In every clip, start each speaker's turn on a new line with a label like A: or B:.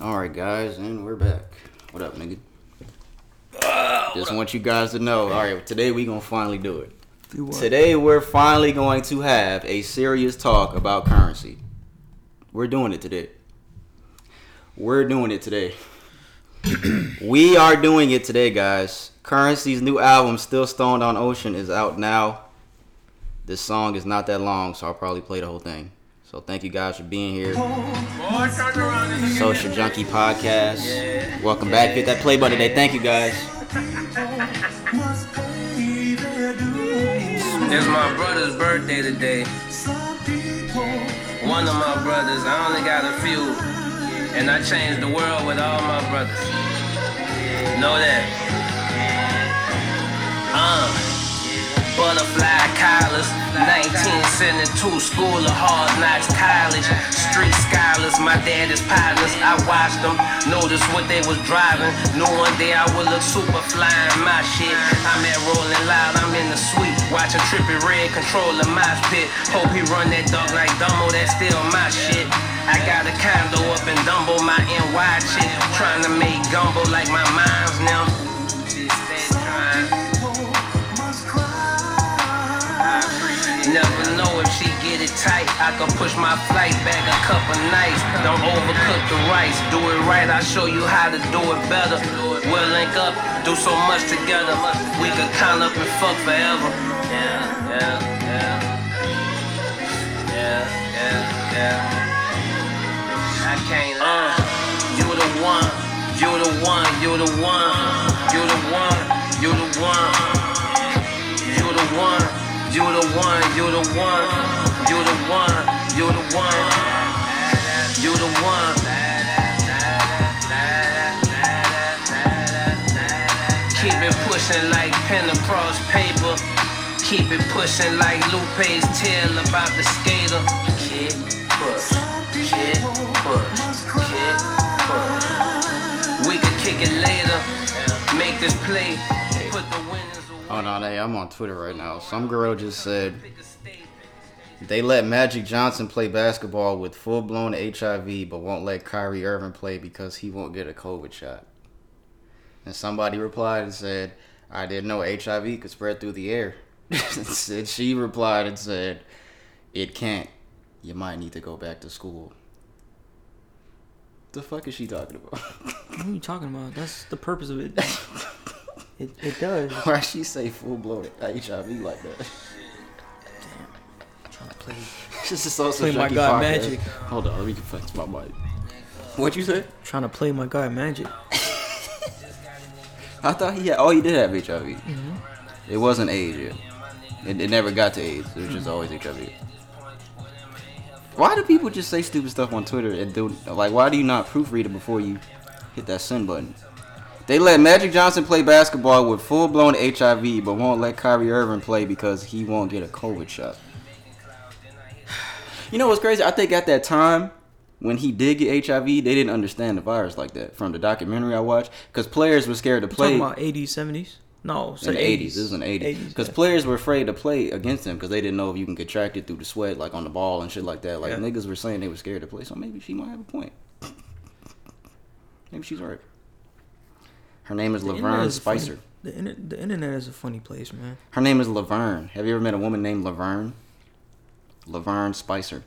A: All right, guys, and we're back. What up, nigga? Just want you guys to know. All right, today we gonna finally do it.
B: Do?
A: Today we're finally going to have a serious talk about Curren$y. We're doing it today. We're doing it today. we are doing it today, guys. Curren$y's new album, Still Stoned on Ocean, is out now. This song is not that long, so I'll probably play the whole thing. So thank you guys for being here. Social Junkie Podcast. Welcome back. Hit that play button today. Thank you guys.
C: It's my brother's birthday today. One of my brothers, I only got a few. And I changed the world with all my brothers. Know that. Uh. Butterfly collars, 1972 school of hard knocks college. Street scholars, my daddy's partners. I watched them, noticed what they was driving. Knew one day I would look super fly in my shit. I'm at Rolling Loud, I'm in the suite. Watching Trippie Redd controlling my pit. Hope he run that dog like Dumbo, that's still my shit. I got a condo up in Dumbo, my NY shit. Trying to make gumbo like my mom's now. Never know if she get it tight. I can push my flight back a couple nights. Don't overcook the rice. Do it right, I'll show you how to do it better. We'll link up, do so much together. We could count up and fuck forever. Yeah, yeah, yeah. Yeah, yeah, yeah. I can't lie. Uh. You the one, you the one, you the one, you the one, you the one, you the one. You the one, you the one, you the one, you the one, you the one. Keep it pushing like pen across paper. Keep it pushing like Lupe's tale about the skater. Kick, push, kick, push, kick, push. We could kick it later. Make this play. Put the winners.
A: Oh no, hey, I'm on Twitter right now. Some girl just said they let Magic Johnson play basketball with full blown HIV, but won't let Kyrie Irving play because he won't get a COVID shot. And somebody replied and said, I didn't know HIV could spread through the air. and she replied and said, It can't. You might need to go back to school. The fuck is she talking about?
B: What are you talking about? That's the purpose of it. It, it does.
A: Why she say full blown HIV like that? Damn.
B: Trying to play.
A: This is so
B: Play my God
A: podcast.
B: Magic.
A: Hold on, let me flex my mic. What you say?
B: Trying to play my guy Magic.
A: I thought he had. Oh, he did have HIV.
B: Mm-hmm.
A: It wasn't AIDS yet. It, it never got to AIDS. It was just always HIV. Why do people just say stupid stuff on Twitter and do like? Why do you not proofread it before you hit that send button? They let Magic Johnson play basketball with full blown HIV, but won't let Kyrie Irving play because he won't get a COVID shot. You know what's crazy? I think at that time when he did get HIV, they didn't understand the virus like that from the documentary I watched because players were scared to play
B: Talking about 80s, 70s? No,
A: in the 80s. This is in the 80s.
B: 80s,
A: Because
B: yeah.
A: players were afraid to play against him because they didn't know if you can contract it through the sweat, like on the ball and shit like that. Like
B: Yeah.
A: niggas were saying they were scared to play, so maybe she might have a point. Maybe she's right. Her name is
B: The
A: Laverne
B: is a funny-
A: Spicer.
B: The, inter- the internet is a funny place, man.
A: Her name is Laverne. Have you ever met a woman named Laverne? Laverne Spicer.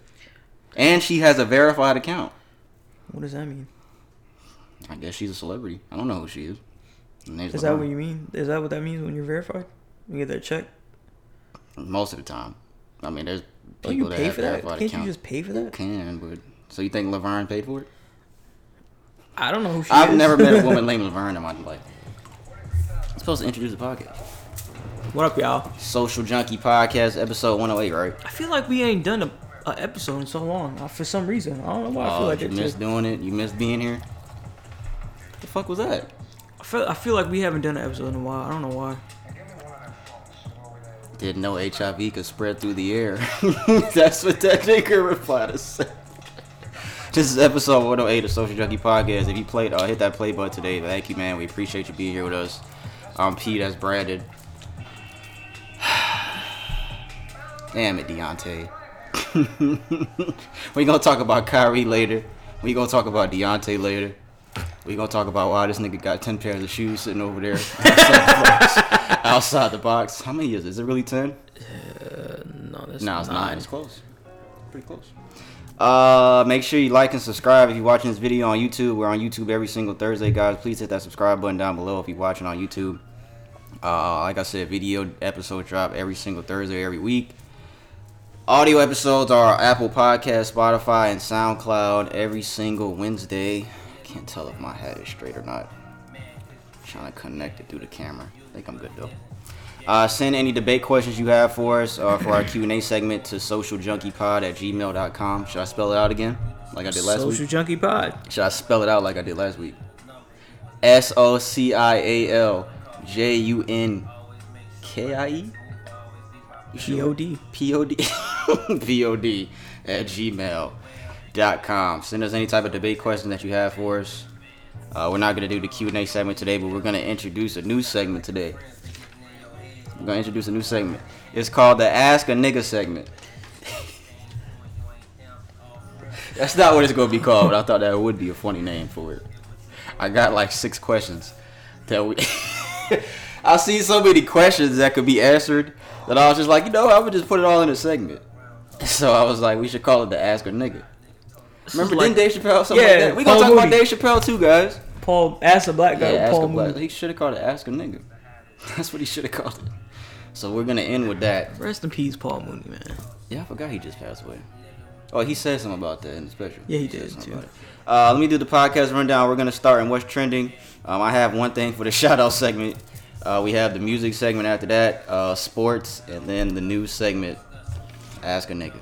A: And she has a verified account.
B: What does that mean?
A: I guess she's a celebrity. I don't know who she is.
B: Is that what you mean? Is that what that means when you're verified? You get that check?
A: Most of the time. I mean, there's
B: oh,
A: people
B: you
A: that
B: pay
A: have
B: for that? Can't
A: accounts.
B: you just pay for
A: You
B: that?
A: can, but so you think Laverne paid for it?
B: I don't know who she
A: I've
B: is.
A: never met a woman named Laverne in my life. I'm supposed to introduce the podcast.
B: What up, y'all?
A: Social Junkie Podcast, episode 108, right?
B: I feel like we ain't done a, a episode in so long. Uh, for some reason, I don't know why. I feel
A: Oh,
B: like
A: you
B: it.
A: missed
B: too.
A: doing it. You missed being here. What the fuck was that?
B: I feel, I feel like we haven't done an episode in a while. I don't know why.
A: Didn't know HIV could spread through the air. That's what that nigga replied to say. This is episode 108 of Social Junkie Podcast. If you played, uh, hit that play button today. Thank you, man. We appreciate you being here with us. I'm Pete. That's Brandon. Damn it, Deontay. we gonna talk about Kyrie later. We gonna talk about Deontay later. We gonna talk about why this nigga got ten pairs of shoes sitting over there outside the box. Outside the box. How many is it? Is it really ten?
B: No, that's
A: No, it's
B: nine.
A: nine. It's close. Pretty close. Uh, make sure you like and subscribe if you're watching this video on YouTube. We're on YouTube every single Thursday, guys. Please hit that subscribe button down below if you're watching on YouTube. Uh, like I said, video episode drop every single Thursday, every week. Audio episodes are Apple Podcast, Spotify, and SoundCloud every single Wednesday. Can't tell if my hat is straight or not. trying to connect it through the camera. I think I'm good though. Uh, send any debate questions you have for us uh, for our Q&A segment to socialjunkiepod at gmail.com. Should I spell it out again like I did last
B: Social
A: week?
B: Junkie Pod.
A: Should I spell it out like I did last week? S O C I A L J U N K I E? You sure?
B: P.O.D.
A: P-O-D P-O-D at gmail.com. Send us any type of debate question that you have for us. Uh, we're not going to do the Q&A segment today, but we're going to introduce a new segment today. Going to introduce a new segment. It's called the Ask a Nigga segment. That's not what it's going to be called, but I thought that would be a funny name for it. I got like six questions that we... I see so many questions that could be answered that I was just like, you know, I would just put it all in a segment. So I was like, we should call it the Ask a Nigga. Remember,
B: like-
A: didn't Dave Chappelle something
B: Yeah,
A: like that? We gonna talk about
B: Mooney.
A: Dave Chappelle too, guys.
B: Paul, ask a black guy.
A: Yeah, ask
B: Paul
A: a black. He should have called it Ask a Nigga. That's what he should have called it. So we're gonna end with that.
B: Rest in peace, Paul Mooney, man.
A: Yeah, I forgot he just passed away. Oh, he said something about that in the special.
B: Yeah, he
A: said
B: did, too.
A: Uh, let me do the podcast rundown. We're gonna start in what's trending. Um, I have one thing for the shout out segment. Uh, we have the music segment after that, uh, sports, and then the news segment. Ask a nigga.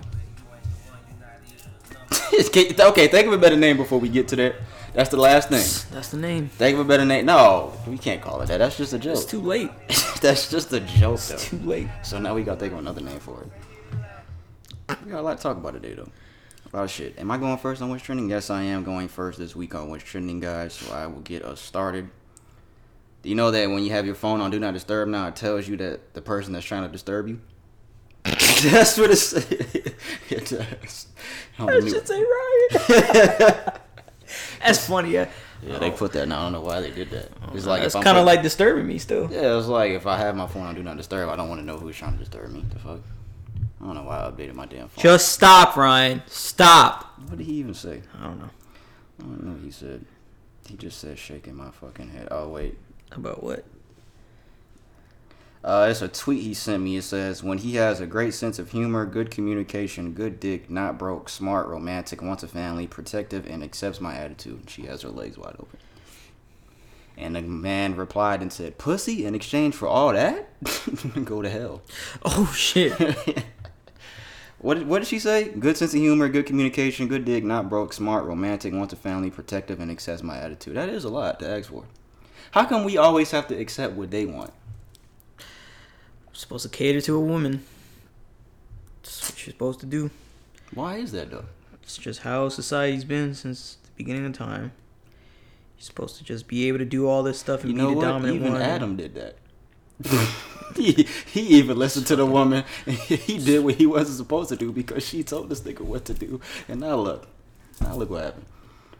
A: okay, think of a better name before we get to that. That's the last thing.
B: That's the name.
A: Think of a better name. No, we can't call it that. That's just a joke.
B: It's too late.
A: That's just a joke, though.
B: Too late.
A: So now we gotta think of another name for it. We got a lot to talk about today, though. A lot of shit. Am I going first on what's trending? Yes, I am going first this week on what's trending, guys. So I will get us started. Do you know that when you have your phone on Do Not Disturb now, it tells you that the person that's trying to disturb you? that's what it says. it does.
B: That should say right. That's funny, yeah.
A: yeah, they put that. Now I don't know why they did that. It's like
B: It's kind of like disturbing me still.
A: Yeah, it's like if I have my phone on Do Not Disturb, I don't want to know who's trying to disturb me. The fuck? I don't know why I updated my damn phone.
B: Just stop, Ryan. Stop.
A: What did he even say?
B: I don't know.
A: I don't know what he said. He just said shaking my fucking head. Oh wait.
B: About what?
A: Uh, it's a tweet he sent me. It says, "When he has a great sense of humor, good communication, good dick, not broke, smart, romantic, wants a family, protective, and accepts my attitude." She has her legs wide open. And the man replied and said, "Pussy in exchange for all that? Go to hell."
B: Oh shit.
A: What did, what did she say? Good sense of humor, good communication, good dick, not broke, smart, romantic, wants a family, protective, and accepts my attitude. That is a lot to ask for. How come we always have to accept what they want?
B: Supposed to cater to a woman. That's what you're supposed to do.
A: Why is that though?
B: It's just how society's been since the beginning of time. You're supposed to just be able to do all this stuff and
A: You
B: be
A: know
B: the
A: what?
B: dominant
A: Even
B: one.
A: Adam did that. he, he even listened to the woman. he did what he wasn't supposed to do because she told this nigga what to do. And now look, now look what happened.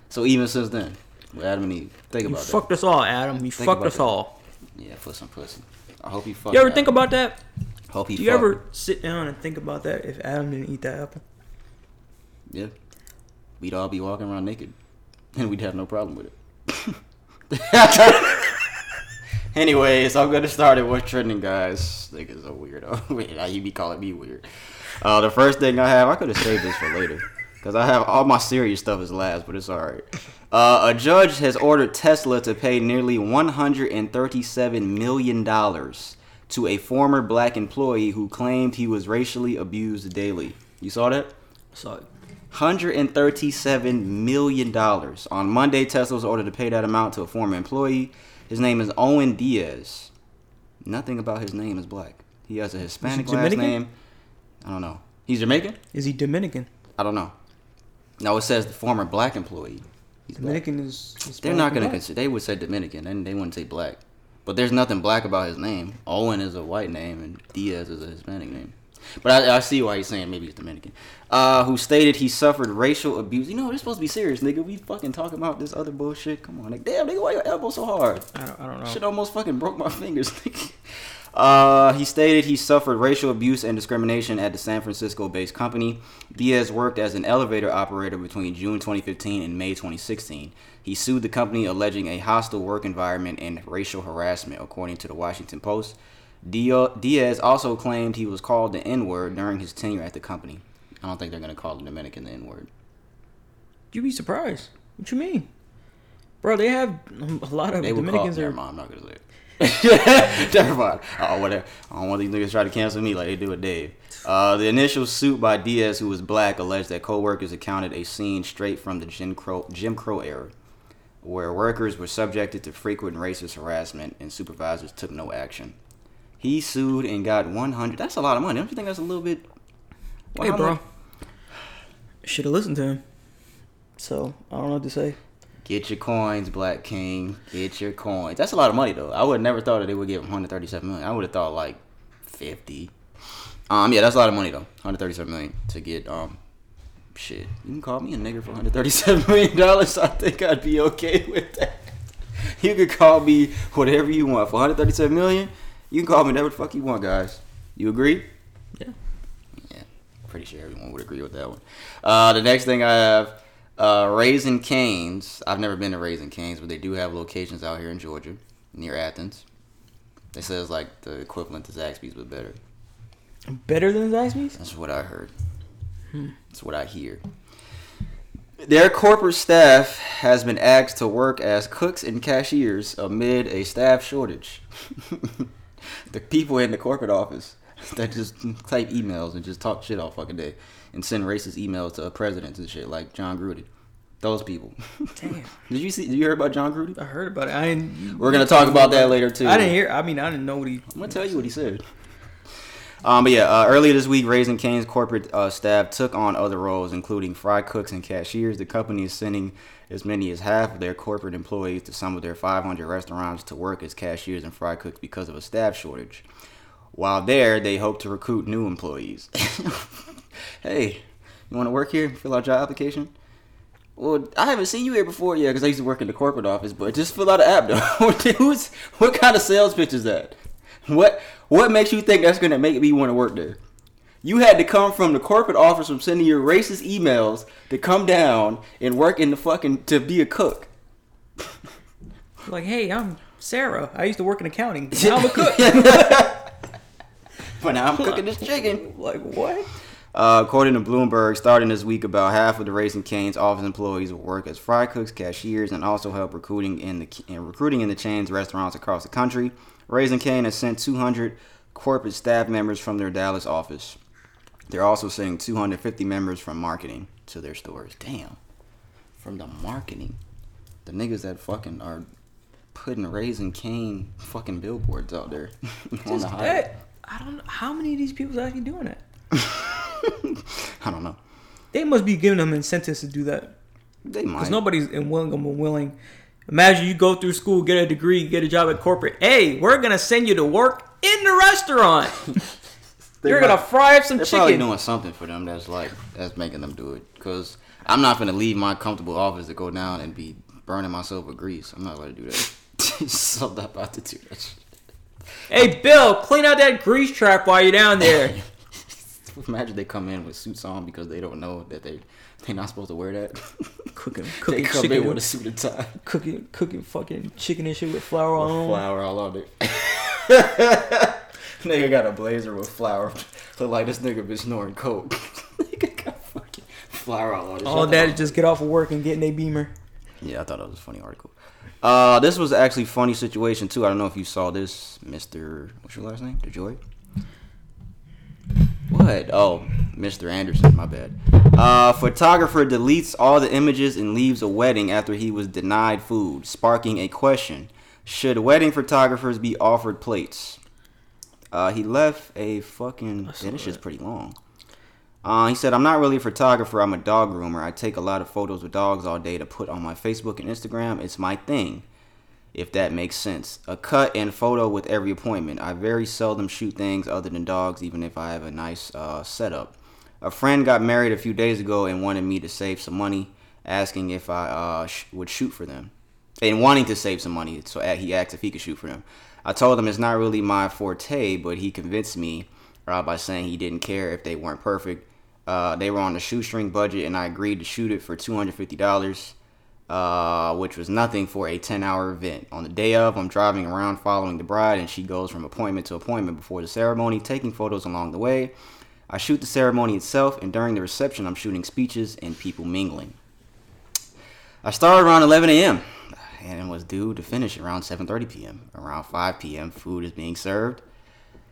A: So even since then, with Adam and Eve, think
B: You
A: about that.
B: fucked us all, Adam. You
A: Think
B: fucked us
A: that.
B: all.
A: Yeah, for some pussy. I hope he fucked.
B: You ever
A: Adam.
B: think about that?
A: Hope he
B: Do you ever sit down and think about that if Adam didn't eat that apple?
A: Yeah. We'd all be walking around naked. And we'd have no problem with it. Anyways, I'm gonna start at what's trending, guys. Niggas a weirdo. Wait, you be calling me weird. Uh, the first thing I have, I could have saved this for later. Because I have all my serious stuff is last, but it's alright. Uh, a judge has ordered Tesla to pay nearly $137 million to a former black employee who claimed he was racially abused daily. You saw that?
B: So
A: $137 million. On Monday, Tesla was ordered to pay that amount to a former employee. His name is Owen Diaz. Nothing about his name is black. He has a Hispanic last name. I don't know. He's Jamaican?
B: is he Dominican?
A: I don't know. No, it says the former black employee. He's black.
B: Dominican is. is
A: They're not going to consider. They would say Dominican, and they wouldn't say black. But there's nothing black about his name. Owen is a white name, and Diaz is a Hispanic name. But I, I see why he's saying maybe he's Dominican. Uh, who stated he suffered racial abuse. You know, we're supposed to be serious, nigga. We fucking talking about this other bullshit. Come on, like, damn, nigga, why your elbow so hard?
B: I don't, I don't know.
A: Shit almost fucking broke my fingers. nigga. Uh, he stated he suffered racial abuse and discrimination at the San Francisco-based company. Diaz worked as an elevator operator between June 2015 and May 2016. He sued the company alleging a hostile work environment and racial harassment, according to the Washington Post. Diaz also claimed he was called the N-word during his tenure at the company. I don't think they're gonna call the Dominican the N-word.
B: You'd be surprised. What you mean, bro? They have a lot of
A: They would call.
B: Dominicans
A: Never mind, I'm not gonna say it. Mind. Oh, whatever. I don't want these niggas to try to cancel me like they do with Dave. Uh, the initial suit by Diaz, who was black, alleged that co-workers accounted a scene straight from the Jim Crow, Jim Crow era, where workers were subjected to frequent racist harassment and supervisors took no action. He sued and got 100. That's a lot of money. Don't you think that's a little bit?
B: Hey, bro. Should have listened to him. So I don't know what to say.
A: Get your coins, Black King. Get your coins. That's a lot of money, though. I would have never thought that they would give him 137 million. I would have thought like 50. Um, yeah, that's a lot of money though. 137 million to get um, shit. You can call me a nigger for 137 million dollars. I think I'd be okay with that. You could call me whatever you want for 137 million. You can call me whatever the fuck you want, guys. You agree?
B: Yeah.
A: Yeah, pretty sure everyone would agree with that one. Uh, the next thing I have, uh, Raising Cane's. I've never been to Raising Cane's, but they do have locations out here in Georgia, near Athens. They say it's like the equivalent to Zaxby's, but better.
B: Better than Zaxby's?
A: That's what I heard. That's what I hear. Their corporate staff has been asked to work as cooks and cashiers amid a staff shortage. the people in the corporate office that just type emails and just talk shit all fucking day and send racist emails to presidents and shit like Jon Gruden. Those people.
B: Damn.
A: Did you see? Did you hear about Jon Gruden?
B: I heard about it. I didn't,
A: We're gonna talk about that later too.
B: I didn't hear. I mean, I didn't know what he.
A: I'm gonna tell you what he said. Um, but yeah, uh, earlier this week, Raising Cane's corporate uh, staff took on other roles, including fry cooks and cashiers. The company is sending as many as half of their corporate employees to some of their 500 restaurants to work as cashiers and fry cooks because of a staff shortage. While there, they hope to recruit new employees. hey, you want to work here? Fill out job application. Well, I haven't seen you here before, yeah, because I used to work in the corporate office. But just fill out an app, though. Who's what kind of sales pitch is that? What what makes you think that's gonna make me want to work there? You had to come from the corporate office from sending your racist emails to come down and work in the fucking to be a cook.
B: Like, hey, I'm Sarah. I used to work in accounting. Now I'm a cook.
A: But now I'm cooking this chicken.
B: like, what?
A: Uh, according to Bloomberg, starting this week, about half of the Raising Cane's office employees will work as fry cooks, cashiers, and also help recruiting in the in recruiting in the chain's restaurants across the country. Raising Cane has sent 200 corporate staff members from their Dallas office. They're also sending 250 members from marketing to their stores. Damn, from the marketing, the niggas that fucking are putting Raising Cane fucking billboards out there
B: Just
A: the
B: that. I don't know how many of these people are actually doing it.
A: I don't know.
B: They must be giving them incentives to do that.
A: They might.
B: Because nobody's willing or willing. Imagine you go through school, get a degree, get a job at corporate. Hey, we're gonna send you to work in the restaurant. You're
A: might-
B: gonna fry up some
A: They're probably
B: chicken.
A: doing something for them that's like that's making them do it. Cause I'm not gonna leave my comfortable office to go down and be burning myself with grease. I'm not gonna do that. so I'm not about to do that.
B: Hey, Bill, clean out that grease trap while you're down there.
A: Imagine they come in with suits on because they don't know that they they're not supposed to wear that.
B: cooking,
A: they
B: cooking
A: come
B: chicken,
A: in with a suit and tie,
B: cooking, cooking fucking chicken and shit with flour on.
A: flour all on it. nigga got a blazer with flour. Look like this nigga been snoring coke. nigga got fucking flour all on.
B: All that just get off of work and get in a beamer.
A: Yeah, I thought that was a funny article. Uh, this was actually a funny situation too. I don't know if you saw this, Mister. What's your last name? DeJoy. What? Oh, Mr. Anderson. My bad. Uh, photographer deletes all the images and leaves a wedding after he was denied food, sparking a question: Should wedding photographers be offered plates? Uh, he left a fucking. this shit's
B: that.
A: pretty long. Uh, he said, I'm not really a photographer. I'm a dog groomer. I take a lot of photos of dogs all day to put on my Facebook and Instagram. It's my thing. If that makes sense. A cut and photo with every appointment. I very seldom shoot things other than dogs, even if I have a nice uh, setup. A friend got married a few days ago and wanted me to save some money, asking if I uh, sh- would shoot for them. And wanting to save some money, so he asked if he could shoot for them. I told him it's not really my forte, but he convinced me uh, by saying he didn't care if they weren't perfect. Uh, they were on a shoestring budget, and I agreed to shoot it for two hundred fifty dollars, uh, which was nothing for a ten-hour event. On the day of, I'm driving around following the bride, and she goes from appointment to appointment before the ceremony, taking photos along the way. I shoot the ceremony itself, and during the reception, I'm shooting speeches and people mingling. I started around 11 a.m. and was due to finish around 7:30 p.m. Around 5 p.m., food is being served,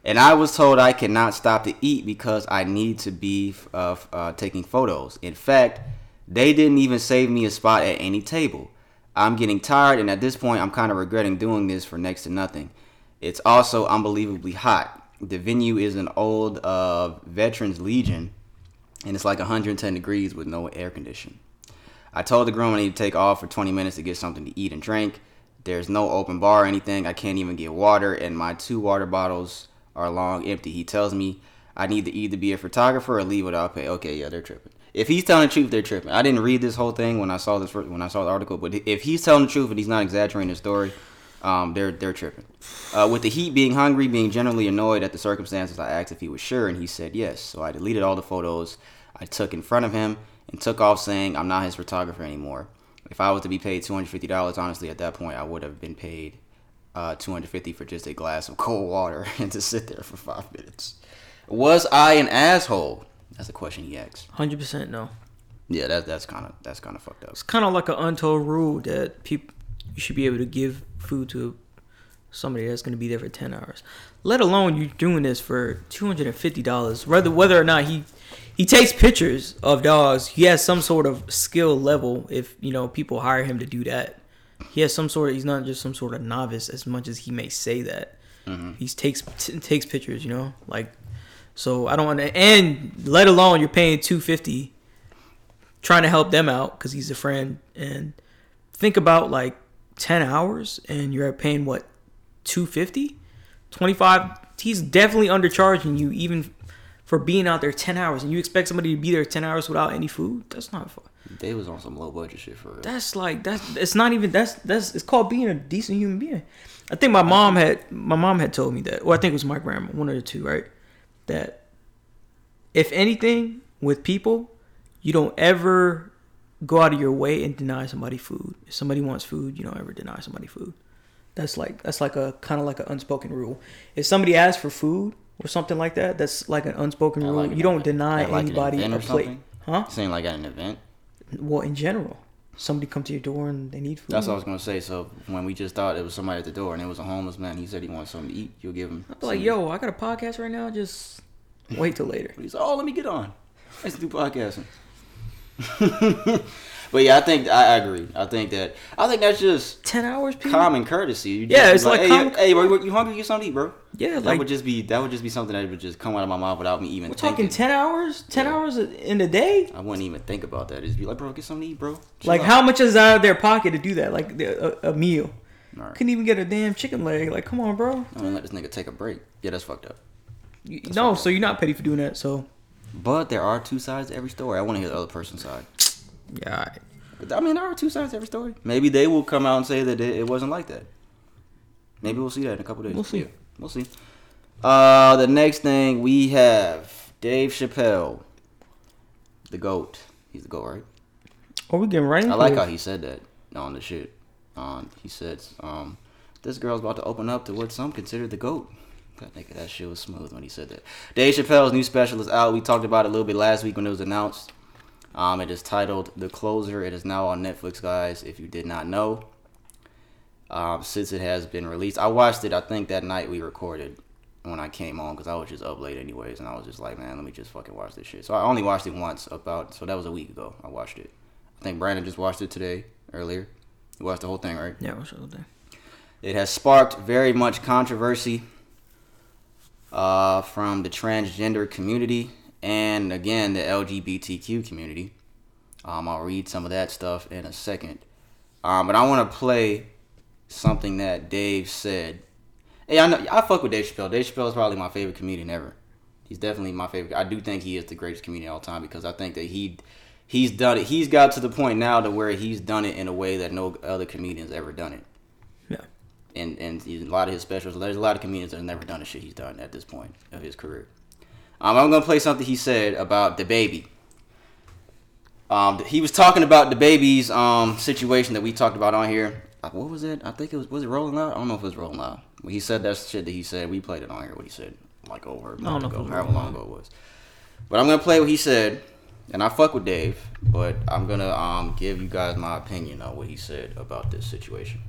A: and I was told I cannot stop to eat because I need to be uh, uh, taking photos. In fact, they didn't even save me a spot at any table. I'm getting tired, and at this point, I'm kind of regretting doing this for next to nothing. It's also unbelievably hot. The venue is an old uh, Veterans Legion, and it's like 110 degrees with no air conditioning. I told the groom I need to take off for 20 minutes to get something to eat and drink. There's no open bar or anything. I can't even get water, and my two water bottles are long empty. He tells me I need to either be a photographer or leave without pay. Okay, yeah, they're tripping. If he's telling the truth, they're tripping. I didn't read this whole thing when I saw this when I saw the article, but if he's telling the truth and he's not exaggerating the story, um, they're they're tripping. Uh, with the heat, being hungry, being generally annoyed at the circumstances, I asked if he was sure, and he said yes. So I deleted all the photos I took in front of him and took off, saying I'm not his photographer anymore. If I was to be paid two hundred fifty dollars, honestly, at that point, I would have been paid uh, two hundred fifty for just a glass of cold water and to sit there for five minutes. Was I an asshole? That's a question he asks.
B: Hundred percent no.
A: Yeah, that, that's kind of that's kind of fucked up.
B: It's kind of like an untold rule that people you should be able to give food to somebody that's going to be there for ten hours. Let alone you're doing this for two hundred and fifty dollars. Whether whether or not he he takes pictures of dogs, he has some sort of skill level. If you know people hire him to do that, he has some sort of. He's not just some sort of novice as much as he may say that. Mm-hmm. He takes t- takes pictures. You know, like so. I don't want to. And let alone you're paying two fifty, trying to help them out because he's a friend. And think about like ten hours, and you're paying what 250 25 he's definitely undercharging you even for being out there 10 hours and you expect somebody to be there 10 hours without any food that's not fun
A: They was on some low budget shit for real.
B: that's like that's it's not even that's that's it's called being a decent human being i think my mom had my mom had told me that well i think it was my grandma one of the two right that if anything with people you don't ever go out of your way and deny somebody food. If somebody wants food you don't ever deny somebody food. That's like that's like a kind of like an unspoken rule. If somebody asks for food or something like that that's like an unspoken rule.
A: like
B: you don't
A: event-
B: deny
A: at like an
B: anybody
A: event
B: a plate.
A: something?
B: huh?
A: Saying like at an event.
B: well in general somebody come to your door and they need food
A: That's what I was gonna say. So when we just thought it was somebody at the door and it was a homeless man, he said he wanted something to eat. You'll give him.
B: I'd be like, yo, I got a podcast right now. Just wait till later.
A: He's like, oh, let me get on. Let's do podcasting. but yeah, I think I, I agree. I think that I think that's just
B: Ten hours, people.
A: common courtesy. You
B: Yeah, it's
A: be
B: like
A: hey, hey, bro, you hungry? Get something to eat, bro.
B: Yeah,
A: that
B: like-
A: would just be that would just be something that would just come out of my mouth without me even
B: We're
A: thinking.
B: talking ten hours. Ten
A: Yeah.
B: hours in a day.
A: I wouldn't even think about that. Just be like, bro, get something to eat, bro. Chill
B: Like,
A: out.
B: how much is out of their pocket to do that? Like a, a meal.
A: Alright.
B: Couldn't even get a damn chicken leg. Like, come on, bro.
A: I mean, let this nigga take a break. Yeah, that's fucked up.
B: You, no, so you're not petty for doing that. So
A: But there are two sides to every story. I want to hear the other person's side.
B: Yeah, all right.
A: But, I mean, there are two sides to every story. Maybe they will come out and say that it, it wasn't like that. Maybe we'll see that in a couple days.
B: We'll see.
A: Yeah, we'll see. Uh, the next thing we have Dave Chappelle, the goat. He's the goat, right?
B: Are we getting right
A: I like
B: it?
A: how he said that on the shit. Um, he said, um, "This girl's about to open up to what some consider the goat." That nigga, that shit was smooth when he said that. Dave Chappelle's new special is out. We talked about it a little bit last week when it was announced. Um, it is titled "The Closer." It is now on Netflix, guys. If you did not know, um, since it has been released, I watched it. I think that night we recorded when I came on because I was just up late anyways, and I was just like, man, let me just fucking watch this shit. So I only watched it once. About so that was a week ago. I watched it. I think Brandon just watched it today earlier. You watched the whole thing, right?
B: Yeah, what's the other thing?
A: It has sparked very much controversy uh, from the transgender community and again the LGBTQ community. Um, I'll read some of that stuff in a second. Um, but I want to play something that Dave said. Hey, I know I fuck with Dave Chappelle. Dave Chappelle is probably my favorite comedian ever. He's definitely my favorite. I do think he is the greatest comedian of all time because I think that he he's done it. He's got to the point now to where he's done it in a way that no other comedian's ever done it.
B: Yeah.
A: And and a lot of his specials. There's a lot of comedians that have never done the shit he's done at this point of his career. Um, I'm gonna play something he said about DaBaby. Um, he was talking about DaBaby's um situation that we talked about on here. Uh, What was it? I think it was was it rolling out? I don't know if it was rolling out. When he said that shit that he said, we played it on here. What he said, like over a
B: don't
A: month
B: know if it
A: ago, however long ago it was. But I'm gonna play what he said, and I fuck with Dave, but I'm gonna um give you guys my opinion on what he said about this situation.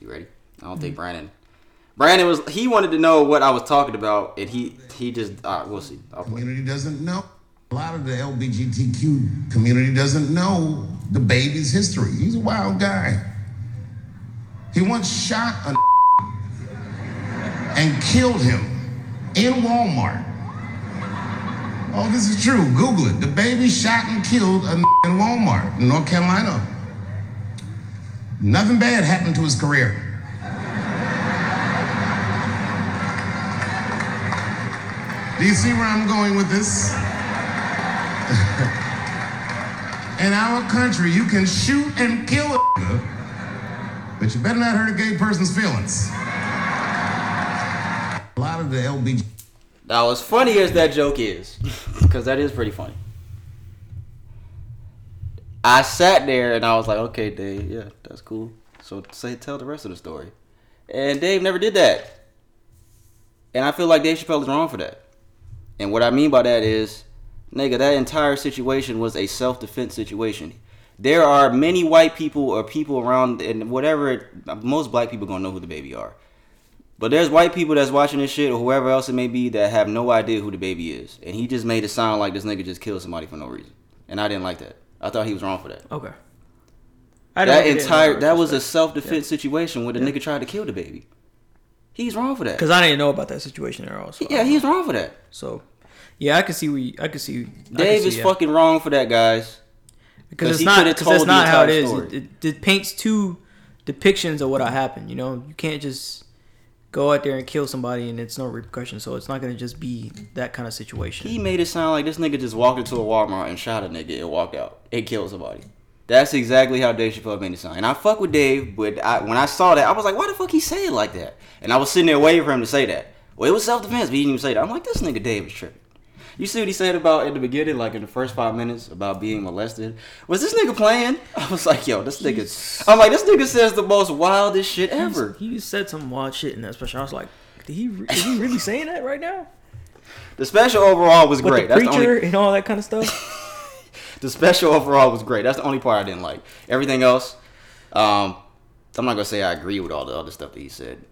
A: You ready? I don't think Brandon. Brandon was he wanted to know what I was talking about, and he he just uh, we'll see. I'll play.
D: community doesn't know. A lot of the LGBTQ community doesn't know DaBaby's history. He's a wild guy. He once shot a and killed him in Walmart. Oh, this is true. Google it. DaBaby shot and killed a in Walmart in North Carolina. Nothing bad happened to his career. Do you see where I'm going with this? In our country, you can shoot and kill a but you better not hurt a gay person's feelings. A lot of the LBG
A: Now, as funny as that joke is, because that is pretty funny. I sat there and I was like, okay, Dave, yeah, that's cool. So say, tell the rest of the story. And Dave never did that. And I feel like Dave Chappelle is wrong for that. And what I mean by that is, nigga, that entire situation was a self defense situation. There are many white people or people around, and whatever, most black people gonna know who DaBaby are. But there's white people that's watching this shit or whoever else it may be that have no idea who DaBaby is. And he just made it sound like this nigga just killed somebody for no reason. And I didn't like that. I thought he was wrong for that.
B: Okay. I
A: That
B: don't get it in
A: entire that was a self defense situation where the nigga tried to kill DaBaby. He's wrong for that.
B: Because I didn't know about that situation at all. So
A: Yeah, he's wrong for that.
B: So, yeah, I can see. We, I can see. I can
A: Dave
B: see,
A: is
B: yeah.
A: fucking wrong for that, guys.
B: Because it's not. Because that's not how it is. It, it, it paints two depictions of what happened. You know, you can't just go out there and kill somebody and it's no repercussion. So it's not gonna just be that kind of situation.
A: He made it sound like this nigga just walked into a Walmart and shot a nigga and walked out and killed somebody. That's exactly how Dave Chappelle made it sound. And I fuck with Dave, but I, when I saw that, I was like, why the fuck he say it like that? And I was sitting there waiting for him to say that. Well, it was self defense, but he didn't even say that. I'm like, this nigga Dave is tripping. You see what he said about in the beginning, like in the first five minutes about being molested? Was this nigga playing? I was like, yo, this nigga. I'm like, this nigga says the most wildest shit ever.
B: He said some wild shit in that special. I was like, did he? re- Is he really saying that right now?
A: The special overall was
B: With
A: great.
B: the
A: That's the
B: preacher
A: only.
B: and all that kind of stuff.
A: The special overall was great. That's the only part I didn't like. Everything else, um, I'm not gonna say I agree with all the other stuff that he said.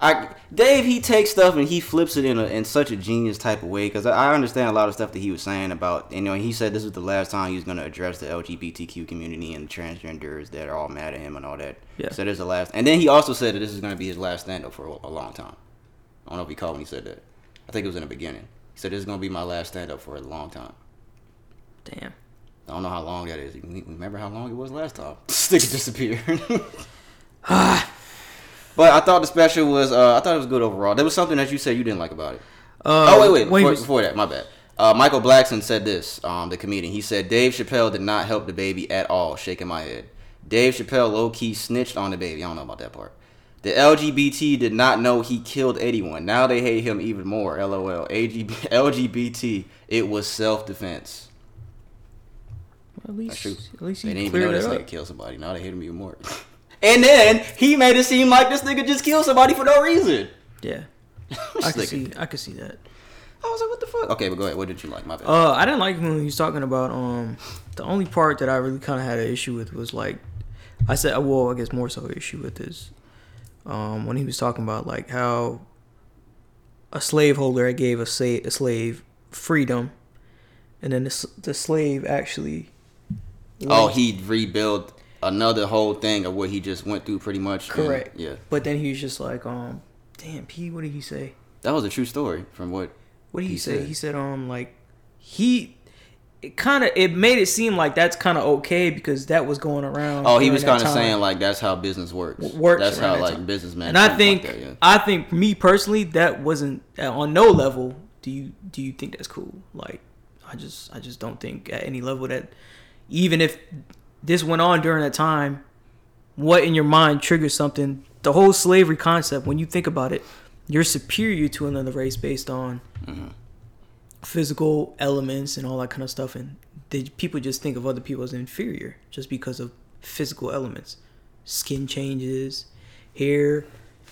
A: I Dave he takes stuff and he flips it in a, in such a genius type of way because I, I understand a lot of stuff that he was saying about you know he said this was the last time he was gonna address the LGBTQ community and transgenders that are all mad at him and all that.
B: Yeah.
A: So this is the last, and then he also said that this is gonna be his last stand up for a, a long time. I don't know if he called when he said that. I think it was in the beginning. He said this is gonna be my last stand up for a long time.
B: Damn.
A: I don't know how long that is. Remember how long it was last time? Stick disappeared. but I thought the special was. Uh, I thought it was good overall. There was something that you said you didn't like about it.
B: Uh,
A: oh wait, wait.
B: he
A: Before,
B: was-
A: before that, my bad. Uh, Michael Blackson said this. Um, the comedian. He said Dave Chappelle did not help DaBaby at all. Shaking my head. Dave Chappelle low key snitched on DaBaby. I don't know about that part. The LGBT did not know he killed anyone. Now they hate him even more. LOL. AGB, LGBT. It was self defense.
B: At least,
A: That's true.
B: at least
A: They
B: he
A: didn't even know
B: cleared
A: this
B: it
A: nigga
B: up.
A: killed somebody. Now they hate him even more. and then he made it seem like this nigga just killed somebody for no reason.
B: Yeah, I can
A: nigga-
B: see. I can see that.
A: I was like, what the fuck? Okay, but go ahead. What did you like? My bad.
B: Uh, I didn't like when he was talking about um. The only part that I really kind of had an issue with was like, I said, well, I guess more so an issue with is, um, when he was talking about like how a slaveholder had gave a, sa- a slave freedom, and then the, the slave actually.
A: Oh,
B: went-
A: he rebuild another whole thing of what he just went through, pretty much. and-
B: correct.
A: yeah,
B: But then he was just like, um, damn, P, what did he say?
A: that was a true story from what.
B: What did he,
A: He
B: say?
A: said-
B: He said, um, like he it kind of it made it seem like that's kind of okay because that was going around.
A: Oh, he was kind of saying like that's how business works.
B: works
A: That's how
B: that
A: like
B: time.
A: businessmen.
B: and I
A: think like that, yeah.
B: I think me personally that wasn't on no level. Do you do you think that's cool? Like, I just I just don't think at any level that even if this went on during that time, what in your mind triggers something? The whole slavery concept, when you think about it, you're superior to another race based on physical elements and all that kind of stuff, and they, people just think of other people as inferior just because of physical elements, skin changes, hair,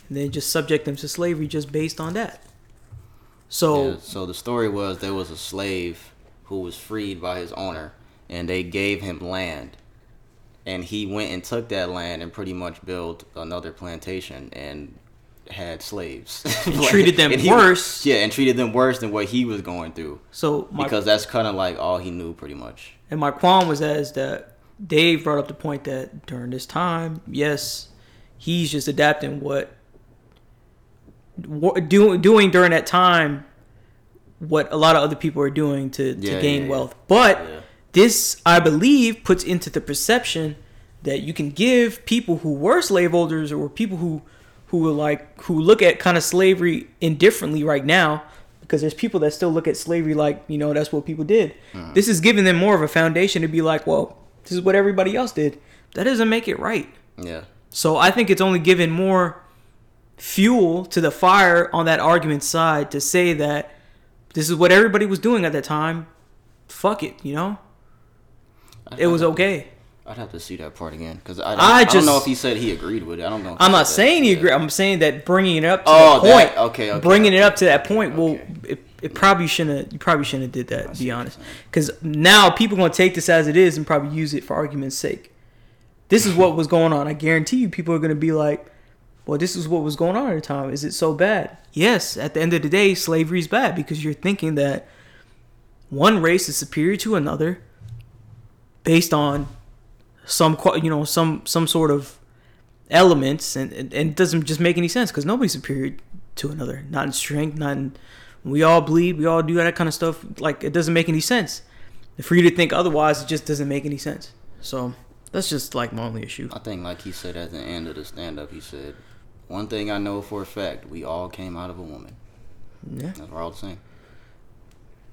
B: and then just subject them to slavery just based on that. So
A: Yeah, so the story was there was a slave who was freed by his owner, and they gave him land, and he went and took that land and pretty much built another plantation and had slaves. Like,
B: treated them
A: and he-
B: worse.
A: Yeah, and treated them worse than what he was going through
B: so my
A: because that's kind of like all he knew, pretty much.
B: And my qualm was as that Dave brought up the point that during this time, yes, he's just adapting what, what do, doing during that time what a lot of other people are doing to, to
A: Yeah,
B: gain
A: yeah, yeah.
B: wealth. But
A: Yeah.
B: This, I believe, puts into the perception that you can give people who were slaveholders or people who who are like who look at kind of slavery indifferently right now because there's people that still look at slavery like you know that's what people did.
A: Mm.
B: this is giving them more of a foundation to be like well this is what everybody else did. That doesn't make it right.
A: Yeah.
B: so i think it's only given more fuel to the fire on that argument side to say that this is what everybody was doing at that time. Fuck it you know it was okay
A: I'd have to see that part again because I,
B: I
A: I, I don't
B: just-
A: know if he said he agreed with it. I don't know.
B: I'm not saying he agreed. I'm saying that bringing it up to
A: Oh,
B: that point,
A: that- okay, okay,
B: bringing it up to that point,
A: okay,
B: well, it, it probably shouldn't. have You probably shouldn't have did that. To be honest, because now people gonna take this as it is and probably use it for argument's sake. This is what was going on. I guarantee you, people are gonna be like, "Well, this is what was going on at the time. Is it so bad?" Yes. At the end of the day, slavery is bad because you're thinking that one race is superior to another based on some you know some some sort of elements and, and, and it doesn't just make any sense because nobody's superior to another not in strength not in we all bleed we all do that kind of stuff like it doesn't make any sense for you to think otherwise it just doesn't make any sense so that's just like my only issue
A: I think, like he said at the end of the stand up, he said, One thing I know for a fact, we all came out of a woman.
B: yeah
A: That's what I was saying.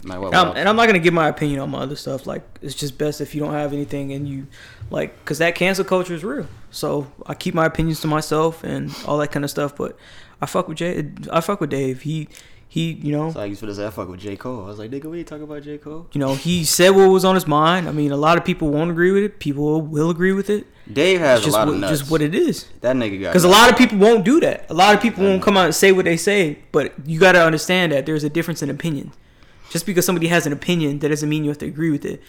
A: No matter what,
B: And I'm, and I'm not gonna give my opinion on my other stuff. Like it's just best if you don't have anything and you like, cause that cancel culture is real. So I keep my opinions to myself and all that kind of stuff. But I fuck with Jay. I fuck with Dave. He he you know
A: It's like he's for this I fuck with J. Cole. I was like, nigga, we ain't talking about J. Cole.
B: you know he said what was on his mind. I mean, a lot of people won't agree with it. People will agree with it.
A: Dave has
B: It's
A: a
B: just
A: lot
B: what,
A: of nuts.
B: just what it is.
A: that nigga got.
B: Because a lot of people won't do that. A lot of people won't come out and say what they say. But you got to understand that there's a difference in opinion. Just because somebody has an opinion, that doesn't mean you have to agree with it.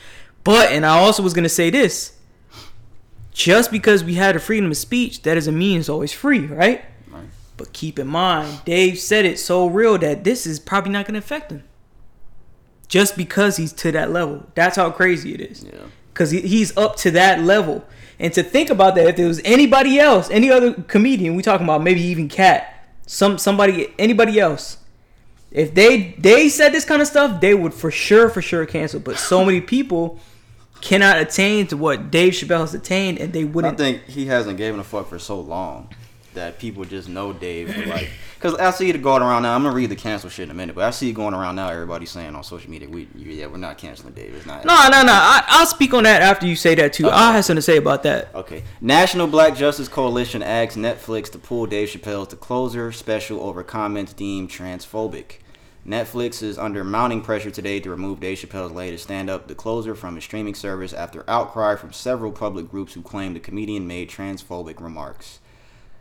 B: But, and I also was going to say this just because we had a freedom of speech, that doesn't mean it's always free, right?
A: Right.
B: But keep in mind, Dave said it so real that this is probably not going to affect him. Just because he's to that level. That's how crazy it is
A: Yeah.
B: because he, he's up to that level. And to think about that, if there was anybody else, any other comedian, we talking about maybe even Katt, some somebody, anybody else, if they they said this kind of stuff, they would for sure, for sure cancel. But so many people cannot attain to what Dave Chappelle has attained, and they wouldn't.
A: I think he hasn't given a fuck for so long that people just know Dave. for, Like, because I see it going around now. I'm gonna read the cancel shit in a minute, but I see it going around now. Everybody saying on social media, "We, yeah, we're not canceling Dave. It's not."
B: no, no, no. I, I'll speak on that after you say that too. I have something to say about that.
A: Okay. National Black Justice Coalition asks Netflix to pull Dave Chappelle's The Closer special over comments deemed transphobic. Netflix is under mounting pressure today to remove Dave Chappelle's latest stand up, The Closer, from its streaming service after outcry from several public groups who claim the comedian made transphobic remarks.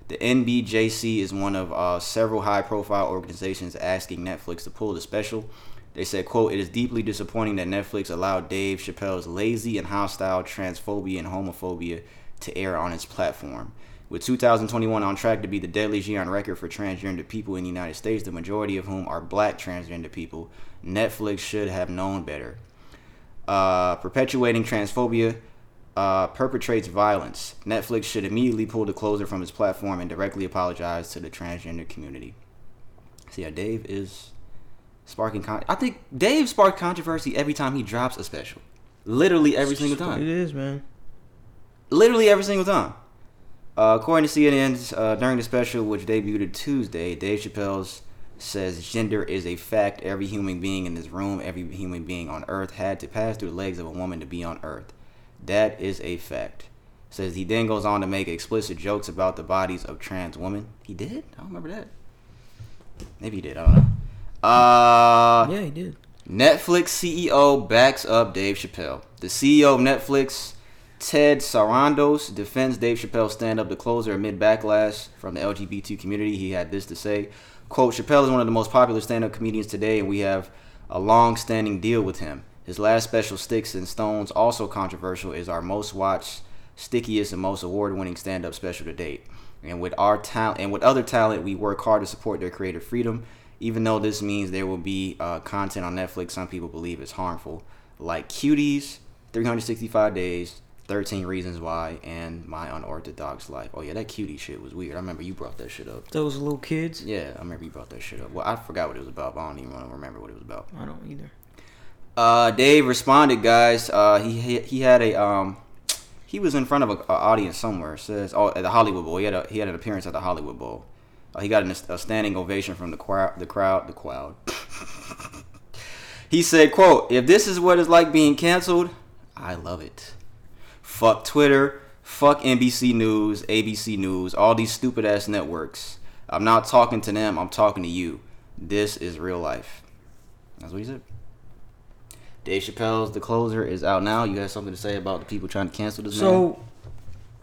A: The NBJC is one of uh, several high-profile organizations asking Netflix to pull the special. They said, "quote It is deeply disappointing that Netflix allowed Dave Chappelle's lazy and hostile transphobia and homophobia to air on its platform. With 2021 on track to be the deadliest year on record for transgender people in the United States, the majority of whom are black transgender people, Netflix should have known better. Uh, perpetuating transphobia uh, perpetrates violence. Netflix should immediately pull the closer from its platform and directly apologize to the transgender community. See yeah, Dave is sparking. Con- I think Dave sparks controversy every time he drops a special. Literally every single time.
B: It is, man.
A: Literally every single time. Uh, according to CNN, uh, during the special, which debuted Tuesday, Dave Chappelle says gender is a fact. Every human being in this room, every human being on Earth had to pass through the legs of a woman to be on Earth. That is a fact. Says he then goes on to make explicit jokes about the bodies of trans women. He did? I don't remember that. Maybe he did. I don't know. Uh,
B: Yeah, he did.
A: Netflix CEO backs up Dave Chappelle. The CEO of Netflix, Ted Sarandos, defends Dave Chappelle's stand-up to closer amid backlash from the LGBT community. He had this to say, quote, Chappelle is one of the most popular stand-up comedians today, and we have a long-standing deal with him. His last special, Sticks and Stones, also controversial, is our most watched, stickiest, and most award-winning stand-up special to date. And with our talent and with other talent, we work hard to support their creative freedom. Even though this means there will be uh, content on Netflix, some people believe is harmful, like Cuties, 365 Days, 13 Reasons Why, and My Unorthodox Life. Oh yeah, that cutie shit was weird. I remember you brought that shit up.
B: Those little kids.
A: Yeah, I remember you brought that shit up. Well, I forgot what it was about. But I don't even want to remember what it was about.
B: I don't either.
A: Uh, Dave responded, guys. Uh, he he he had a um, he was in front of a, a audience somewhere. Says oh at the Hollywood Bowl. He had a he had an appearance at the Hollywood Bowl. Uh, he got an, a standing ovation from the crowd. The crowd. The crowd. he said, "quote If this is what it's like being canceled, I love it. Fuck Twitter. Fuck NBC News, ABC News, all these stupid ass networks. I'm not talking to them. I'm talking to you. This is real life." That's what he said. Dave Chappelle's The Closer is out now. You have something to say about the people trying to cancel this man?
B: So,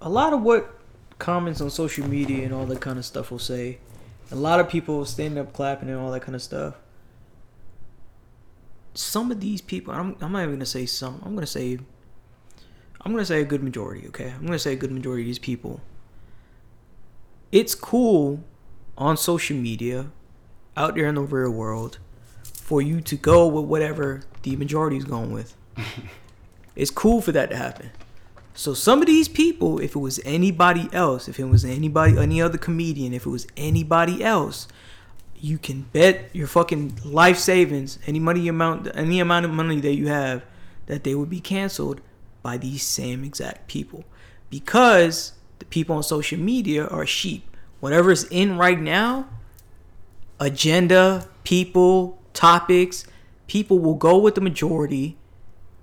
B: a lot of what comments on social media and all that kind of stuff will say, a lot of people standing up clapping and all that kind of stuff. Some of these people, I'm, I'm not even gonna say some. I'm gonna say, I'm gonna say a good majority. Okay, I'm gonna say a good majority of these people. It's cool on social media, out there in the real world, for you to go with whatever the majority is going with. it's cool for that to happen. So some of these people, if it was anybody else, if it was anybody, any other comedian, if it was anybody else, you can bet your fucking life savings, any money amount, any amount of money that you have, that they would be canceled by these same exact people, because the people on social media are sheep. Whatever's in right now, agenda, people, topics, people will go with the majority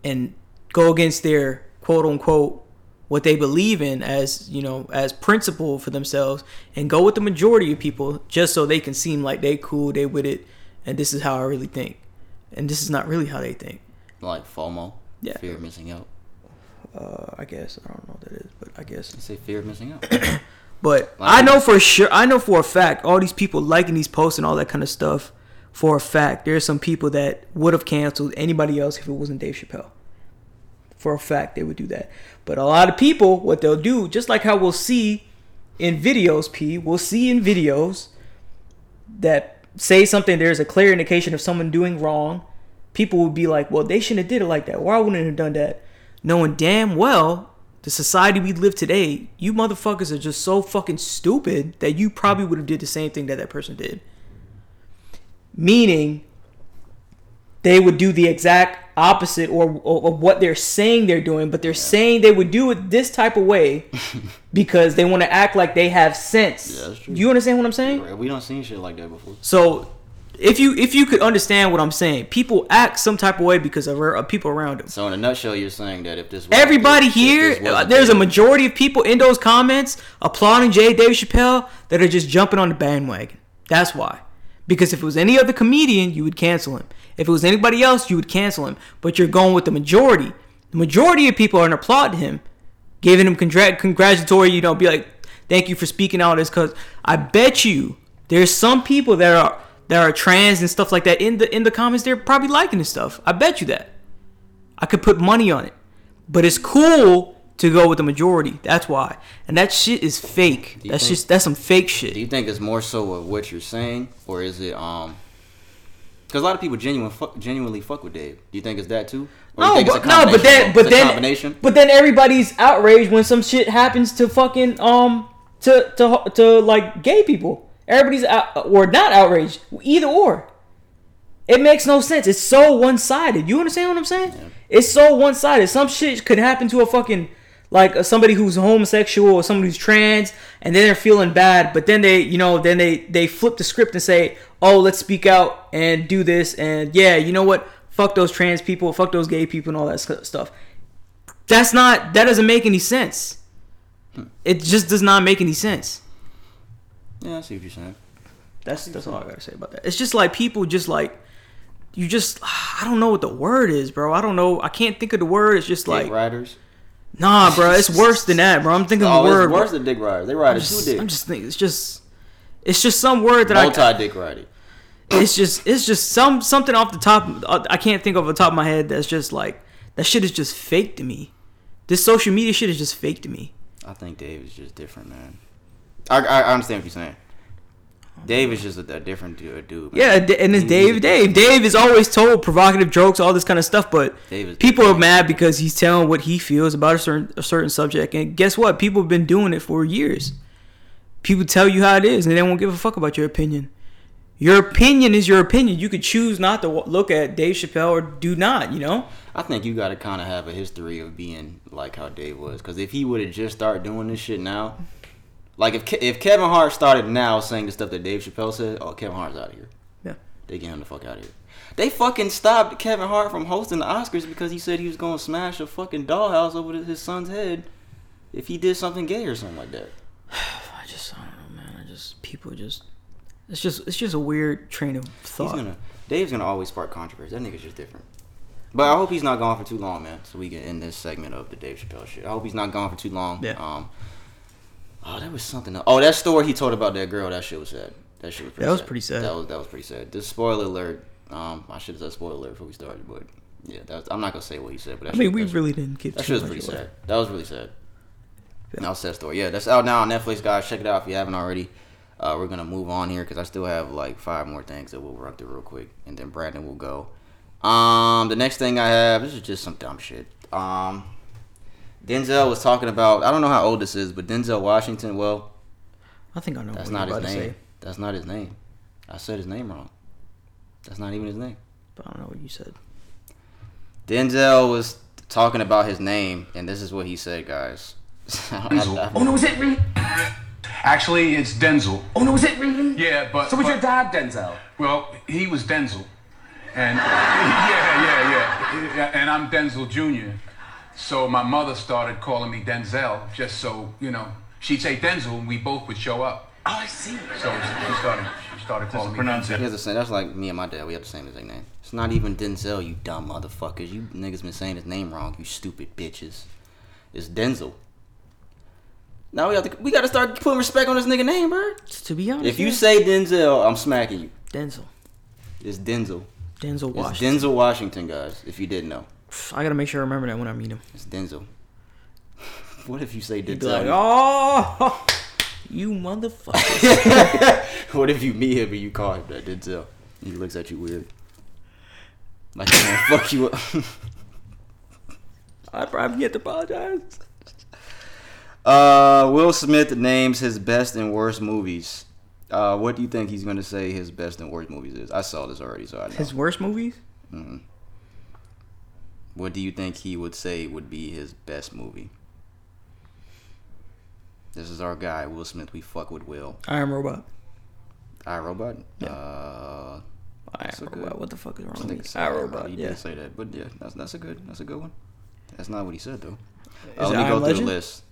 B: and go against their quote unquote what they believe in as you know as principle for themselves and go with the majority of people just so they can seem like they cool they with it and this is how i really think and this is not really how they think
A: like FOMO,
B: Yeah.
A: fear of missing out.
B: uh i guess i don't know what that is but i guess
A: You say fear of missing out.
B: But
A: Like-
B: I know for sure, I know for a fact, all these people liking these posts and all that kind of stuff, for a fact, there's some people that would have canceled anybody else if it wasn't Dave Chappelle. For a fact, they would do that. But a lot of people, what they'll do, just like how we'll see in videos, P, we'll see in videos that say something, there's a clear indication of someone doing wrong. People would be like, well, they shouldn't have did it like that. Why wouldn't have done that? Knowing damn well the society we live today, you motherfuckers are just so fucking stupid that you probably would have did the same thing that that person did. Meaning, they would do the exact opposite or, or, what they're saying they're doing, but they're saying they would do it this type of way because they want to act like they have sense.
A: Yeah.
B: You understand what I'm saying?
A: we don't seen shit like that before.
B: So, if you if you could understand what I'm saying, people act some type of way because of, people around them.
A: So in a nutshell, you're saying that if this was-
B: Everybody
A: if
B: here,
A: this wasn't
B: uh, there's a majority of people in those comments applauding Jay Dave Chappelle that are just jumping on the bandwagon. That's why. Because if it was any other comedian, you would cancel him. If it was anybody else, you would cancel him. But you're going with the majority. The majority of people are going to applaud him, giving him congrat- congratulatory, you know, be like, thank you for speaking out this. Because I bet you there's some people that are that are trans and stuff like that in the in the comments. They're probably liking this stuff. I bet you that. I could put money on it. But it's cool to go with the majority. That's why. And that shit is fake. That's
A: think-
B: just that's some fake shit.
A: Do you think it's more so of what you're saying, or is it um? Because a lot of people genuine fuck, genuinely fuck with Dave. Do you think it's that too? Or
B: No, but no, but then but then
A: combination.
B: but then everybody's outraged when some shit happens to fucking um to to to like gay people. Everybody's out or not outraged, either or. It makes no sense. It's so one sided. You understand what I'm saying? It's so one sided. Some shit could happen to a fucking like uh, somebody who's homosexual or somebody who's trans, and then they're feeling bad, but then they, you know, then they they flip the script and say, "Oh, let's speak out and do this," and yeah, you know what? Fuck those trans people, fuck those gay people, and all that stuff. That's not. That doesn't make any sense. It just does not make any sense.
A: Yeah, I see what you're saying.
B: That's that's all I gotta say about that. It's just like people just like you just I don't know what the word is, bro. I don't know. I can't think of the word. It's just like
A: riders.
B: Nah, bro. It's worse than that, bro. I'm thinking of the word.
A: it's worse than dick riders. They ride
B: I'm
A: a
B: just,
A: two dick.
B: I'm just thinking. It's just it's just some word that I.
A: Multi dick riding.
B: It's just it's just some something off the top. I can't think of the top of my head. That's just like that shit is just fake to me. This social media shit is just fake to me.
A: I think Dave is just different, man. I, I, I understand what you're saying. Dave is just a, a different dude. dude.
B: Yeah, and it's Dave. Dave. Dave is always told provocative jokes, all this kind of stuff. But people are mad because he's telling what he feels about a certain a certain subject. And guess what? People have been doing it for years. People tell you how it is, and they won't give a fuck about your opinion. Your opinion is your opinion. You could choose not to look at Dave Chappelle or do not. You know.
A: I think you got to kind of have a history of being like how Dave was. Because if he would have just started doing this shit now, like if Ke- if Kevin Hart started now saying the stuff that Dave Chappelle said, oh, Kevin Hart's out of here.
B: Yeah.
A: They get him the fuck out of here. They fucking stopped Kevin Hart from hosting the Oscars because he said he was going to smash a fucking dollhouse over his son's head if he did something gay or something like that.
B: I just I don't know, man. I just people just it's just it's just a weird train of
A: He's
B: thought.
A: gonna Dave's gonna always spark controversy. That nigga's just different. But I hope he's not gone for too long, man. So we can end this segment of the Dave Chappelle shit. I hope he's not gone for too long.
B: Yeah.
A: Um. Oh, that was something. Else. Oh, that story he told about that girl. That shit was sad. That shit was. Pretty
B: That was
A: sad.
B: pretty sad.
A: That was that was pretty sad. This spoiler alert. Um, I should have said spoiler alert before we started, but yeah, that was, I'm not gonna say what he said. But that
B: I mean, we
A: shit-
B: really didn't get
A: that shit was pretty
B: away.
A: sad. That was really sad. That was sad story. Yeah, that's out now on Netflix, guys. Check it out if you haven't already. Uh, we're gonna move on here because I still have like five more things that we'll run through real quick, and then Brandon will go. Um, the next thing I have this is just some dumb shit. Um, Denzel was talking about I don't know how old this is, but Denzel Washington. Well,
B: I think I know
A: that's
B: what
A: not
B: you're
A: his
B: about to
A: name. That's not his name. I said his name wrong. That's not even his name.
B: but I don't know what you said.
A: Denzel was talking about his name, and this is what he said, guys. I-
E: Oh no, is it Reed?
F: Actually, it's Denzel.
E: Oh no, is it Reed?
F: Yeah, but
E: So was
F: but-
E: your dad Denzel?
F: Well, he was Denzel, and yeah, yeah, yeah, yeah, and I'm Denzel Jr. So my mother started calling me Denzel, just so you know. She'd say Denzel, and we both would show up.
E: Oh, I see.
F: So she started, she started calling me Denzel.
A: He has the same. That's like me and my dad. We have the same exact name. It's not even Denzel. You dumb motherfuckers. You niggas been saying his name wrong. You stupid bitches. It's Denzel. Now we have to. We got to start putting respect on this nigga name, bro.
B: To be honest,
A: If you
B: man,
A: say Denzel, I'm smacking you.
B: Denzel,
A: It's Denzel.
B: Denzel
A: It's
B: Washington,
A: Denzel Washington, guys. If you didn't know,
B: I gotta make sure I remember that when I meet him.
A: it's Denzel. what if you say Denzel?
B: be like, "Oh, you motherfucker."
A: What if you meet him and you call him that Denzel? He looks at you weird. Like he gonna fuck you up.
B: I probably get to apologize.
A: Uh, Will Smith names his best and worst movies. Uh, what do you think he's gonna say his best and worst movies is? I saw this already, so I know.
B: His worst movies?
A: What do you think he would say would be his best movie? This is our guy, Will Smith. We fuck with Will.
B: I am Robot.
A: I Robot. Uh,
B: I am
A: good-
B: Robot. What the fuck is wrong with me? I Robot.
A: He
B: Yeah.
A: did say that, but yeah, that's that's a good that's a good one. That's not what he said though. Uh, let me go
B: Am
A: through
B: Legend?
A: the list.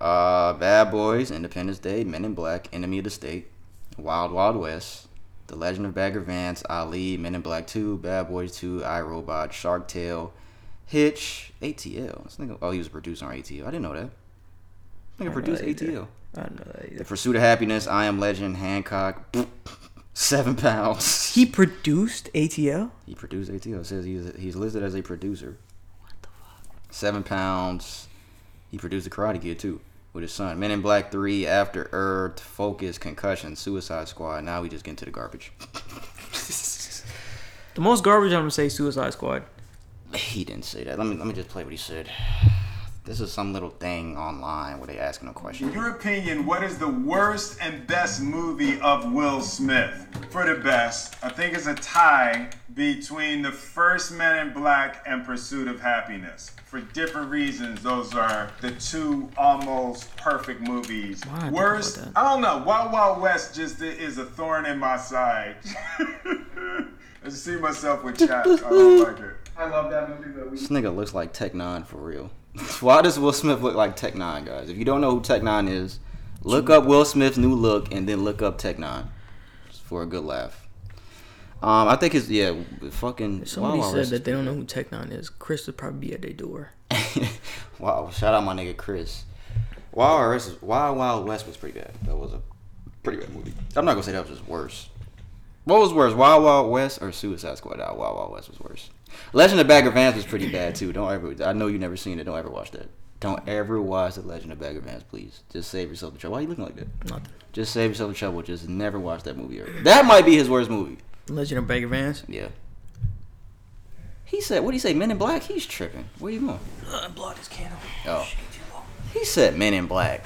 A: Uh, Bad Boys, Independence Day, Men in Black, Enemy of the State, Wild Wild West, The Legend of Bagger Vance, Ali, Men in Black 2, Bad Boys 2, iRobot, Shark Tale, Hitch, ATL. This nigga, oh, he was a producer on ATL. I didn't know that. Nigga produced. ATL.
B: I know that
A: The. Pursuit of Happiness, I Am Legend, Hancock, Seven Pounds.
B: He produced ATL.
A: He produced ATL. It says he's he's listed as a producer. What the fuck? Seven pounds. He produced the Karate Kid too with his son. Men in Black Three, After Earth, Focus, Concussion, Suicide Squad. Now we just get into the garbage.
B: The most garbage I'm gonna say Suicide Squad.
A: He didn't say that. Let me let me just play what he said. This is some little thing online where they asking a question.
E: In your opinion, what is the worst and best movie of Will Smith? For the best, I think it's a tie between The First Men in Black and Pursuit of Happiness. For different reasons, those are the two almost perfect movies.
B: Why
E: Worst. I don't know. Wild Wild West just is a thorn in my side. I just see myself with chaps. I don't like it.
G: I love that movie, but we
A: This nigga looks like Tech N9ne for real. Why does Will Smith look like Tech N9ne, guys? If you don't know who Tech N9ne is, look up Will Smith's new look and then look up Tech N9ne for a good laugh. Um, I think it's yeah, fucking.
B: Somebody
A: Wild Wild
B: said
A: West
B: that
A: is
B: they don't know who Tech N9ne is, Chris would probably be at their door.
A: wow, shout out my nigga Chris. Wild Wild West, Wild Wild West was pretty bad. That was a pretty bad movie. I'm not gonna say that was just worse. What was worse, Wild Wild West or Suicide Squad? Nah, Wild Wild West was worse. Legend of Bagger Vance was pretty bad too. Don't ever. I know you never seen it. Don't ever watch that. Don't ever watch the Legend of Bagger Vance, please. Just save yourself the trouble. Why are you looking like that?
B: Nothing.
A: Just save yourself the trouble. Just never watch that movie. Ever. That might be his worst movie.
B: Legend of Bagger Vance.
A: Yeah. He said, "What do you say, Men in Black?" He's tripping. Where you going?
B: Uh, blood is candle.
A: Oh. He said Men in Black.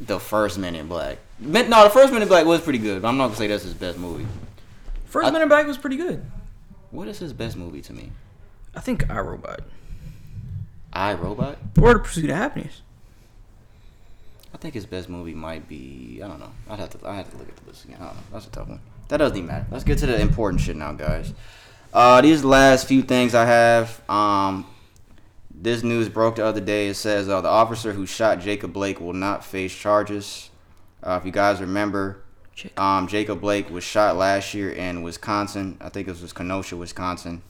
A: The first Men in Black. Men, no, the first Men in Black was pretty good, but I'm not gonna say that's his best movie.
B: First
A: I-
B: Man in Black was pretty good.
A: What is his best movie to me?
B: I think I Robot.
A: I Robot.
B: Or The Pursuit of Happiness.
A: I think his best movie might be. I don't know. I'd have to. I have to look at the list again. I don't know. That's a tough one. That doesn't even matter. Let's get to the important shit now, guys. Uh, these last few things I have. Um, this news broke the other day. It says uh, the officer who shot Jacob Blake will not face charges. Uh, if you guys remember. Um, Jacob Blake was shot last year in Wisconsin. I think it was Kenosha, Wisconsin.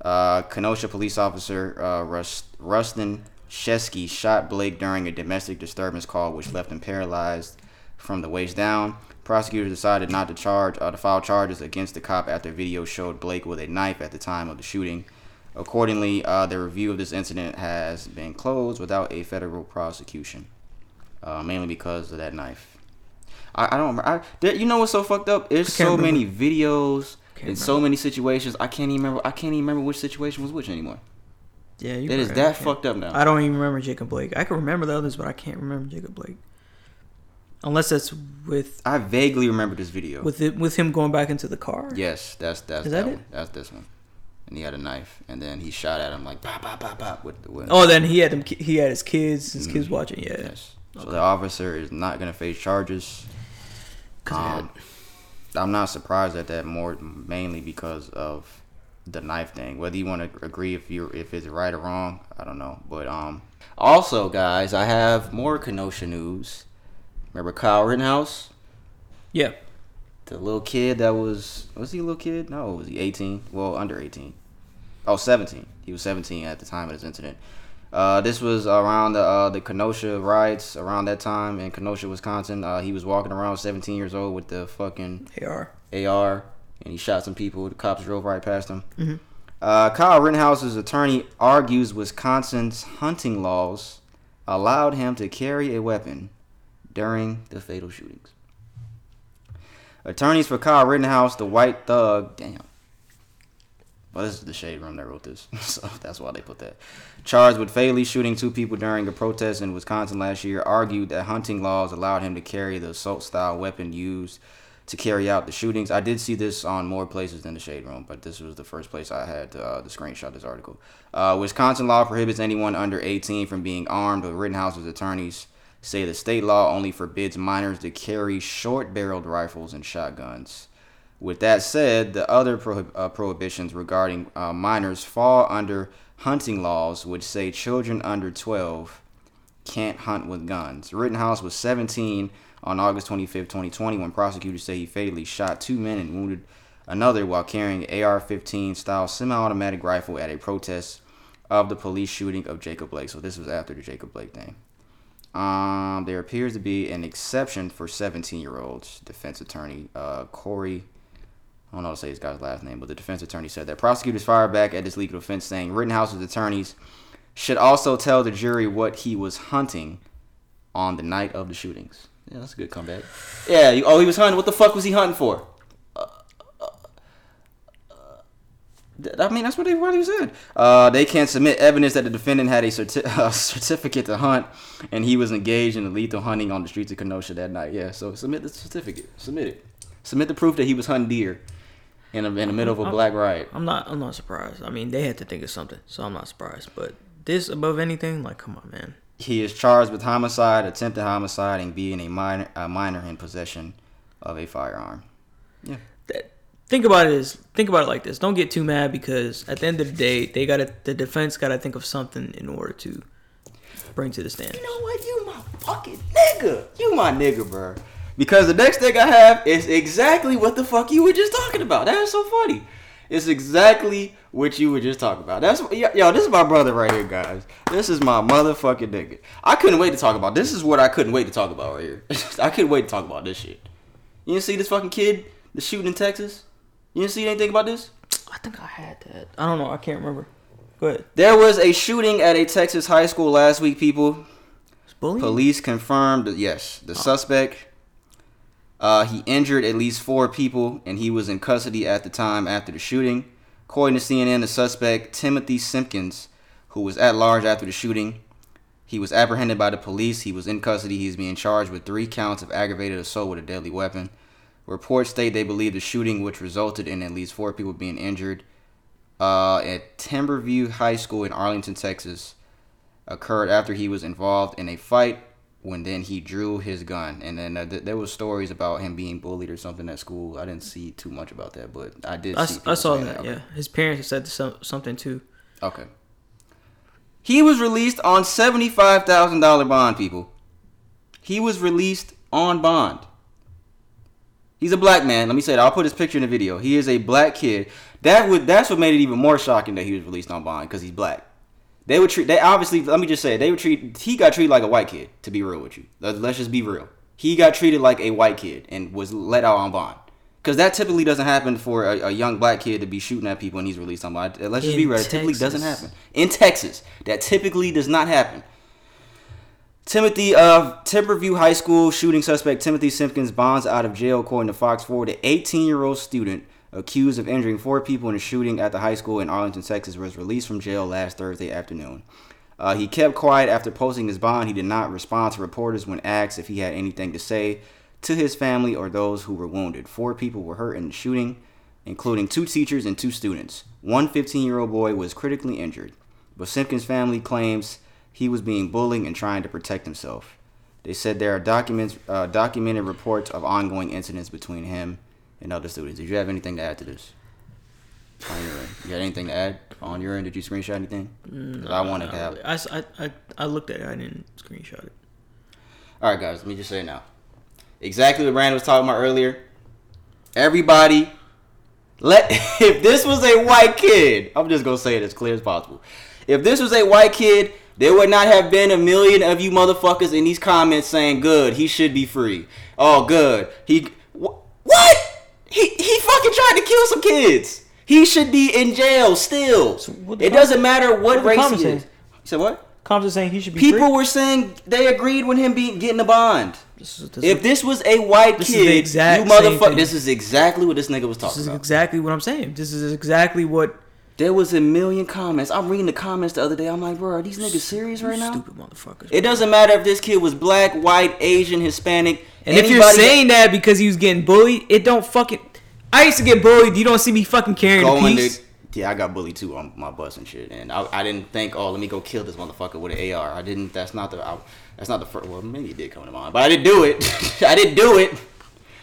A: Uh, Kenosha police officer uh, Rust, Rusten Sheskey shot Blake during a domestic disturbance call, which left him paralyzed from the waist down. Prosecutors decided not to charge uh, to file charges against the cop after video showed Blake with a knife at the time of the shooting. Accordingly, uh, the review of this incident has been closed without a federal prosecution, uh, mainly because of that knife. I, I don't remember. I, there, you know what's so fucked up? There's so
B: remember.
A: many videos
B: Can't
A: so many situations. I can't even remember. I can't even remember which situation was which anymore.
B: Yeah, you
A: It is that fucked up now.
B: I don't even remember Jacob Blake. I can remember the others, but I can't remember Jacob Blake. Unless that's with
A: I vaguely remember this video.
B: with it with him going back into the car.
A: yes, that's that's
B: Is
A: that,
B: that it?
A: one. That's this one. And he had a knife, and then he shot at him like pop, pop, pop, pop with the. With,
B: Oh, then he had him. He had his kids. His kids watching. Yeah.
A: Mm-hmm. Yes. So the officer is not gonna face charges. Um, I'm not surprised at that. More mainly because of the knife thing. Whether you want to agree if you if it's right or wrong, I don't know. But um, also guys, I have more Kenosha news. Remember Kyle Rittenhouse,
B: Yeah.
A: the little kid that was was he a little kid? No, was he 18? Well, under 18. Oh, 17. He was 17 at the time of this incident. Uh, this was around the uh, the Kenosha riots around that time in Kenosha, Wisconsin. Uh, he was walking around 17 years old with the fucking
B: AR.
A: AR, and he shot some people. The cops drove right past him. Uh, Kyle Rittenhouse's attorney argues Wisconsin's hunting laws allowed him to carry a weapon during the fatal shootings. Attorneys for Kyle Rittenhouse, the white thug, damn. Well, this is the shade room that wrote this, so that's why they put that. Charged with fatally shooting two people during a protest in Wisconsin last year, argued that hunting laws allowed him to carry the assault-style weapon used to carry out the shootings. I did see this on more places than the shade room, but this was the first place I had uh, to screenshot this article. Uh, Wisconsin law prohibits anyone under 18 from being armed, but Rittenhouse's attorneys say the state law only forbids minors to carry short-barreled rifles and shotguns. With that said, the other prohib- uh, prohibitions regarding uh, minors fall under hunting laws, which say children under 12 can't hunt with guns. Rittenhouse was 17 on August 25, 2020, when prosecutors say he fatally shot two men and wounded another while carrying an AR-15 style semi-automatic rifle at a protest of the police shooting of Jacob Blake. So this was after the Jacob Blake thing. Um, there appears to be an exception for 17-year-olds. Defense attorney uh, Corey I don't know how to say this guy's last name, but the defense attorney said that prosecutors fired back at this legal offense, saying Rittenhouse's attorneys should also tell the jury what he was hunting on the night of the shootings. Yeah, that's a good comeback. Yeah, you- oh, he was hunting. What the fuck was he hunting for? Uh, uh, uh, I mean, that's what they really said. Uh, they can't submit evidence that the defendant had a, certi- a certificate to hunt, and he was engaged in lethal hunting on the streets of Kenosha that night. Yeah, so submit the certificate. Submit it. Submit the proof that he was hunting deer in, a, in the middle of a black riot.
B: I'm not. I'm not surprised. I mean, they had to think of something, so I'm not surprised. But this above anything, like, come on, man.
A: He is charged with homicide, attempted homicide, and being a minor, a minor in possession of a firearm.
B: That, think about it is think about it like this. Don't get too mad because at the end of the day, they got to the defense got to think of something in order to bring to the stand.
A: You know what? You my fucking nigga. You my nigga, bro. Because the next thing I have is exactly what the fuck you were just talking about. That is so funny. It's exactly what you were just talking about. That's yo, yo, this is my brother right here, guys. This is my motherfucking nigga. I couldn't wait to talk about. This is what I couldn't wait to talk about right here. I couldn't wait to talk about this shit. You didn't see this fucking kid, the shooting in Texas? You didn't see anything about this?
B: I think I had that. I don't know. I can't remember. Go ahead.
A: There was a shooting at a Texas high school last week, people.
B: It's bullying.
A: Police confirmed yes, the oh. suspect. Uh, he injured at least four people, and he was in custody at the time after the shooting. According to CNN, the suspect Timothy Simpkins, who was at large after the shooting, he was apprehended by the police. He was in custody. He's being charged with three counts of aggravated assault with a deadly weapon. Reports state they believe the shooting, which resulted in at least four people being injured, uh, at Timberview High School in Arlington, Texas, occurred after he was involved in a fight when then he drew his gun. And then uh, th- there was stories about him being bullied or something at school. I didn't see too much about that but i did
B: I, I saw that.
A: okay.
B: Yeah, his parents said some, something too.
A: okay. He was released on $75000 bond people. He was released on bond. He's a black man. Let me say that. I'll put his picture in the video. He is a black kid. That would that's what made it even more shocking that he was released on bond because he's black they would treat. They obviously. Let me just say. They would treat. He got treated like a white kid. To be real with you, Let- let's just be real. He got treated like a white kid and was let out on bond. Because that typically doesn't happen for a, a young black kid to be shooting at people and he's released on bond. Let's just
B: In
A: be real. It typically doesn't happen in Texas. That typically does not happen. Timothy of Timberview High School shooting suspect Timothy Simpkins bonds out of jail according to Fox 4. The 18-year-old student accused of injuring four people in a shooting at the high school in Arlington, Texas, was released from jail last Thursday afternoon. Uh, he kept quiet after posting his bond. He did not respond to reporters when asked if he had anything to say to his family or those who were wounded. Four people were hurt in the shooting, including two teachers and two students. One 15-year-old boy was critically injured, but Simpkins' family claims he was being bullied and trying to protect himself. They said there are documents, uh, documented reports of ongoing incidents between him and other students. Did you have anything to add to this? On your end, you got anything to add on your end? Did you screenshot anything? Mm, 'Cause I wanted to have.
B: I, I, I looked at it. I didn't screenshot it.
A: All right, guys. Let me just say it now. Exactly what Brandon was talking about earlier. Everybody, let if this was a white kid, I'm just gonna say it as clear as possible. If this was a white kid, there would not have been a million of you motherfuckers in these comments saying, "Good, he should be free." Oh, good. He wh- what? He he fucking tried to kill some kids. He should be in jail still.
B: the
A: it doesn't matter what,
B: what
A: race he is. You said what?
B: Cops are saying he should be
A: People
B: free.
A: were saying they agreed with him being getting a bond.
B: This is, this
A: If this was a white
B: This
A: kid, you motherfucker, this is exactly what this nigga was
B: this
A: talking
B: is
A: about.
B: exactly what I'm saying. This is exactly what
A: there was a million comments. I'm reading the comments the other day. I'm like, bro, are these niggas serious right now?
B: stupid motherfuckers.
A: It doesn't matter if this kid was black, white, Asian, Hispanic.
B: and if you're saying that because he was getting bullied, it don't fucking. I used to get bullied. You don't see me fucking carrying a piece.
A: to, yeah, I got bullied too on my bus and shit, and I, I didn't think, oh, let me go kill this motherfucker with an AR. I didn't. That's not the. I, that's not the first. Well, maybe it did come to mind, but I didn't do it. I didn't do it.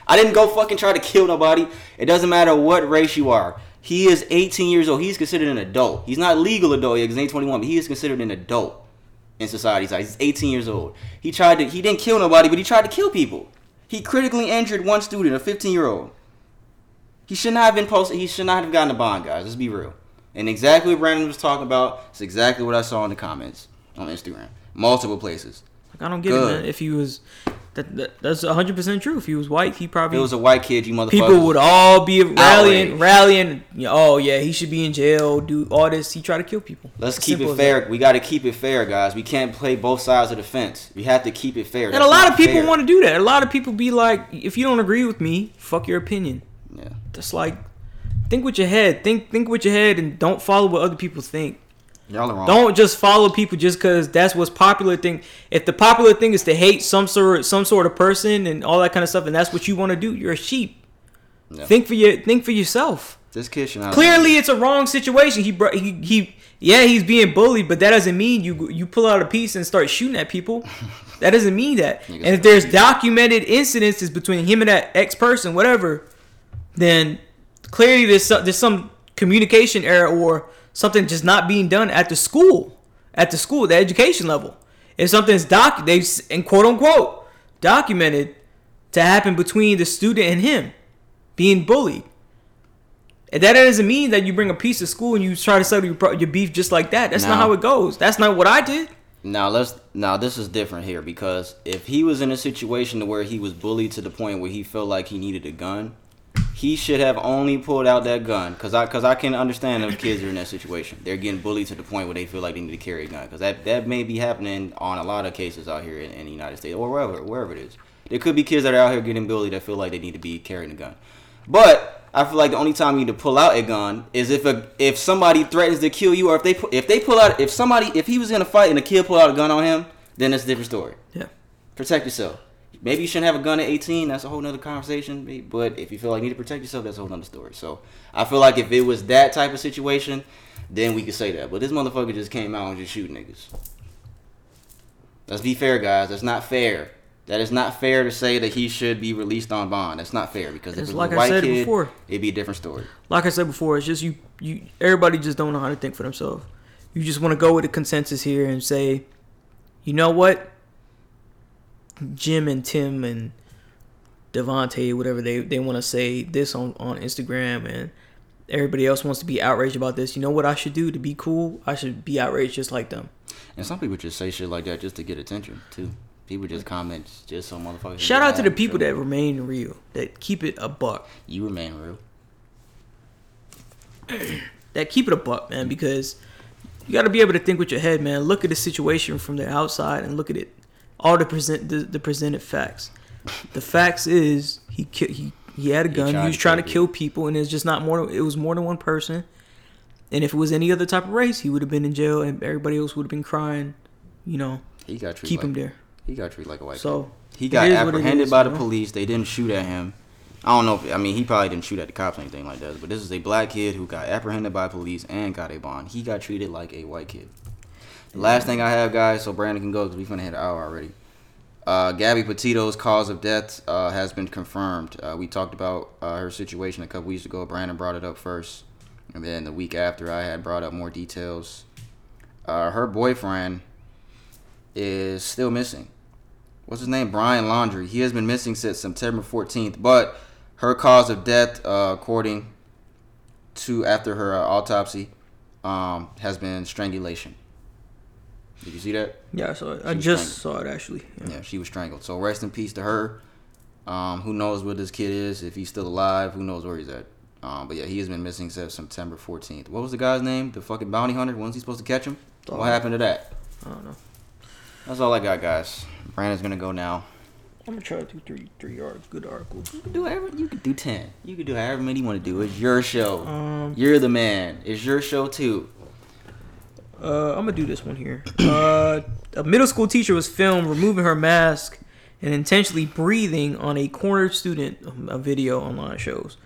A: I didn't go fucking try to kill nobody. It doesn't matter what race you are. He is 18 years old. He's considered an adult. He's not legal adult yet because he's 21, but he is considered an adult in society's eyes. He's 18 years old. He tried to. He didn't kill nobody, but he tried to kill people. He critically injured one student, a 15 year old. He should not have been posted. He should not have gotten a bond, guys. Let's be real. And exactly what Brandon was talking about is exactly what I saw in the comments on Instagram, multiple places.
B: Like I don't get
A: Good.
B: it, man. If he was, that, that that's 100 percent true. If he was white, he
A: If
B: probably
A: it was a white kid, you motherfuckers.
B: people would all be rallying,
A: Outraged.
B: rallying. oh yeah, he should be in jail. Do all this. He tried to kill people.
A: Let's
B: As
A: keep it fair. We got to keep it fair, guys. We can't play both sides of the fence. We have to keep it fair.
B: And a lot of people want to do that. A lot of people be like, if you don't agree with me, fuck your opinion.
A: Yeah.
B: That's like, think with your head. Think think with your head and don't follow what other people think.
A: Y'all are wrong.
B: Don't just follow people just because that's what's popular thing. If the popular thing is to hate some sort some sort of person and all that kind of stuff, and that's what you want to do, you're a sheep.
A: Yeah.
B: Think for your think for yourself.
A: This kid should not.
B: Clearly, it's a wrong situation. He brought he, he yeah he's being bullied, but that doesn't mean you you pull out a piece and start shooting at people. That doesn't mean that. And if there's documented incidences between him and that ex person, whatever, then clearly there's some, there's some communication error or something just not being done at the school, at the school, the education level. If something's doc, they and quote unquote documented to happen between the student and him being bullied. And that doesn't mean that you bring a piece to school and you try to settle your, your beef just like that. That's
A: No.
B: not how it goes. That's not what I did.
A: Now let's now this is different here because if he was in a situation to where he was bullied to the point where he felt like he needed a gun, he should have only pulled out that gun because I because I can understand if kids are in that situation. They're getting bullied to the point where they feel like they need to carry a gun because that that may be happening on a lot of cases out here in, in the United States or wherever wherever it is. There could be kids that are out here getting bullied that feel like they need to be carrying a gun, but. I feel like the only time you need to pull out a gun is if a if somebody threatens to kill you, or if they if they pull out if somebody if he was in a fight and a kid pulled out a gun on him, then it's a different story.
B: Yeah.
A: Protect yourself. Maybe you shouldn't have a gun at 18. That's a whole nother conversation. But if you feel like you need to protect yourself, that's a whole nother story. So I feel like if it was that type of situation, then we could say that. But this motherfucker just came out and just shoot niggas. Let's be fair, guys. That's not fair. That is not fair to say that he should be released on bond. That's not fair because if
B: It's
A: it was
B: like
A: a
B: I
A: white
B: said
A: kid,
B: before.
A: it'd be a different story.
B: like I said before, it's just you you everybody just don't know how to think for themselves. You just want to go with a consensus here and say, you know what? Jim and Tim and Devontae, whatever they, they want to say this on, on Instagram and everybody else wants to be outraged about this. You know what I should do to be cool? I should be outraged just like them.
A: And some people just say shit like that just to get attention too. People just comment just so motherfuckers.
B: Shout out to the people that remain real, that keep it a buck.
A: you remain real.
B: that keep it a buck, man, because you got to be able to think with your head, man. Look at the situation from the outside and look at it, all the present the, the presented facts. The facts is he ki- he he had a gun. He,
A: tried
B: was trying to
A: kill
B: people, and it's just not more. It was more than one person. And if it was any other type of race, he would have been in jail, and everybody else would have been crying. You know,
A: He got treated
B: keep
A: like,
B: him there.
A: He got treated like a white
B: So
A: kid. He got
B: is what it
A: apprehended
B: is,
A: by the police. They didn't shoot at him. I don't know. If, I mean, he probably didn't shoot at the cops or anything like that. But this is a black kid who got apprehended by police and got a bond. He got treated like a white kid. Last thing I have, guys, so Brandon can go because we finna hit an hour already. Uh, Gabby Petito's cause of death uh, has been confirmed. Uh, we talked about uh, her situation a couple weeks ago. Brandon brought it up first, and then the week after, I had brought up more details. Uh, her boyfriend is still missing. What's his name? Brian Laundrie. He has been missing since September 14th, but her cause of death, uh, according to after her autopsy, um, has been strangulation. Did you see that?
B: Yeah, I saw it. I
A: was
B: just saw it actually. Yeah.
A: Yeah, she was strangled. So rest in peace to her. Um, who knows where this kid is? If he's still alive, who knows where he's at? Um, but yeah, he has been missing since September 14th. What was the guy's name? The fucking bounty hunter? When's he supposed to catch him? What happened to that?
B: I don't know.
A: That's all I got, guys. Brandon's gonna go now.
B: I'm gonna try to do three three art good articles.
A: You can do however you can do ten. You can do however many you want to do. It's your show.
B: Um,
A: You're the man. It's your show too.
B: Uh, I'm gonna do this one here. Uh, a middle school teacher was filmed removing her mask and intentionally breathing on a cornered student. um, A video online shows.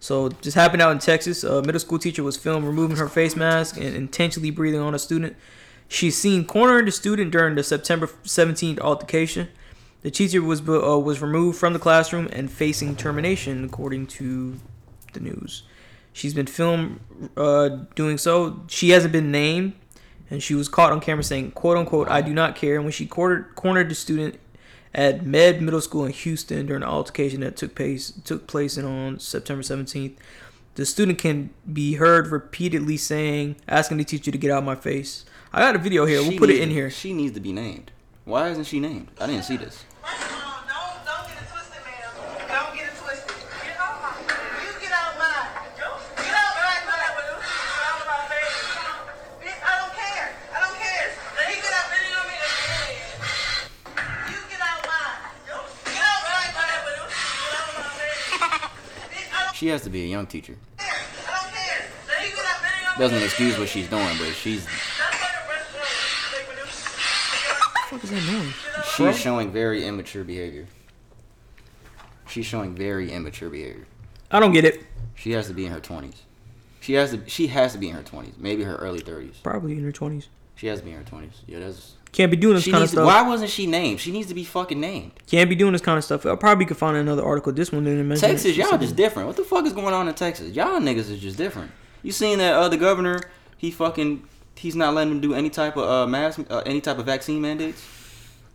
B: So this happened out in Texas. A middle school teacher was filmed removing her face mask and intentionally breathing on a student. She's seen cornering the student during the September 17th altercation. The teacher was uh, was removed from the classroom and facing termination, according to the news. She's been filmed uh, doing so. She hasn't been named, and she was caught on camera saying, "quote unquote," I do not care. And when she cornered, cornered the student at Med Middle School in Houston during the altercation that took place took place on September 17th, the student can be heard repeatedly saying, asking the teacher to get out of my face. I got a video here. We'll
A: She
B: put it in
A: to-
B: here.
A: She needs to be named. Why isn't she named? I didn't see this. She has to be a young teacher. doesn't excuse what she's doing, but she's
B: What the fuck is that noise?
A: she's showing very immature behavior. She's showing very immature behavior.
B: I don't get it.
A: She has to be in her twenties. She has to. She has to be in her twenties, maybe her early thirties.
B: Probably in her twenties.
A: She has to be in her twenties. Yeah, that's.
B: Can't be doing this
A: She
B: kind of
A: needs. To,
B: stuff.
A: why wasn't she named? She needs to be fucking named.
B: Can't be doing this kind of stuff. I probably could find another article. This one didn't mention.
A: Texas,
B: it.
A: y'all just different. What the fuck is going on in Texas? Y'all niggas is just different. You seen that uh, the governor? He fucking. He's not letting them do any type of uh, mask, uh, any type of vaccine mandates.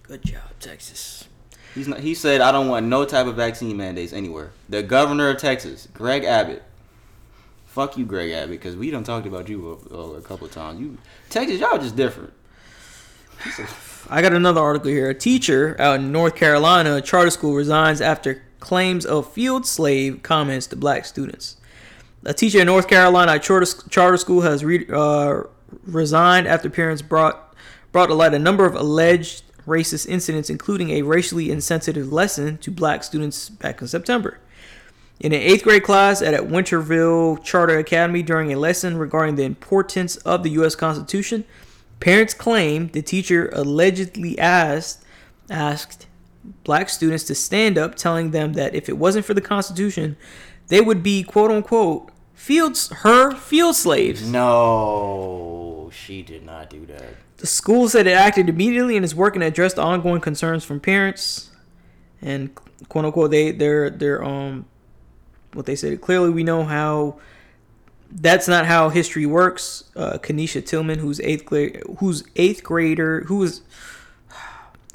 B: Good job, Texas.
A: He's not. He said, "I don't want no type of vaccine mandates anywhere." The governor of Texas, Greg Abbott. Fuck you, Greg Abbott, because we done talked about you a, a couple of times. You Texas, y'all just different.
B: I got another article here. A teacher out in North Carolina, charter school, resigns after claims of field slave comments to black students. A teacher in North Carolina, charter, charter school, has re, uh, resigned after parents brought brought to light a number of alleged racist incidents, including a racially insensitive lesson to black students back in September. In an eighth grade class at a Winterville Charter Academy during a lesson regarding the importance of the U.S. Constitution, parents claim the teacher allegedly asked asked black students to stand up, telling them that if it wasn't for the Constitution, they would be quote unquote fields her field slaves.
A: No, she did not do that.
B: The school said it acted immediately and is working to address the ongoing concerns from parents. And quote unquote, they they're they're um what they said. Clearly, we know how that's not how history works. Uh, Kanisha Tillman, who's eighth grade, who's eighth grader, who is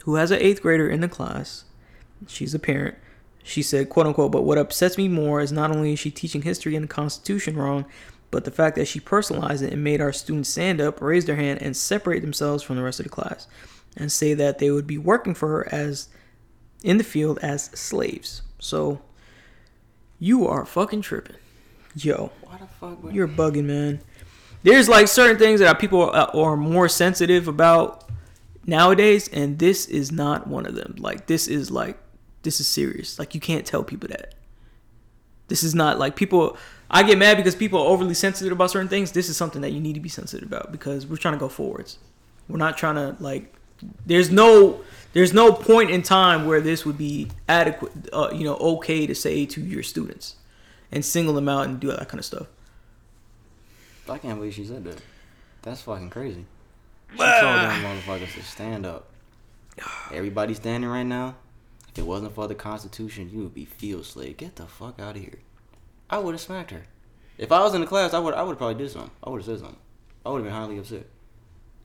B: who has an eighth grader in the class. She's a parent. She said, quote unquote, but what upsets me more is not only is she teaching history and the Constitution wrong, but the fact that she personalized it and made our students stand up, raise their hand, and separate themselves from the rest of the class and say that they would be working for her as in the field as slaves. So you are fucking tripping. Yo,
A: Why the fuck? Would,
B: you're bugging, man. There's like certain things that people are, are more sensitive about nowadays, and this is not one of them. Like this is like this is serious. Like you can't tell people that. This is not like people. I get mad because people are overly sensitive about certain things. This is something that you need to be sensitive about because we're trying to go forwards. We're not trying to like. There's no. There's no point in time where this would be adequate. Uh, you know, okay to say to your students, and single them out and do all that kind of stuff.
A: I can't believe she said that. That's fucking crazy. She told them motherfuckers to stand up. Everybody standing right now. If it wasn't for the Constitution, you would be field slave. Get the fuck out of here. I would have smacked her. If I was in the class, I would I would probably did something. I would have said something. I would have been highly upset.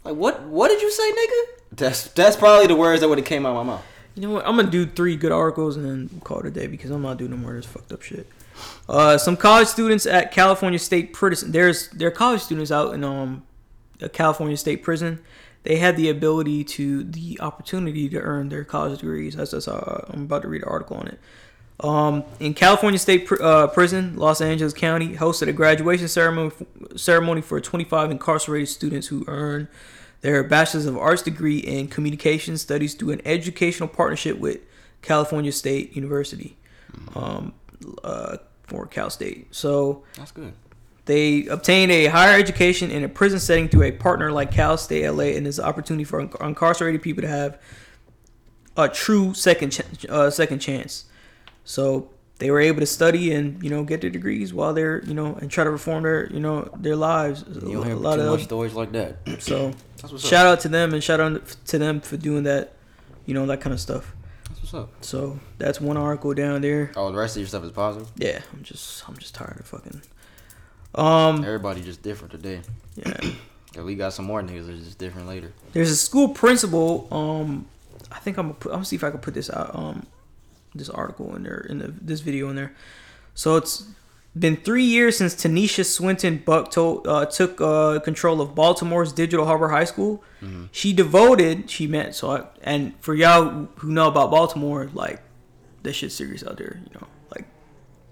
A: Like what? What did you say, nigga? That's that's probably the words that would have came out of my mouth.
B: You know what? I'm gonna do three good articles and then call it a day because I'm not doing no more of this fucked up shit. Uh, some college students at California State Prison. There's there are college students out in um, a California State Prison. They had the ability to the opportunity to earn their college degrees. That's just uh, I'm about to read an article on it. Um, in California State pr- uh, Prison, Los Angeles County hosted a graduation ceremony ceremony for 25 incarcerated students who earned their Bachelor's of Arts degree in Communication Studies through an educational partnership with California State University, um, uh, for Cal State. So
A: That's good.
B: they obtain a higher education in a prison setting through a partner like Cal State LA, and there's an opportunity for inc- incarcerated people to have a true second ch- uh, second chance. So they were able to study and you know get their degrees while they're you know and try to reform their you know their lives.
A: You don't hear
B: a lot
A: too
B: of
A: much stories like that.
B: so
A: That's what's
B: shout
A: up.
B: out to them and shout out to them for doing that, you know that kind of stuff.
A: That's what's up.
B: So that's one article down there.
A: Oh, the rest of your stuff is positive.
B: Yeah, I'm just I'm just tired of fucking. Um,
A: Everybody just different today.
B: yeah.
A: yeah we got some more niggas that's just different later.
B: There's a school principal. Um, I think I'm gonna put. I'm gonna see if I can put this out. Um, this article in there in the this video in there. So it's been three years since Tanisha Swinton Buck told, uh, took uh, control of Baltimore's Digital Harbor High School. She devoted. She meant so. I, and for y'all who know about Baltimore, like that shit's serious out there. You know, like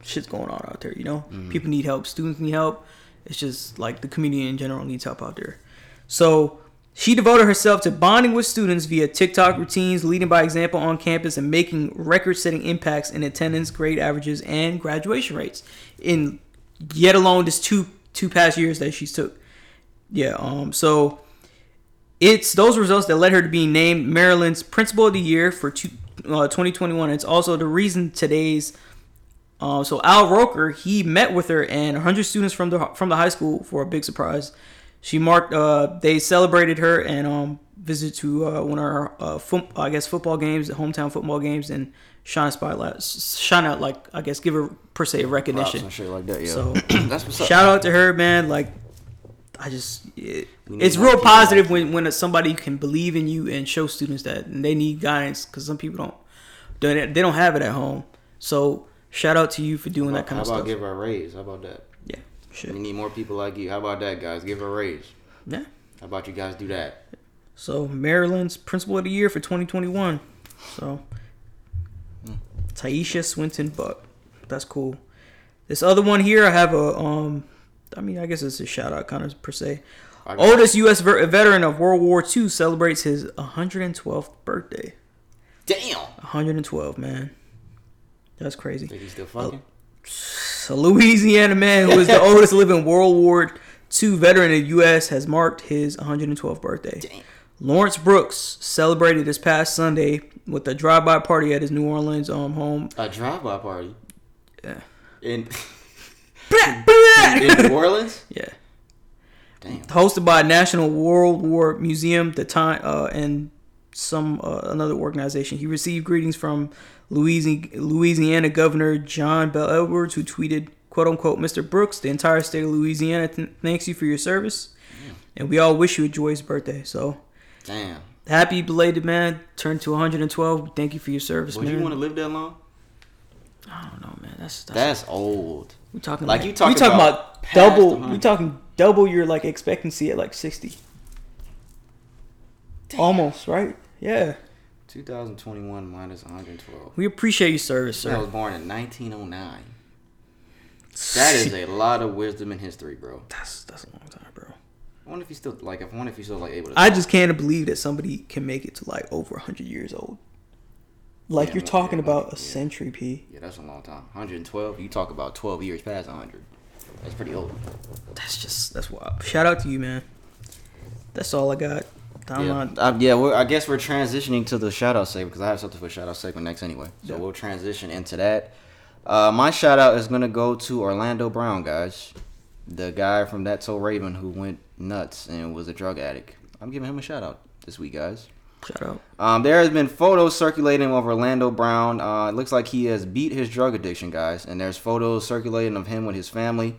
B: shit's going on out there. You know, people need help. Students need help. It's just like the community in general needs help out there. So she devoted herself to bonding with students via TikTok routines, leading by example on campus, and making record-setting impacts in attendance, grade averages, and graduation rates. In yet alone this two two past years that she's took Yeah. Um. So it's those results that led her to being named Maryland's Principal of the Year for two, uh, 2021. It's also the reason today's. Uh, so Al Roker he met with her and 100 students from the from the high school for a big surprise. She marked. Uh, they celebrated her and um visited to uh, one of our uh, I guess football games, hometown football games, and shine a spotlight, shine out like I guess give her per se recognition.
A: and shit like that. Yeah.
B: So
A: that's what's up.
B: shout out to her, man. Like, I just it, it's real positive when when somebody can believe in you and show students that they need guidance because some people don't they they don't have it at home. So shout out to you for doing that kind of stuff.
A: How about give her a raise? How about that?
B: yeah, shit.
A: We need more people like you. How about that, guys? Give her a raise.
B: Yeah.
A: How about you guys do that?
B: So Maryland's Principal of the Year for 2021. So Taisha Swinton Buck. That's cool. This other one here, I have a um. I mean, I guess it's a shout out kind of per se. Oldest U.S. ver- veteran of World War II celebrates his 112th birthday.
A: Damn.
B: 112, man. That's crazy.
A: Think he's still fucking?
B: A Louisiana man who is the oldest living World War II veteran in the U.S. has marked his 112th birthday.
A: Damn.
B: Lawrence Brooks celebrated this past Sunday with a drive-by party at his New Orleans um, home.
A: A drive-by party
B: Yeah.
A: in in New Orleans.
B: Yeah.
A: Damn.
B: Hosted by National World War Museum, the time uh, and some uh, another organization. He received greetings from Louisiana, Louisiana Governor John Bell Edwards, who tweeted, "quote unquote," Mr. Brooks, the entire state of Louisiana th- thanks you for your service, and we all wish you a joyous birthday. So
A: Damn.
B: happy belated man, turned to 112. Thank you for your service,
A: Would
B: man.
A: you want to live that long?
B: I don't know, man. That's that's,
A: That's old.
B: we talking
A: like
B: like,
A: you talking
B: we talking
A: about
B: about, double. We talking double your like expectancy at like 60. Almost right. Yeah.
A: 2021 minus 112.
B: We appreciate your service, sir.
A: I was born in 1909. That is a lot of wisdom and history, bro.
B: That's that's a long time, bro.
A: I wonder if he's still like. I wonder if he's still like able to.
B: I
A: talk.
B: just can't believe that somebody can make it to like over 100 years old. Like
A: Yeah,
B: you're talking
A: yeah,
B: about a
A: yeah.
B: century, P.
A: Yeah, that's a long time. 112. You talk about 12 years past 100. That's pretty old.
B: That's just that's wild. Shout out to you, man. That's all I got. I'm
A: yeah,
B: not-
A: uh, yeah. We're, I guess we're transitioning to the shout out segment because I have something for shout out segment next anyway. So we'll transition into that. Uh, my shout out is gonna go to Orlando Brown, guys, the guy from That's So Raven who went nuts and was a drug addict. I'm giving him a shout out this week, guys.
B: Shout out.
A: Um, there has been photos circulating of Orlando Brown. Uh, it looks like he has beat his drug addiction, guys. And there's photos circulating of him with his family.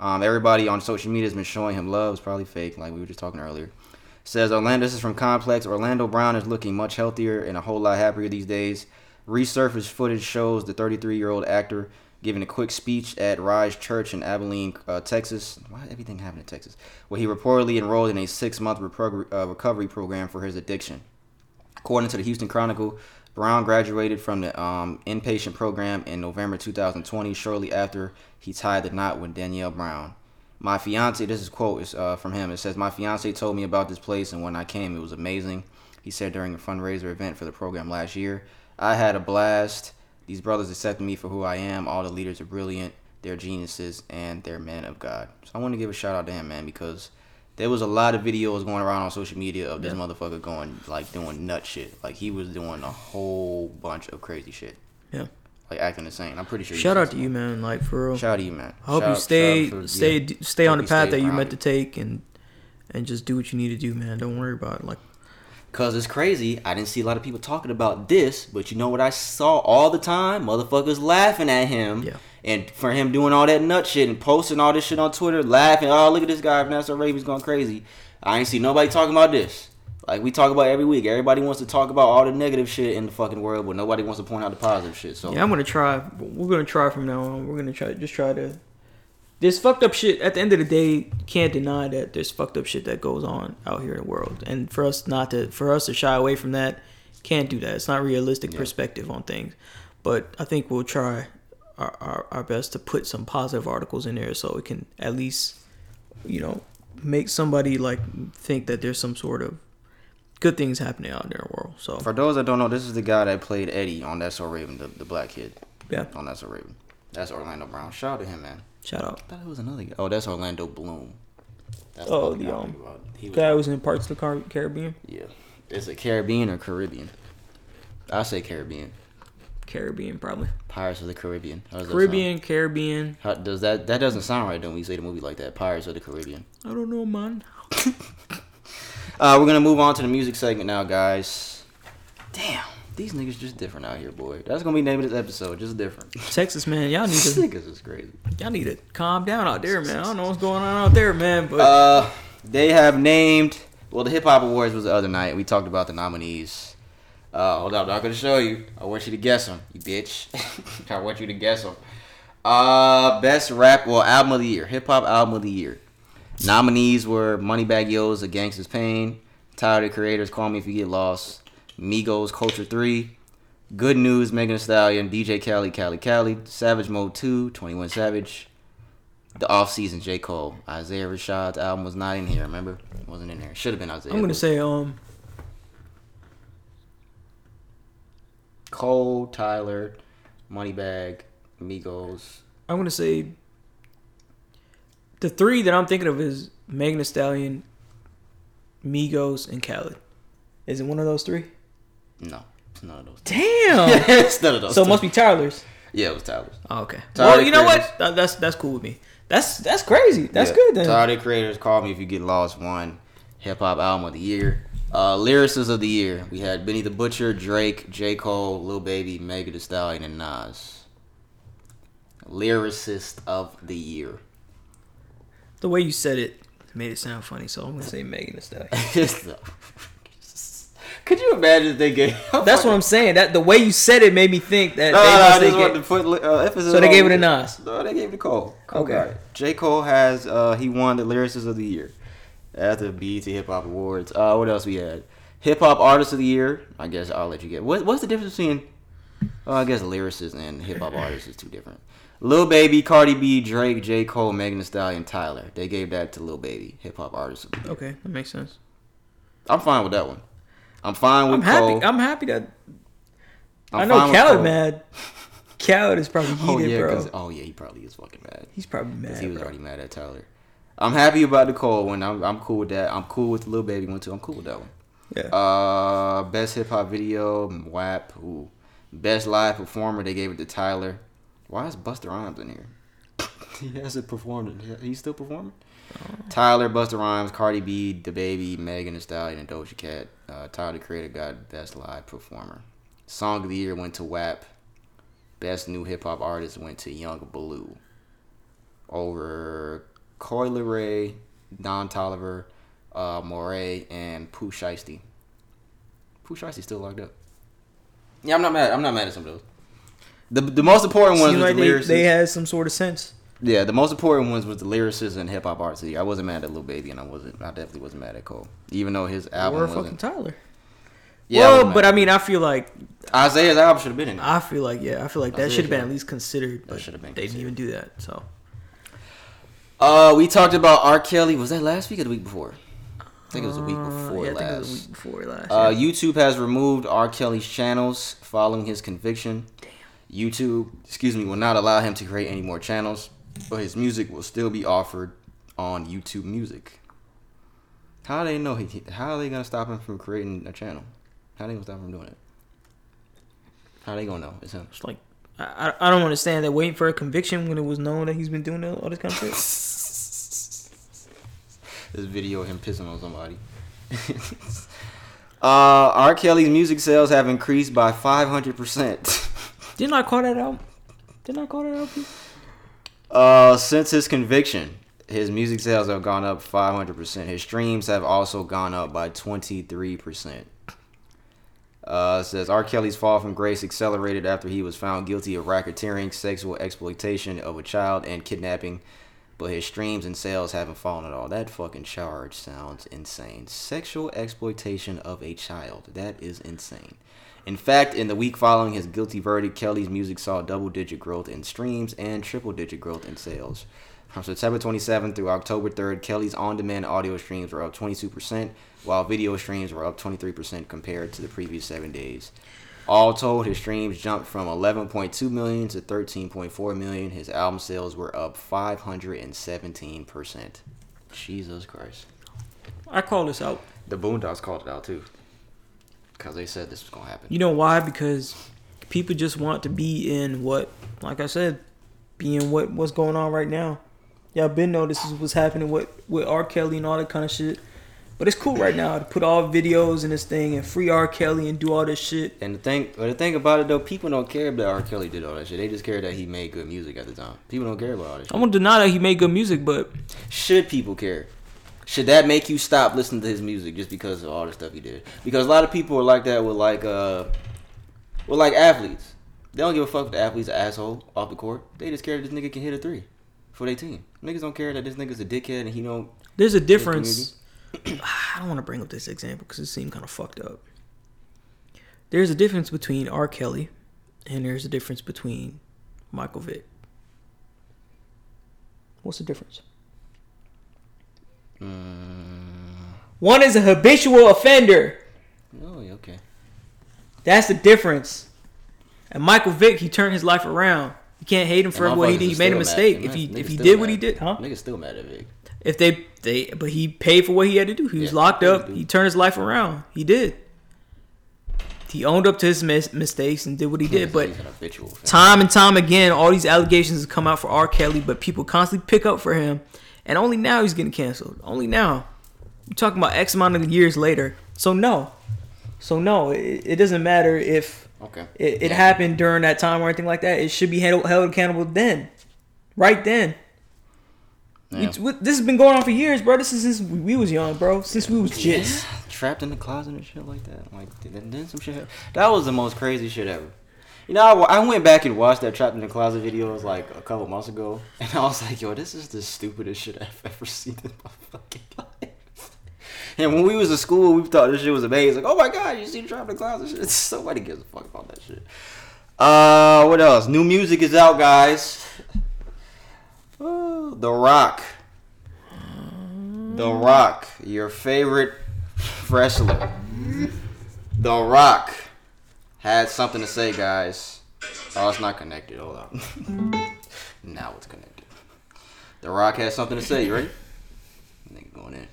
A: Um, everybody on social media has been showing him love. It's probably fake, like we were just talking earlier. Says Orlando. This is from Complex. Orlando Brown is looking much healthier and a whole lot happier these days. Resurfaced footage shows the 33-year-old actor giving a quick speech at Rise Church in Abilene, uh, Texas. Why everything happen in Texas? Where he reportedly enrolled in a six-month repro- uh, recovery program for his addiction. According to the Houston Chronicle, Brown graduated from the um, inpatient program in November 2020, shortly after he tied the knot with Danielle Brown. My fiance, this is quote is, uh, from him. It says, My fiance told me about this place, and when I came, it was amazing. He said during a fundraiser event for the program last year, I had a blast. These brothers accepted me for who I am. All the leaders are brilliant. They're geniuses, and they're men of God. So I want to give a shout out to him, man, because there was a lot of videos going around on social media of this motherfucker going like doing nut shit. Like he was doing a whole bunch of crazy shit.
B: Yeah.
A: Like acting insane. I'm pretty sure.
B: Shout out to you, man. Like for real.
A: Shout out to you, man.
B: I hope
A: Shout-
B: you stay
A: for-
B: stay
A: yeah.
B: stay on the path that you meant to take and and just do what you need to do, man. Don't worry about it. Like
A: Cause it's crazy. I didn't see a lot of people talking about this, but you know what I saw all the time? Motherfuckers laughing at him.
B: Yeah.
A: And for him doing all that nut shit and posting all this shit on Twitter, laughing, oh look at this guy, Vanessa Raven's going crazy. I ain't see nobody talking about this. Like we talk about every week. Everybody wants to talk about all the negative shit in the fucking world, but nobody wants to point out the positive shit. So
B: yeah, I'm gonna try. We're gonna try from now on. We're gonna try just try to. There's fucked up shit. At the end of the day, can't deny that there's fucked up shit that goes on out here in the world, and for us not to for us to shy away from that, can't do that. It's not realistic perspective on things. But I think we'll try our, our, our best to put some positive articles in there so it can at least, you know, make somebody like think that there's some sort of good things happening out there in the world. So
A: for those that don't know, this is the guy that played Eddie on That's So Raven, the, the black kid
B: yeah,
A: on That's So Raven. That's Orlando Brown. Shout out to him, man.
B: Shout out.
A: I thought it was another guy. Oh, that's Orlando Bloom. That's
B: Oh,
A: fucking
B: the,
A: guy I'm
B: um,
A: thinking was,
B: Guy was in parts of the Car- Caribbean.
A: yeah. Is it Caribbean or Caribbean? I say Caribbean.
B: Caribbean, probably.
A: Pirates of the Caribbean. How does that
B: Caribbean, Caribbean.
A: How does that? That doesn't sound right. Don't we say the movie like that? Pirates of the Caribbean.
B: I don't know, man.
A: Uh, we're gonna move on to the music segment now, guys. Damn, these niggas just different out here, boy. That's gonna be the name of this episode. Just different.
B: Texas, man, y'all need
A: These
B: to
A: niggas is crazy.
B: y'all need to calm down out there, man. I don't know what's going on out there, man. But
A: Uh, they have named. Well, the Hip Hop Awards was the other night. We talked about the nominees. Uh, hold up, I'm not gonna show you. I want you to guess them, you bitch. I want you to guess them. Uh, best rap, well, album of the year, hip hop album of the year. Nominees were Moneybagg Yo's A Gangsta's Pain, Tyler the Creators, Call Me If You Get Lost, Migos Culture 3, Good News, Megan Thee Stallion, DJ Khaled Khaled Khaled, Savage Mode 2, 21 Savage, the off season J. Cole. Isaiah Rashad's album was not in here, remember? It wasn't in there. Should have been Isaiah.
B: I'm gonna say um
A: Cole, Tyler, Moneybagg, Migos.
B: I'm gonna say the three that I'm thinking of is Megan Thee Stallion, Migos, and Khaled. Is it one of those three?
A: No, it's none of those.
B: Damn.
A: it's none of those.
B: so it must be Tyler's.
A: Yeah, it was Tyler's.
B: Oh, okay.
A: Tyler
B: well, you know
A: Creators.
B: what? That, that's that's cool with me. That's that's crazy. That's
A: Yeah.
B: good then.
A: Tyler the Creators called me if you get lost. Won hip hop album of the year. Uh, lyricists of the year. We had Benny the Butcher, Drake, J Cole, Lil Baby, Megan Thee Stallion, and Nas. Lyricist of the year.
B: The way you said it made it sound funny, so I'm gonna say Megan Thee Stallion.
A: Could you imagine if they gave?
B: That's what I'm saying. That the way you said it made me think that
A: No,
B: they
A: no,
B: must
A: I just wanted to put uh, emphasis.
B: So they gave it to Nas.
A: No, they gave it to Cole. Cole
B: Okay.
A: J. Cole has uh he won the lyricist of the year at the BET Hip Hop Awards. Uh, what else we had? Hip Hop Artist of the Year. I guess I'll let you get. What, what's the difference between? Oh, I guess lyricist and hip hop artist is two different. Lil Baby, Cardi B, Drake, J. Cole, Megan Thee Stallion, Tyler. They gave that to Lil Baby, Hip Hop Artist of the Year.
B: Okay, that makes sense.
A: I'm fine with that one. I'm fine with
B: I'm happy.
A: Cole.
B: I'm happy that
A: I'm
B: i know
A: fine with
B: Khaled mad. Khaled is probably
A: Oh
B: heated,
A: yeah,
B: bro.
A: 'cause- oh yeah, he probably is fucking mad.
B: He's probably
A: 'Cause
B: mad.
A: he was
B: bro.
A: already mad at Tyler. I'm happy about the Cole one. I'm, I'm cool with that. I'm cool with the little Baby one too. I'm cool with that one.
B: Yeah.
A: Uh, best hip hop video, WAP. Ooh. Best live performer, they gave it to Tyler. Why is Busta Rhymes in here? he hasn't performed. it. He's still performing. Tyler, Busta Rhymes, Cardi B, DaBaby, Megan Thee Stallion, and Doja Cat. Uh, Tyler the Creator got best live performer. Song of the year went to WAP. Best new hip hop artist went to Yung Bleu. Over Coy Ray, Don Toliver, uh, Morray, and Pooh Shiesty. Pooh Shiesty's still locked up. Yeah, I'm not mad. I'm not mad at some of those. The the most important ones
B: Seemed like
A: the
B: they, they had some sort of sense.
A: Yeah, the most important ones was the lyricists and hip hop artists. I wasn't mad at Lil Baby, and I wasn't. I definitely wasn't mad at Cole, even though his album
B: Or fucking. Tyler.
A: Yeah,
B: well,
A: wasn't
B: but. I mean, I feel like
A: Isaiah's album should have been in it.
B: I feel like yeah, I feel like that should have been at least considered. But
A: should have been
B: They didn't even do that. So
A: Uh, we talked about R. Kelly. Was that last week or the week before? I think it was the week
B: Uh,
A: before
B: yeah, I think it
A: last.
B: was the week before last.
A: Uh,
B: yeah.
A: YouTube has removed R. Kelly's channels following his conviction. Damn. YouTube, excuse me, will not allow him to create any more channels, but his music will still be offered on YouTube Music. How they know he? How are they gonna stop him from creating a channel? How they gonna stop him from doing it? How they gonna know it's him?
B: It's like I, I don't understand that waiting for a conviction when it was known that he's been doing all this kind of shit.
A: this video of him pissing on somebody. uh, R. Kelly's music sales have increased by 500%.
B: Didn't I call that out? Didn't I call that out?
A: Uh, since his conviction, his music sales have gone up 500%. His streams have also gone up by 23%. Uh, says R. Kelly's fall from grace accelerated after he was found guilty of racketeering, sexual exploitation of a child, and kidnapping. But his streams and sales haven't fallen at all. That fucking charge sounds insane. Sexual exploitation of a child. That is insane. In fact, in the week following his guilty verdict, Kelly's music saw double digit growth in streams and triple digit growth in sales. From September 27th through October 3rd, Kelly's on demand audio streams were up 22%, while video streams were up 23% compared to the previous seven days. All told, his streams jumped from 11.2 million to 13.4 million. His album sales were up 517%. Jesus Christ.
B: I call this out.
A: The Boondocks called it out too. Because they said this was going to happen.
B: You know why? Because people just want to be in what, like I said, be in what what's going on right now. Y'all been know this is what's happening with with R. Kelly and all that kind of shit. But it's cool right now to put all videos in this thing and free R. Kelly and do all this shit.
A: And the thing, but the thing about it though, people don't care that R. Kelly did all that shit. They just care that he made good music at the time. People don't care about all that shit.
B: I won't deny that he made good music, but
A: Should people care? Should that make you stop listening to his music just because of all the stuff he did? Because a lot of people are like that with like uh, with like athletes. They don't give a fuck if the athlete's an asshole off the court. They just care that this nigga can hit a three for their team. Niggas don't care that this nigga's a dickhead and he don't.
B: there's a difference. I don't want to bring up this example because it seemed kind of fucked up. There's a difference between R. Kelly and there's a difference between Michael Vick. What's the difference? Mm. One is a habitual offender.
A: Oh, okay.
B: That's the difference. And Michael Vick, he turned his life around. You can't hate him for what he did. He made a mistake.
A: mad.
B: If he if he did what he did, huh?
A: Niggas still mad at Vick.
B: If they they but he paid for what he had to do. He was
A: Yeah,
B: locked
A: he
B: up. He turned his life around. He did. He owned up to his mis- mistakes and did what he did. But
A: an
B: time and time again, all these allegations have come out for R. Kelly, but people constantly pick up for him, and only now he's getting canceled. Only now. You're talking about X amount of years later. So no. So no, it, it doesn't matter if
A: Okay.
B: it, it happened during that time or anything like that. It should be held, held accountable then, right then.
A: Yeah.
B: we- this has been going on for years, bro. This is since we was young, bro. Since we was just.
A: trapped in the closet and shit like that. Like then, then some shit. hap- That was the most crazy shit ever. You know, I, I went back and watched that trapped in the closet videos like a couple months ago, and I was like, yo, this is the stupidest shit I've ever seen in my fucking life. And when we was in school, we thought this shit was amazing. Like, oh my god, you see trapped in the closet shit? Somebody gives a fuck about that shit. Uh, what else? New music is out, guys. The Rock. The Rock, your favorite wrestler. The Rock had something to say, guys. Oh, it's not connected. Hold on. now it's connected. The Rock has something to say. You ready? Nigga going in.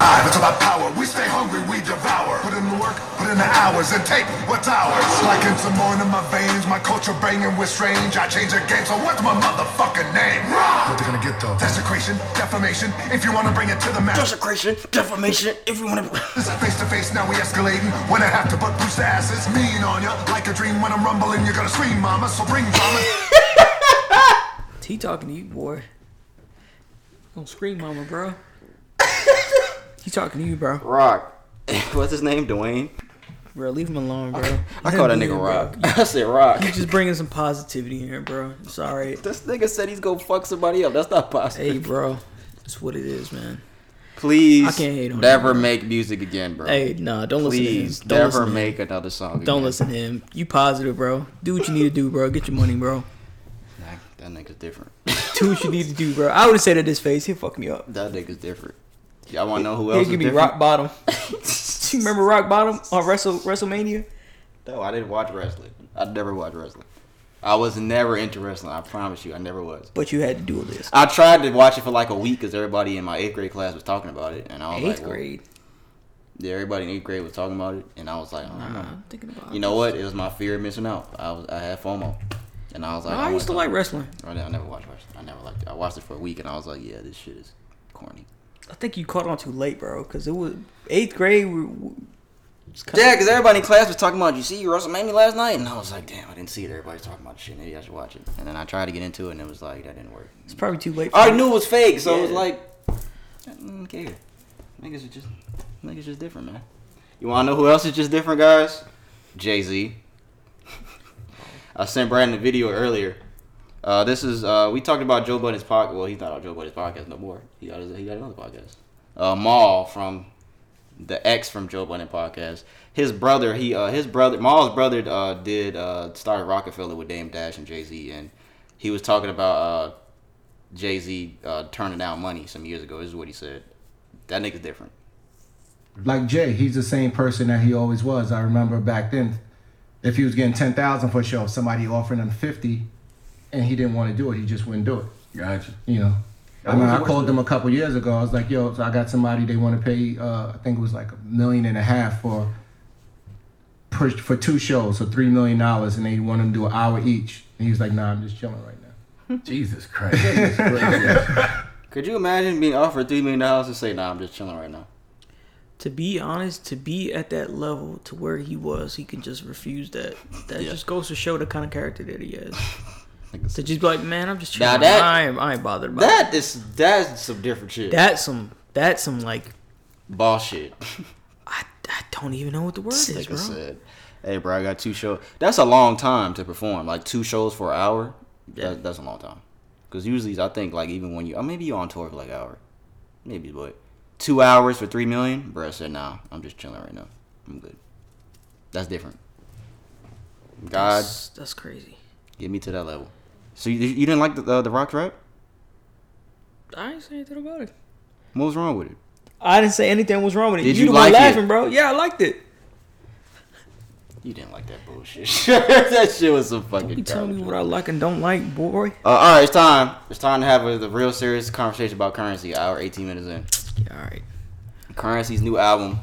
H: It's about power. We stay hungry, we devour. Put in the work, put in the hours, and take what's ours. Like in some more in my veins, my culture banging with strange. I change the game, so what's my motherfucking name? What they gonna get though? Desecration, defamation. If you wanna bring it to the mass.
A: Desecration, defamation. If you want to.
H: Face to face, now we escalating. When I have to butt boost the asses, mean on ya. Like a dream when I'm rumbling, you're gonna scream, mama. So bring drama.
B: He talking to you, boy. Gonna scream, mama, bro. he talking to you, bro.
A: Rock. What's his name? Dwayne.
B: Bro, leave him alone, bro.
A: I call that nigga Rock. I said Rock.
B: You just bringing some positivity in here, bro. Alright.
A: This nigga said he's gonna fuck somebody up. That's not possible.
B: Hey, bro. That's what it is, man.
A: Please
B: I can't hate on
A: never
B: him, bro.
A: make music again, bro.
B: Hey, nah, don't listen to him.
A: Please
B: Don't
A: never
B: him.
A: make another song.
B: Don't
A: again.
B: listen to him. You positive, bro. Do what you need to do, bro. Get your money, bro.
A: That, that nigga's different.
B: Do what you need to do, bro. I would have said it his face. He'll fuck me up.
A: that nigga's different. Y'all want to know who else is
B: give me
A: different?
B: rock bottom. Do you remember rock bottom on Wrestle WrestleMania?
A: No, I didn't watch wrestling. I never watched wrestling. I was never into wrestling. I promise you, I never was.
B: But you had to do this.
A: I tried to watch it for like a week because everybody in my eighth grade class was talking about it, and I was
B: Eighth
A: like, well,
B: grade.
A: yeah, everybody in eighth grade was talking about it, and I was like, oh,
B: Nah, I'm thinking about.
A: you know what? It was my fear of missing out. I was, I had FOMO, and I was like,
B: No, I used to like wrestling.
A: I never watched wrestling. I never liked it. I watched it for a week, and I was like, yeah, this shit is corny.
B: I think you caught on too late, bro. Because it was eighth grade. We, we,
A: Yeah, because everybody in class was talking about, you see WrestleMania last night? And I was like, damn, I didn't see it. Everybody's talking about shit. Maybe I should watch it. And then I tried to get into it, and it was like, that didn't work.
B: It's probably too late.
A: I
B: me.
A: knew it was fake, so it was like, I didn't care. Niggas are just, niggas just different, man. You want to know who else is just different, guys? Jay Z. I sent Brandon a video earlier. Uh, this is uh, we talked about Joe Budden's podcast. Well, he's not on Joe Budden's podcast no more. He got his, he got another podcast. Uh, Mal from the ex from Joe Budden podcast. His brother, he uh, his brother, Mal's brother, uh, did uh, started Roc-A-Fella with Dame Dash and Jay Z, and he was talking about uh, Jay Z uh, turning down money some years ago. This is what he said. That nigga's different.
I: like Jay, he's the same person that he always was. I remember back then, if he was getting ten thousand for a show, somebody offering him fifty, and he didn't want to do it, he just wouldn't do it.
J: Gotcha.
I: You know, I mean, I called them a couple years ago. I was like, "Yo, so I got somebody they want to pay. Uh, I think it was like a million and a half for for, for two shows, so three million dollars, and they want them to do an hour each." And he was like, "Nah, I'm just chilling right now."
F: Jesus Christ.
A: Could you imagine being offered three million dollars and say, "Nah, I'm just chilling right now"?
B: To be honest, to be at that level to where he was, he can just refuse that. That
A: Yeah.
B: just goes to show the kind of character that he is.
A: Like it's-
B: To just be like, man, I'm just
A: Now
B: chilling.
A: that-
B: I, ain't, I ain't bothered about
A: that is that's some different shit.
B: That's some. That's some like.
A: Ball shit.
B: I, I don't even know what the word is,
A: like I
B: bro.
A: said. Hey, bro, I got two shows. That's a long time to perform. Like two shows for an hour.
B: Yeah.
A: That, that's a long time. Because usually, I think like even when you, oh, maybe you're on tour for like an hour, maybe, but two hours for three million, bro. I said, nah, I'm just chilling right now. I'm good. That's different. God,
B: That's, that's crazy.
A: get me to that level. So you, you didn't like the uh, the rock rap?
B: I ain't say anything about it.
A: What was wrong with it?
B: I didn't say anything was wrong with it.
A: Did
B: you,
A: you
B: the one
A: like it?
B: laughing, bro. Yeah, I liked it.
A: You didn't like that bullshit. that shit was some fucking.
B: Don't You tell me what I like and don't like, boy.
A: Uh, all right, it's time. It's time to have a, the real serious conversation about Curren$y. Hour, eighteen minutes in.
B: Yeah, all right.
A: Curren$y's new album,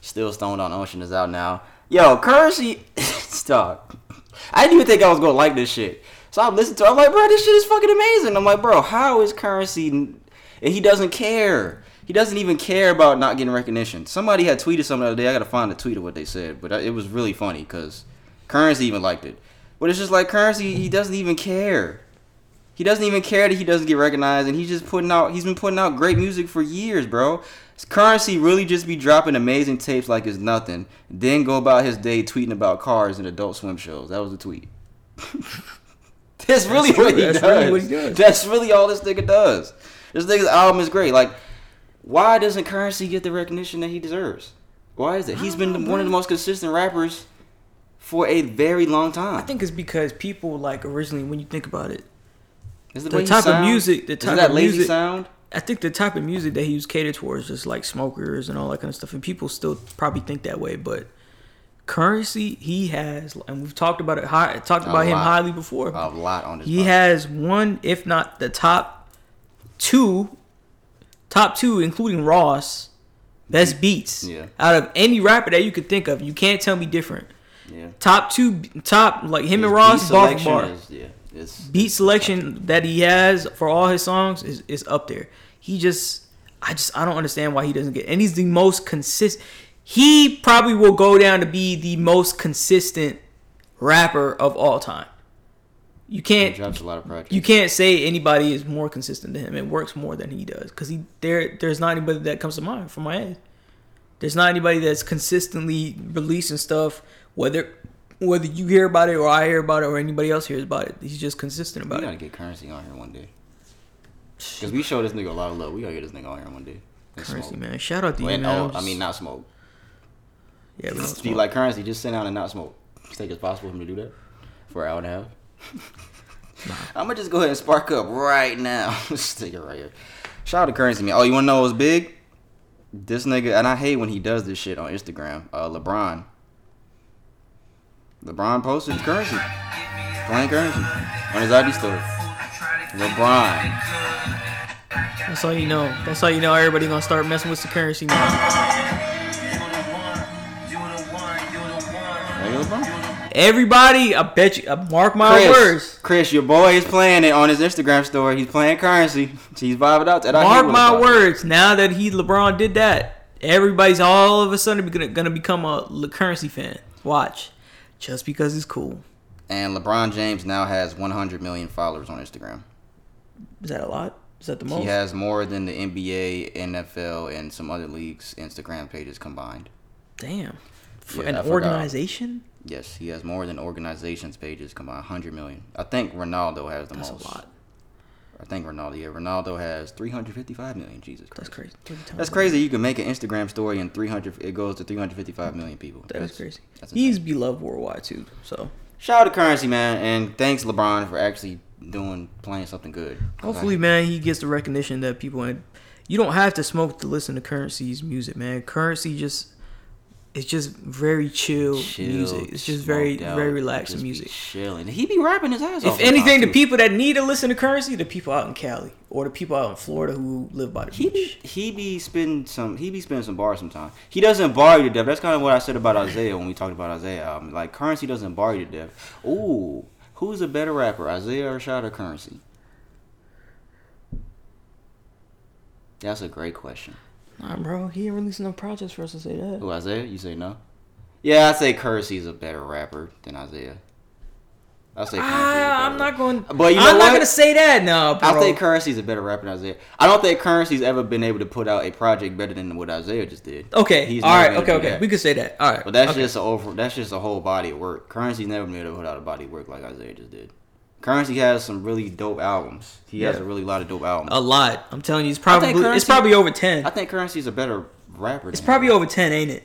A: Still Stoned on Ocean, is out now. Yo, Curren$y, stop. I didn't even think I was gonna like this shit. So I'm listening to. it. I'm like, bro, this shit is fucking amazing. I'm like, bro, how is Curren$y? And he doesn't care. He doesn't even care about not getting recognition. Somebody had tweeted something the other day. I gotta find the tweet of what they said, but uh, it was really funny because Curren$y even liked it. But it's just like Curren$y, he doesn't even care. He doesn't even care that he doesn't get recognized, and he's just putting out. He's been putting out great music for years, bro. Curren$y really just be dropping amazing tapes like it's nothing, then go about his day tweeting about cars and Adult Swim shows. That was the tweet. That's really
B: true.
A: what he
B: That's
A: does.
B: really what he does.
A: That's really all this nigga does. This nigga's album is great. Like, why doesn't Curren$y get the recognition that he deserves? Why is it? He's been the- one of the most consistent rappers for a very long time.
B: I think it's because people like originally when you think about it,
A: Is
B: the
A: way he
B: type of music- the
A: is
B: type
A: that
B: of
A: lazy
B: music-
A: sound.
B: I think the type of music that he was catered towards just like smokers and all that kind of stuff, and people still probably think that way. But Curren$y, he has, and we've talked about it. High, talked
A: A
B: about him
A: lot.
B: highly before.
A: A lot on this.
B: He
A: podcast.
B: has one, if not the top two, top two, including Ross, best beats
A: Yeah.
B: out of any rapper that you could think of. You can't tell me different.
A: Yeah.
B: Top two, top like him and Ross,
A: beat
B: bar for bar.
A: is- yeah, it's,
B: Beat selection that he has for all his songs is, is up there. He just, I just, I don't understand why he doesn't get. And he's the most consistent. He probably will go down to be the most consistent rapper of all time. You can't
A: drops a lot of projects.
B: you can't say anybody is more consistent than him. It works more than he does because he there. There's not anybody that comes to mind from my head. There's not anybody that's consistently releasing stuff, whether whether you hear about it or I hear about it or anybody else hears about it. He's just consistent about we
A: gotta
B: it.
A: get Curren$y on here one day. Cause we show this nigga a lot of love. We gotta get this nigga on here one day. And
B: Curren$y
A: smoke.
B: man, shout out to you
A: oh,
B: man.
A: oh, I mean not smoke.
B: Yeah, we don't
A: Be
B: smoke.
A: like Curren$y, just sit down and not smoke. You think it's possible for him to do that for an hour and a half? nah. I'm gonna just go ahead and spark up right now. Stick it right here. Shout out to Curren$y man. Oh, you wanna know what's big? This nigga, and I hate when he does this shit on Instagram. Uh, LeBron. LeBron posted Curren$y, playing Curren$y on his ID story. LeBron.
B: That's all you know. That's all you know. Everybody gonna start messing with the Curren$y man. Everybody, I bet you. Uh, mark my
A: Chris,
B: words.
A: Chris, your boy is playing it on his Instagram story. He's playing Curren$y. He's vibing out. I
B: Mark my words. Now that he LeBron did that, everybody's all of a sudden gonna, gonna become a Le- Curren$y fan. Watch, just because it's cool.
A: And LeBron James now has 100 million followers on Instagram.
B: Is that a lot? Is that the most?
A: He has more than the NBA, NFL, and some other leagues' Instagram pages combined.
B: Damn. For
A: Yeah,
B: an organization,
A: Yes, he has more than organizations' pages combined. 100 million. I think Ronaldo has the
B: that's
A: most.
B: a lot.
A: I think Ronaldo. Yeah, Ronaldo has 355 million. Jesus Christ.
B: That's crazy.
A: That's crazy. You can make an Instagram story and 300. It goes to 355 million people.
B: That is
A: That's-
B: crazy.
A: that's
B: He's beloved worldwide too. So
A: Shout out to Curren$y, man, and thanks LeBron for actually doing playing something good.
B: hopefully,
A: I-
B: man, he gets the recognition that people. And you don't have to smoke to listen to Curren$y's music, man. Curren$y just it's just very chill,
A: Chill,
B: music. It's just very
A: out,
B: very relaxing
A: be
B: music.
A: chilling. He be rapping his ass off.
B: If anything, the
A: too.
B: people that need to listen to Curren$y, the people out in Cali or the people out in Florida who live by the
A: He
B: beach.
A: be he be spitting some he be spending some bars sometimes. He doesn't bar you to death. That's kind of what I said about Isaiah when we talked about Isaiah album. Like Curren$y doesn't bar you to death. Ooh, who's a better rapper, Isaiah Rashad or Curren$y? That's a great question.
B: Nah, bro, he ain't releasing no projects for us to say that.
A: Who Isaiah? You say no? Yeah, I say Curren$y's a better rapper than Isaiah. I say better
B: Ah, I'm not going.
A: But you know
B: I'm
A: what?
B: not gonna say that now, bro.
A: I think Curren$y's a better rapper than Isaiah. I don't think Curren$y's ever been able to put out a project better than what Isaiah just did.
B: okay,
A: He's
B: all right, okay, okay.
A: that.
B: We could say that. All right,
A: But that's
B: okay.
A: just a over. That's just a whole body of work. Curren$y's never been able to put out a body of work like Isaiah just did. Curren$y has some really dope albums. He has a really lot of dope albums.
B: a lot. I'm telling you, it's probably it's probably over ten.
A: I think Curren$y's a better rapper.
B: It's probably
A: him.
B: over ten, ain't it?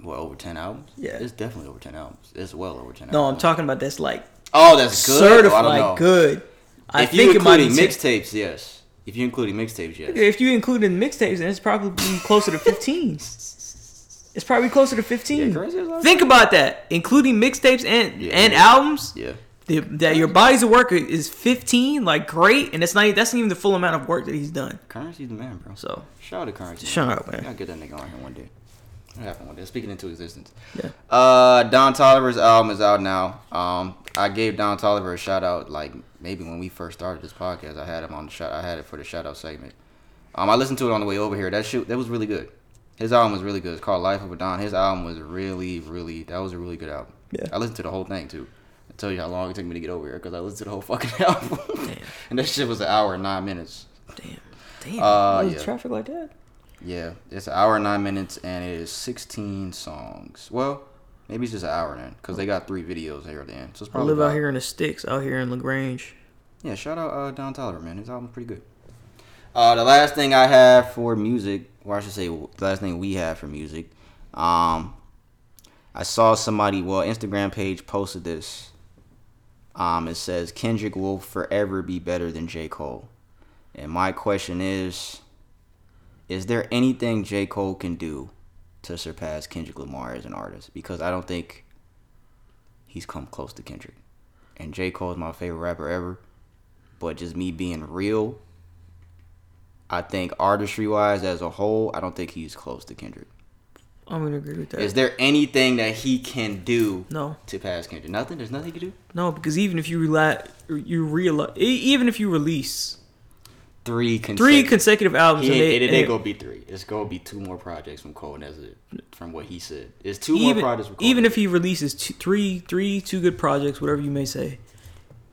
A: Well, over ten albums?
B: Yeah.
A: it's definitely over ten albums. It's well over ten.
B: No, I'm talking about that's like
A: Oh, that's good. Oh, I
B: certified good. I
A: if
B: think
A: you
B: it
A: including mixtapes, yes. If you including mixtapes, yes.
B: If you include in mixtapes, then it's probably closer to 15. It's probably closer to 15.
A: Yeah, Curren$y has a lot of-
B: Think about that, including mixtapes and
A: Yeah,
B: and
A: yeah.
B: albums.
A: Yeah.
B: The, that your body's of work is 15, like great, and it's not that's not even the full amount of work that he's done.
A: Curren$y's the man, bro.
B: So
A: Shout out to Curren$y.
B: Shout out, man.
A: Gotta get that nigga on here one day. What happened one day? Speaking into existence.
B: Yeah.
A: Uh, Don Toliver's album is out now. Um, I gave Don Toliver a shout out like maybe when we first started this podcast. I had him on the shot. I had it for the shout out segment. Um, I listened to it on the way over here. That shoot that was really good. His album was really good. It's called Life of a Don. His album was really, really. That was a really good album.
B: Yeah.
A: I listened to the whole thing too. I tell you how long it took me to get over here because I listened to the whole fucking album. and that shit was an hour and nine minutes.
B: damn, damn,
A: Uh, yeah.
B: traffic like that?
A: Yeah, it's an hour and nine minutes, and it is sixteen songs. Well, maybe it's just an hour then, because they got three videos here at the end. So it's
B: I
A: probably
B: live out here in the sticks, out here in Lagrange.
A: Yeah, shout out uh, Don Toliver, man. His album's pretty good. Uh, the last thing I have for music, or I should say, the last thing we have for music, um, I saw somebody, well, Instagram page posted this. Um, it says Kendrick will forever be better than J. Cole, and my question is, is there anything J. Cole can do to surpass Kendrick Lamar as an artist? Because I don't think he's come close to Kendrick. And J. Cole is my favorite rapper ever. But just me being real, I think artistry wise as a whole, I don't think he's close to Kendrick.
B: I'm gonna agree with that.
A: Is there anything that he can do
B: No.
A: to pass Kendrick? Nothing? There's nothing he can do?
B: No, because even if you rela- you realize, even if you release
A: Three
B: three
A: consecutive.
B: consecutive albums,
A: He
B: and they,
A: it, it ain't gonna be three. It's gonna be two more projects from Cole. and That's. From what he said, it's two
B: even,
A: more projects.
B: Even if he releases two, three, three, two good projects, whatever you may say,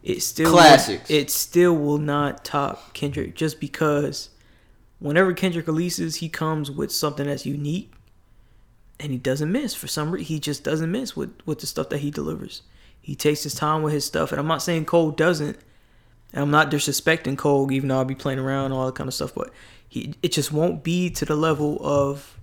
B: it still
A: Classics.
B: It still will not top Kendrick just because whenever Kendrick releases, he comes with something that's unique, and he doesn't miss for some reason. He just doesn't miss with with the stuff that he delivers. He takes his time with his stuff, and I'm not saying Cole doesn't. And I'm not disrespecting Cole, even though I'll be playing around and all that kind of stuff, but he it just won't be to the level of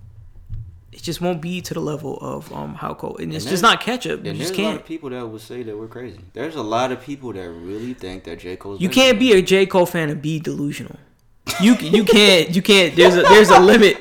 B: it just won't be to the level of um how Cole and it's
A: And
B: just
A: there's-
B: not ketchup. You just
A: there's a lot
B: can't.
A: of people that would say that we're crazy. There's a lot of people that really think that J. Cole's
B: You can't be a J Cole fan and be delusional. You you can't you can't. There's a there's a limit.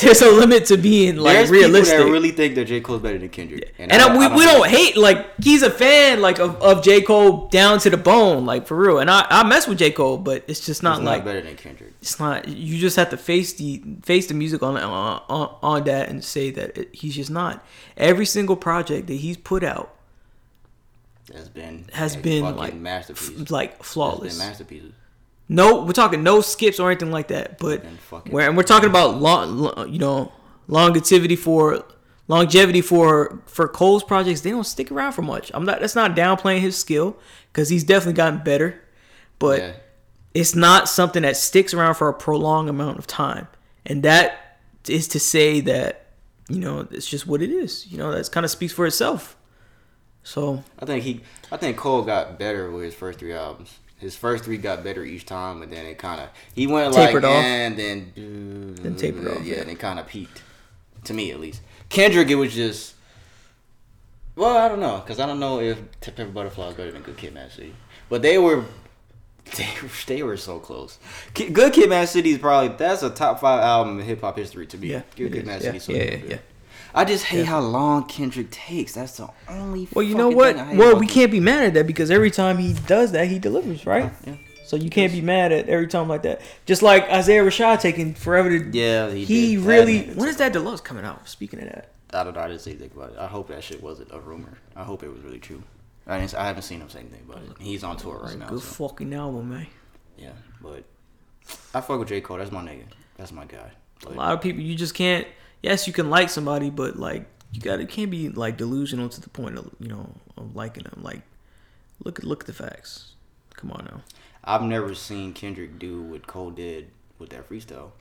B: There's a limit to being like
A: There's
B: realistic.
A: people that really think that J. Cole's better than Kendrick.
B: and I, we, we don't hate like he's a fan like of, of J Cole down to the bone like for real. And I, I mess with J Cole, but it's just not
A: He's
B: like
A: not better than Kendrick.
B: it's not. You just have to face the face the music on on on, on that and say that it, he's just not. Every single project that he's put out
A: Has been
B: has been like
A: masterpiece.
B: f- like flawless.
A: been masterpieces.
B: No, we're talking no skips or anything like that. But
A: fucking-
B: where and we're talking about long, lo- you know, longevity for longevity for for Cole's projects. They don't stick around for much. I'm not. That's not downplaying his skill because he's definitely gotten better. But
A: Yeah.
B: it's not something that sticks around for a prolonged amount of time, and that is to say that you know it's just what it is. You know, that's kind of speaks for itself. So
A: I think he, I think Cole got better with his first three albums. His first three got better each time, and then it kind of he went
B: Tapered
A: like
B: off.
A: and then
B: Then tapered off,
A: Yeah,
B: yeah.
A: and it kind of peaked. To me, at least. Kendrick, it was just. Well, I don't know, cause I don't know if To Pimp Butterfly is better than Good Kid, Mad City, but they were. They, they were so close. Good Kid, Mad City is probably that's a top five album in hip hop history to me.
B: Yeah,
A: Good Kid,
B: is.
A: Mad
B: Yeah,
A: City. so
B: yeah, yeah, yeah.
A: I just hate how long Kendrick takes. That's the only.
B: Well, you know what?
A: thing I hate
B: Well, we
A: Kendrick.
B: can't be mad at that because every time he does that, he delivers, right?
A: Uh, yeah.
B: So you can't be mad at every time like that. Just like Isaiah Rashad taking forever to.
A: Yeah, he,
B: He
A: did.
B: Really.
A: nigga
B: When is that deluxe coming out? Speaking of that,
A: I don't know. I didn't say anything about it. I hope that shit wasn't a rumor. I hope it was really true. I didn't, I haven't seen him say anything about it. He's on tour right now.
B: good
A: so,
B: fucking album, man.
A: yeah, but I fuck with J Cole. That's my nigga. That's my guy.
B: A lot of people, you just can't. Yes, you can like somebody, but like you got to can't be like delusional to the point of you know of liking them. Like, look at look at the facts. Come on now.
A: I've never seen Kendrick do what Cole did with that freestyle.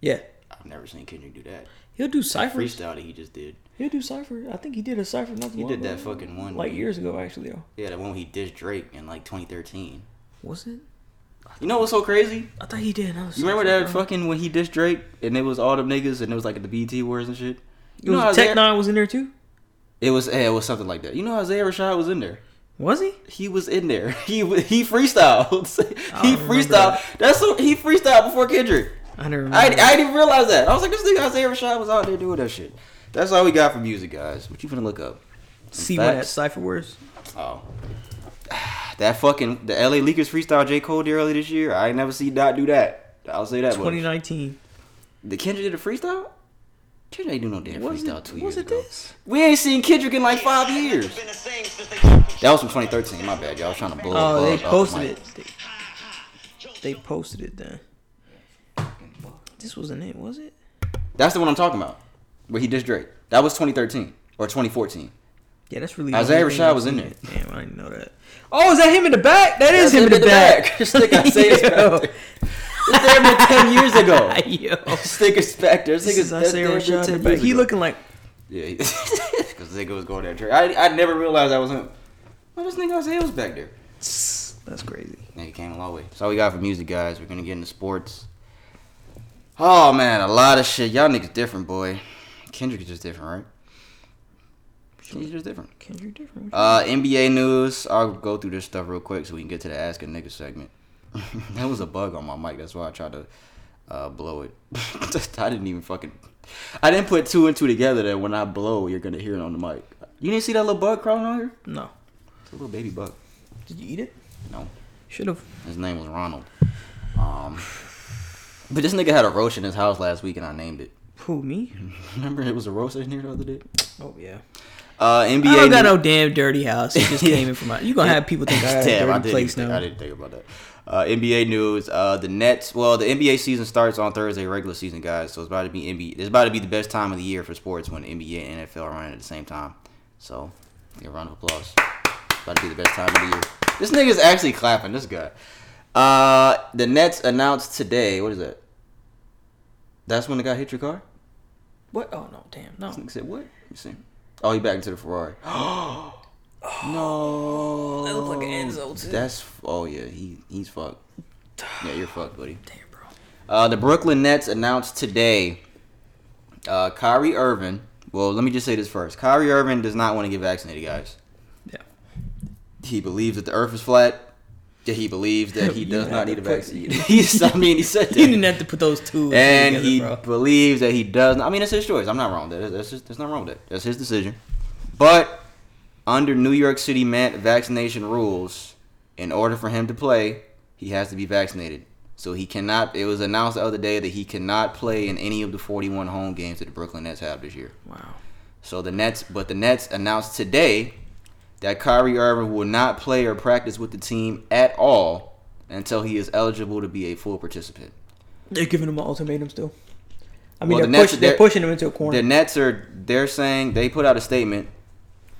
B: Yeah,
A: I've never seen Kendrick do that.
B: he'll do cipher
A: freestyle that he just did.
B: He'll do cipher. I think he did a cipher. Not
A: He did that
B: ago.
A: fucking one.
B: like years ago, actually. Though
A: Yeah, the one he dissed Drake in like 2013.
B: was it?
A: You know what's so crazy?
B: I thought he did.
A: You remember that
B: bro.
A: fucking when he dissed Drake and it was all them niggas and it was like at the BET Awards and shit?
B: It
A: You know
B: was Tech N9ne was in there too.
A: It was yeah, it was something like that. You know how Isaiah Rashad was in there.
B: Was he?
A: He was in there. He he freestyled. he freestyled.
B: that.
A: That's what he freestyled before Kendrick.
B: I never remember.
A: I, I didn't even realize that. I was like, this nigga Isaiah Rashad was out there doing that shit. That's all we got for music, guys. What you finna look up? Some
B: See what that cipher was.
A: Oh. That fucking the LA Leakers freestyle J Cole did earlier this year. I ain't never see Dot do that. I'll say that.
B: 2019.
A: The Kendrick did a freestyle. Kendrick ain't do no damn
B: Was
A: freestyle
B: it?
A: two
B: Was
A: years
B: it
A: ago.
B: this?
A: We ain't seen Kendrick in like five years. That was from 2013. My bad, y'all. I was trying to blow.
B: Oh, they
A: uh,
B: posted it. They, they posted it then. This wasn't it, was it?
A: That's the one I'm talking about. Where he dissed Drake. That was 2013 or 2014.
B: Yeah, that's really.
A: Isaiah Rashad was in
B: there. Damn, I didn't know that. Oh, is that him in the back? That is
A: That's
B: him in the back.
A: This nigga Isaiah's back
B: Yo.
A: there. This damn near 10 years ago.
B: Yo.
A: Back there. This
B: is Isaiah Rashad in
A: 10
B: the back. He looking like
A: Yeah, because nigga was going there. I, I never realized that was him. Why this nigga Isaiah was back there?
B: that's crazy.
A: Nigga came a long way. That's all we got for music, guys. We're gonna get into sports. Oh man, a lot of shit. Y'all niggas different, boy. Kendrick is just different, right? Kendrick just different.
B: Kendrick different.
A: Uh, NBA news. I'll go through this stuff real quick so we can get to the Ask a Nigga segment. that was a bug on my mic. That's why I tried to uh, blow it. I didn't even fucking. I didn't put two and two together that when I blow, you're gonna hear it on the mic. You didn't see that little bug crawling on here?
B: No.
A: It's a little baby bug.
B: Did you eat it?
A: No.
B: Should have.
A: His name was Ronald. Um, but this nigga had a roach in his house last week, and I named it.
B: Who me?
A: Remember, it was a roach in here the other day.
B: Oh yeah.
A: Uh, NBA.
B: I don't got no damn dirty house. He just came in from my. You gonna have people think I got
A: Damn,
B: a
A: I
B: dirty
A: didn't,
B: place
A: think,
B: now.
A: I didn't think about that. Uh, NBA news. Uh, the Nets. Well, the NBA season starts on Thursday, regular season, guys. So it's about to be NBA. It's about to be the best time of the year for sports when NBA and NFL are running at the same time. So, give a round of applause. It's about to be the best time of the year. This nigga's actually clapping. This guy. Uh, the Nets announced today. What is that? That's when the guy hit your car.
B: What? Oh no, damn, no.
A: This nigga said what? Let me see. Oh, he back into the Ferrari. no.
B: That looked like an Enzo, too.
A: That's oh yeah, he he's fucked. Yeah, you're fucked, buddy. Damn, bro. Uh, the Brooklyn Nets announced today. Uh, Kyrie Irving. Well, let me just say this first. Kyrie Irving does not want to get vaccinated, guys.
B: Yeah.
A: He believes that the Earth is flat. That he believes that he does not need a vaccine. He's, I mean, he said that
B: You didn't have to put those two.
A: and
B: together,
A: he
B: bro.
A: believes that he does. Not, I mean, it's his choice. I'm not wrong. That that's just, there's nothing wrong with that. That's his decision. But under New York City man, vaccination rules, in order for him to play, he has to be vaccinated. So he cannot. It was announced the other day that he cannot play in any of the 41 home games that the Brooklyn Nets have this year.
B: Wow.
A: So the Nets, but the Nets announced today that Kyrie Irving will not play or practice with the team at all until he is eligible to be a full participant.
B: They're giving him an ultimatum still. I mean,
A: Well,
B: they're,
A: Nets-
B: push, they're
A: they're-
B: pushing him into a corner.
A: The Nets are they're saying they put out a statement.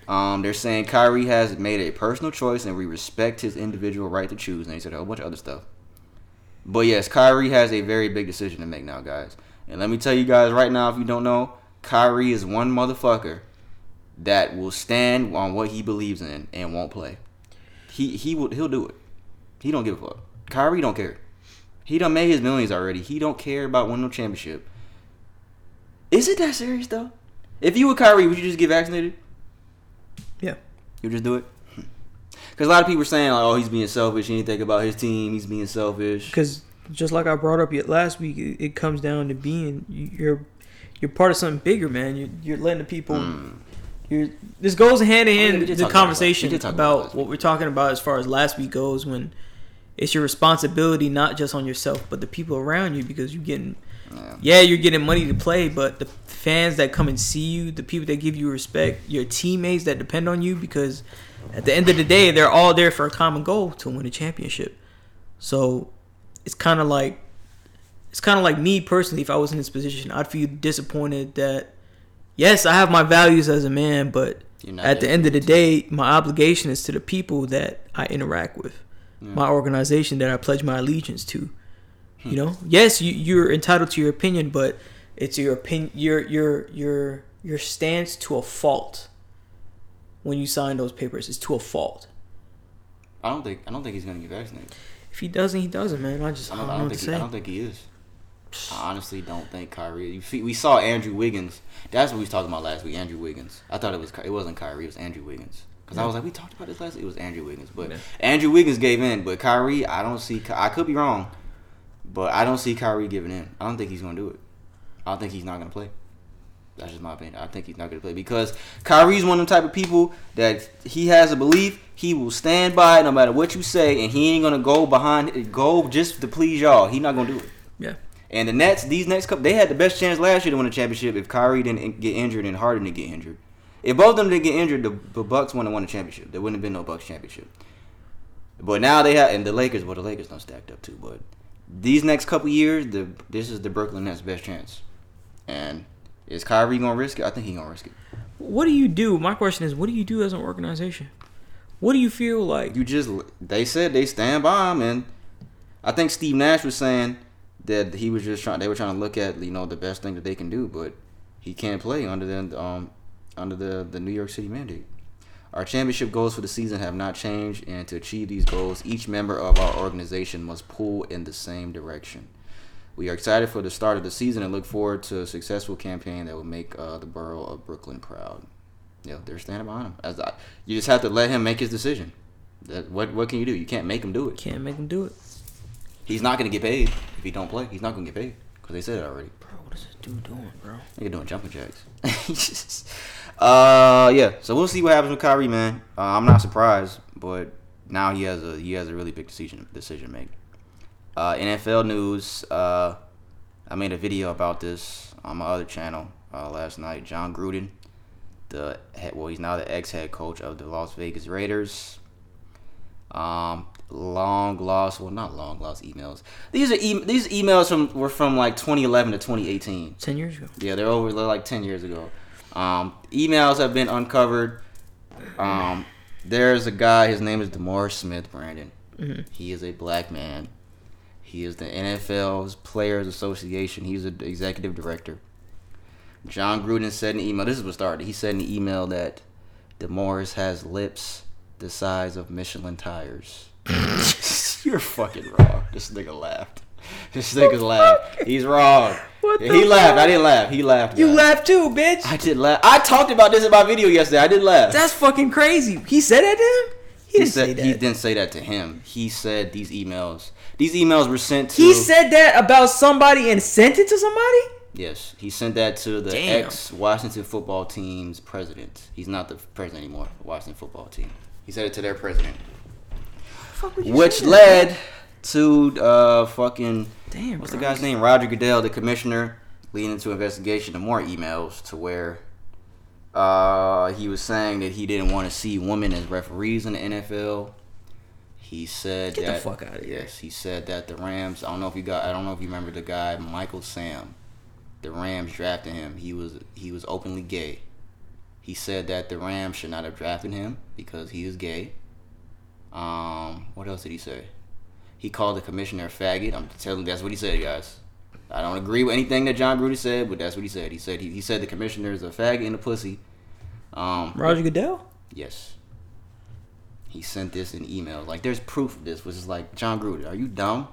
A: Um, they're saying Kyrie has made a personal choice and we respect his individual right to choose. And they said a whole bunch of other stuff. But yes, Kyrie has a very big decision to make now, guys. And let me tell you guys right now, if you don't know, Kyrie is one motherfucker that will stand on what he believes in and won't play. He he will he'll do it. He don't give a fuck. Kyrie don't care. He done made his millions already. He don't care about winning no championship. Is it that serious though? If you were Kyrie, would you just get vaccinated?
B: Yeah.
A: You would just do it? Because a lot of people are saying like, "Oh, he's being selfish. He didn't think about his team. He's being selfish."
B: Because just like I brought up yet last week, it, comes down to being you're you're part of something bigger, man. You're you're letting the people. Mm. You're this goes hand in
A: Oh, yeah,
B: hand
A: we
B: the conversation
A: We did talk about
B: about what we're talking about as far as last week goes when it's your responsibility not just on yourself but the people around you because you're getting
A: Yeah.
B: yeah you're getting money to play but the fans that come and see you the people that give you respect your teammates that depend on you because at the end of the day they're all there for a common goal to win a championship so it's kind of like it's kind of like me personally if i was in this position i'd feel disappointed that yes i have my values as a man but at the end of the day my obligation is to the people that i interact with. My organization that i pledge my allegiance to. Hmm. You know? Yes you, you're entitled to your opinion but it's your opinion your your your your stance to a fault when you sign those papers is to a fault.
A: I don't think I don't think he's gonna get vaccinated.
B: if he doesn't he doesn't man. I just
A: I
B: i
A: don't,
B: don't,
A: I don't
B: what to
A: think he, I don't think he is. I honestly don't think Kyrie. You see, we saw Andrew Wiggins. That's what we was talking about last week. Andrew Wiggins. I thought it was it wasn't Kyrie. It was Andrew Wiggins. Because I was like, we talked about this last. week. It was Andrew Wiggins, but
B: Yeah.
A: Andrew Wiggins gave in. But Kyrie, I don't see. I could be wrong, but I don't see Kyrie giving in. I don't think he's gonna do it. I don't think he's not gonna play. That's just my opinion. I think he's not gonna play because Kyrie's one of them type of people that he has a belief. He will stand by it no matter what you say, and he ain't gonna go behind go just to please y'all. He not gonna do it.
B: yeah
A: And the Nets, these next couple, they had the best chance last year to win a championship if Kyrie didn't get injured and Harden didn't get injured. If both of them didn't get injured, the, the Bucks wouldn't have won a championship. There wouldn't have been no Bucks championship. But now they have, and the Lakers, well, the Lakers don't stacked up too. But these next couple years, the this is the Brooklyn Nets' best chance. And is Kyrie gonna risk it? I think he gonna risk it.
B: what do you do my question is what do you do as an organization what do you feel like
A: You just they said they stand by him, and I think Steve Nash was saying that he was just trying. They were trying to look at you know the best thing that they can do, but he can't play under the um under the the New York City mandate. Our championship goals for the season have not changed, and to achieve these goals, each member of our organization must pull in the same direction. We are excited for the start of the season and look forward to a successful campaign that will make uh, the borough of Brooklyn proud. Yeah, they're standing behind him. As I, you just have to let him make his decision. That, what what can you do? You can't make him do it.
B: can't make him do it
A: He's not gonna get paid if he don't play. He's not gonna get paid because they said it already.
B: bro what is this dude doing bro
A: Nigga doing jumping jacks. uh, yeah. So we'll see what happens with Kyrie, man. Uh, I'm not surprised, but now he has a he has a really big decision decision to make. Uh, NFL news. Uh, I made a video about this on my other channel uh, last night. Jon Gruden, the head, well, he's now the ex head coach of the Las Vegas Raiders. Um, long lost, well, not long lost emails. These are e- these emails from were from like 2011 to 2018.
B: 10 years ago
A: Yeah, they're over they're like ten years ago. Um, emails have been uncovered. Um, there's a guy. His name is DeMaurice Smith. Brandon. He is a black man. He is the NFL's Players Association. He's the executive director. Jon Gruden said in an email. This is what started. He said in the email that DeMaurice has lips the size of Michelin tires. You're fucking wrong. This nigga laughed. This nigga laughed. He's wrong.
B: What
A: he laughed. I didn't laugh. He laughed.
B: you
A: guys.
B: laughed too bitch
A: I did laugh. I talked about this in my video yesterday. I did laugh.
B: that's fucking crazy he said that to him he,
A: he
B: didn't
A: said
B: say that
A: he didn't say that to him. He said these emails. These emails were sent to.
B: he said that about somebody and sent it to somebody
A: yes. He sent that to the
B: Damn.
A: ex Washington football team's president. He's not the president anymore. Washington football team. He said it to their president,
B: Fuck would you
A: which led to uh fucking
B: Damn,
A: what's
B: bro.
A: the guy's name? Roger Goodell, the commissioner, leading to investigation of more emails to where uh, he was saying that he didn't want to see women as referees in the NFL. He said
B: Get the
A: that
B: fuck outta here.
A: Yes, he said that the Rams. I don't know if you got. I don't know if you remember the guy Michael Sam. The Rams drafted him. He was he was openly gay. He said that the Rams should not have drafted him because he is gay. Um, what else did he say? He called the commissioner a faggot. I'm telling you, that's what he said, guys. I don't agree with anything that Jon Gruden said, but that's what he said. He said he, he said the commissioner is a faggot and a pussy. Um,
B: Roger Goodell
A: Yes. He sent this in email. Like, there's proof of this, which is like, Jon Gruden, are you dumb?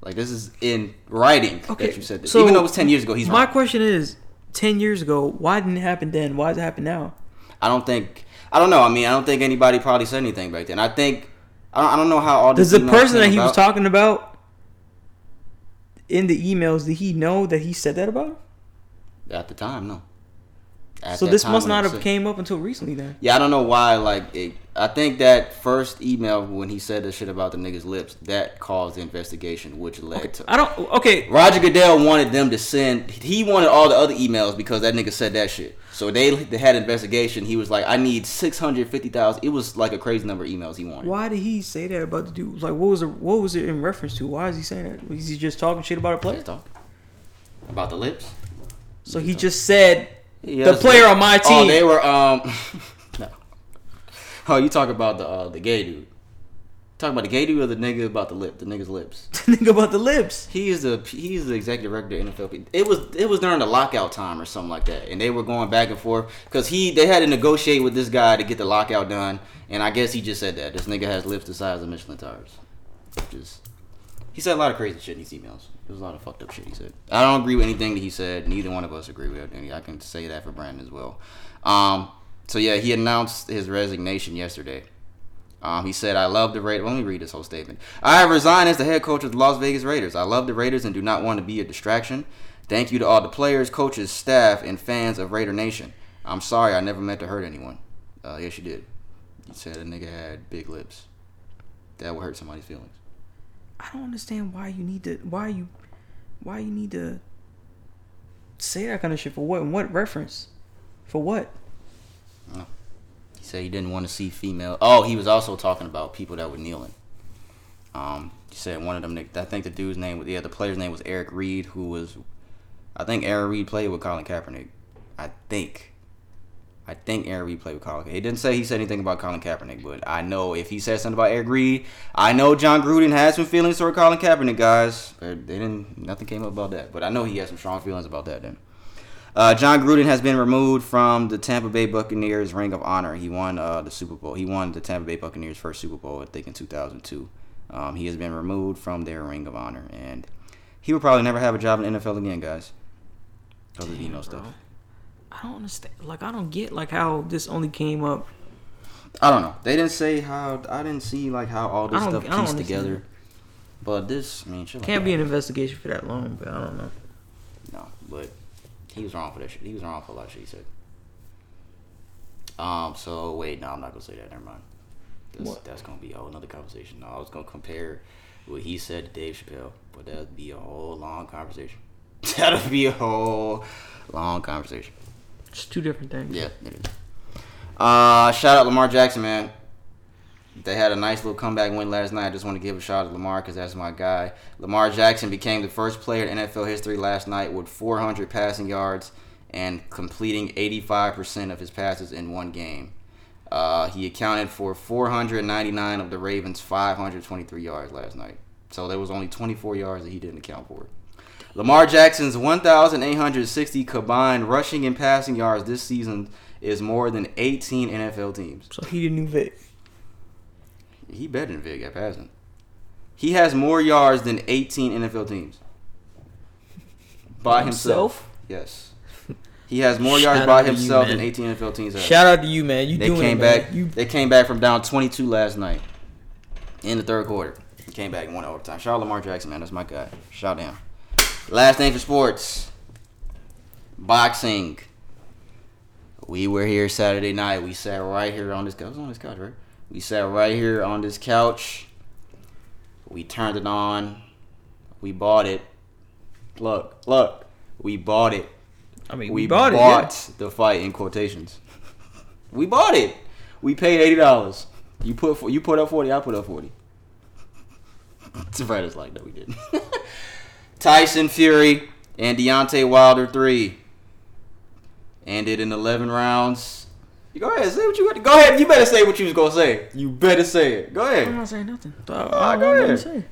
A: Like, this is in writing that you said this. So Even though it was 10 years ago, he's
B: my
A: wrong.
B: question is 10 years ago why didn't it happen then why does it happen now
A: I don't think, I don't know. I mean, I don't think anybody probably said anything back then. I think, I don't, I don't know how all this
B: does the person that he was talking about in the emails did he know that he said that about him?
A: At the time, no.
B: So this must not have came up until recently then.
A: Yeah, I don't know why. Like, it, I think that first email when he said the shit about the niggas' lips that caused the investigation, which led to.
B: I don't. Okay.
A: Roger Goodell wanted them to send. He wanted all the other emails because that nigga said that shit. So they, they had an investigation. He was like, I need six hundred fifty thousand. It was like a crazy number of emails he wanted.
B: Why did he say that about the dude? Like, what was it? What was it in reference to? Why is he saying that? Was he just talking shit about a player?
A: About the lips.
B: So he just said
A: Yeah,
B: the player on my team.
A: Oh, they were um. no. Oh, you talk about the uh, the gay dude. Talk about the gay dude or the nigga about the lip, the nigga's lips.
B: The nigga about the lips.
A: He is the he's the executive director of NFL. It was it was during the lockout time or something like that, and they were going back and forth because he they had to negotiate with this guy to get the lockout done, and I guess he just said that this nigga has lips the size of Michelin tires. Just he said a lot of crazy shit in these emails. It was a lot of fucked up shit he said. I don't agree with anything that he said. Neither one of us agree with it. I can say that for Brandon as well. Um, so yeah, he announced his resignation yesterday. Um, he said, I love the Raiders. Let me read this whole statement. I have resigned as the head coach of the Las Vegas Raiders. I love the Raiders and do not want to be a distraction. Thank you to all the players, coaches, staff, and fans of Raider Nation. I'm sorry I never meant to hurt anyone. Uh, yes, you did. You said a nigga had big lips. That would hurt somebody's feelings.
B: I don't understand why you need to. Why you. Why you need to. Say that kind of shit for what? And what reference? For what?
A: He said he didn't want to see female. Oh, he was also talking about people that were kneeling. Um, he said one of them. I think the dude's name was yeah. The player's name was Eric Reid, who was, I think Eric Reid played with Colin Kaepernick. I think. I think Aaron Reed played with Colin. He didn't say he said anything about Colin Kaepernick, but I know if he said something about Eric Reid, I know Jon Gruden has some feelings toward Colin Kaepernick, guys. They didn't. Nothing came up about that. But I know he has some strong feelings about that. Then. Uh, Jon Gruden has been removed from the Tampa Bay Buccaneers Ring of Honor. He won uh, the Super Bowl. He won the Tampa Bay Buccaneers' first Super Bowl, I think, in 2002. Um, he has been removed from their Ring of Honor, and he will probably never have a job in the NFL again, guys. Of email stuff.
B: I don't understand. Like, I don't get like how this only came up.
A: I don't know. They didn't say how. I didn't see like how all this stuff pieced together. But this, I mean, shit
B: Can't
A: that.
B: be an investigation for that long, but I don't know.
A: No, but he was wrong for that shit. He was wrong for a lot of shit he said. Um. So wait, no, I'm not gonna say that. Never mind. 'Cause
B: What?
A: That's gonna be a whole another conversation. No, I was gonna compare what he said to Dave Chappelle, but that'd be a whole long conversation. That'll be a whole long conversation.
B: It's two different things.
A: Yeah. Uh, shout out Lamar Jackson, man. They had a nice little comeback win last night. I just want to give a shout out to Lamar because that's my guy. Lamar Jackson became the first player in NFL history last night with 400 passing yards and completing 85% of his passes in one game. Uh, he accounted for 499 of the Ravens' 523 yards last night. So there was only 24 yards that he didn't account for. Lamar Jackson's 1,860 combined rushing and passing yards this season is more than 18 NFL teams.
B: So he the new Vick.
A: He better than Vick at passing. He has more yards than 18 NFL teams. By himself? Yes. He has more yards by
B: out to you,
A: himself than 18 NFL teams have.
B: Shout out to you, man. You
A: they
B: doing
A: came
B: it, man.
A: back.
B: You
A: They came back from down 22 last night in the third quarter. He came back and won overtime. Shout out Lamar Jackson, man. That's my guy. Shout out to him. Last name for sports. Boxing. We were here Saturday night. We sat right here on this couch. On this couch, right? We sat right here on this couch. We turned it on. We bought it. Look, look. We bought it.
B: I mean,
A: we,
B: we bought it,
A: bought the fight in quotations. we bought it. We paid eighty dollars. You put you put up forty. I put up forty. Is like, no, we didn't. Tyson Fury and Deontay Wilder three ended in eleven rounds. You go ahead, say what you got. To go ahead. You better say what you was gonna say. You better say it. Go ahead.
B: I'm not saying nothing.
A: Uh,
B: I,
A: go ahead.
B: Say.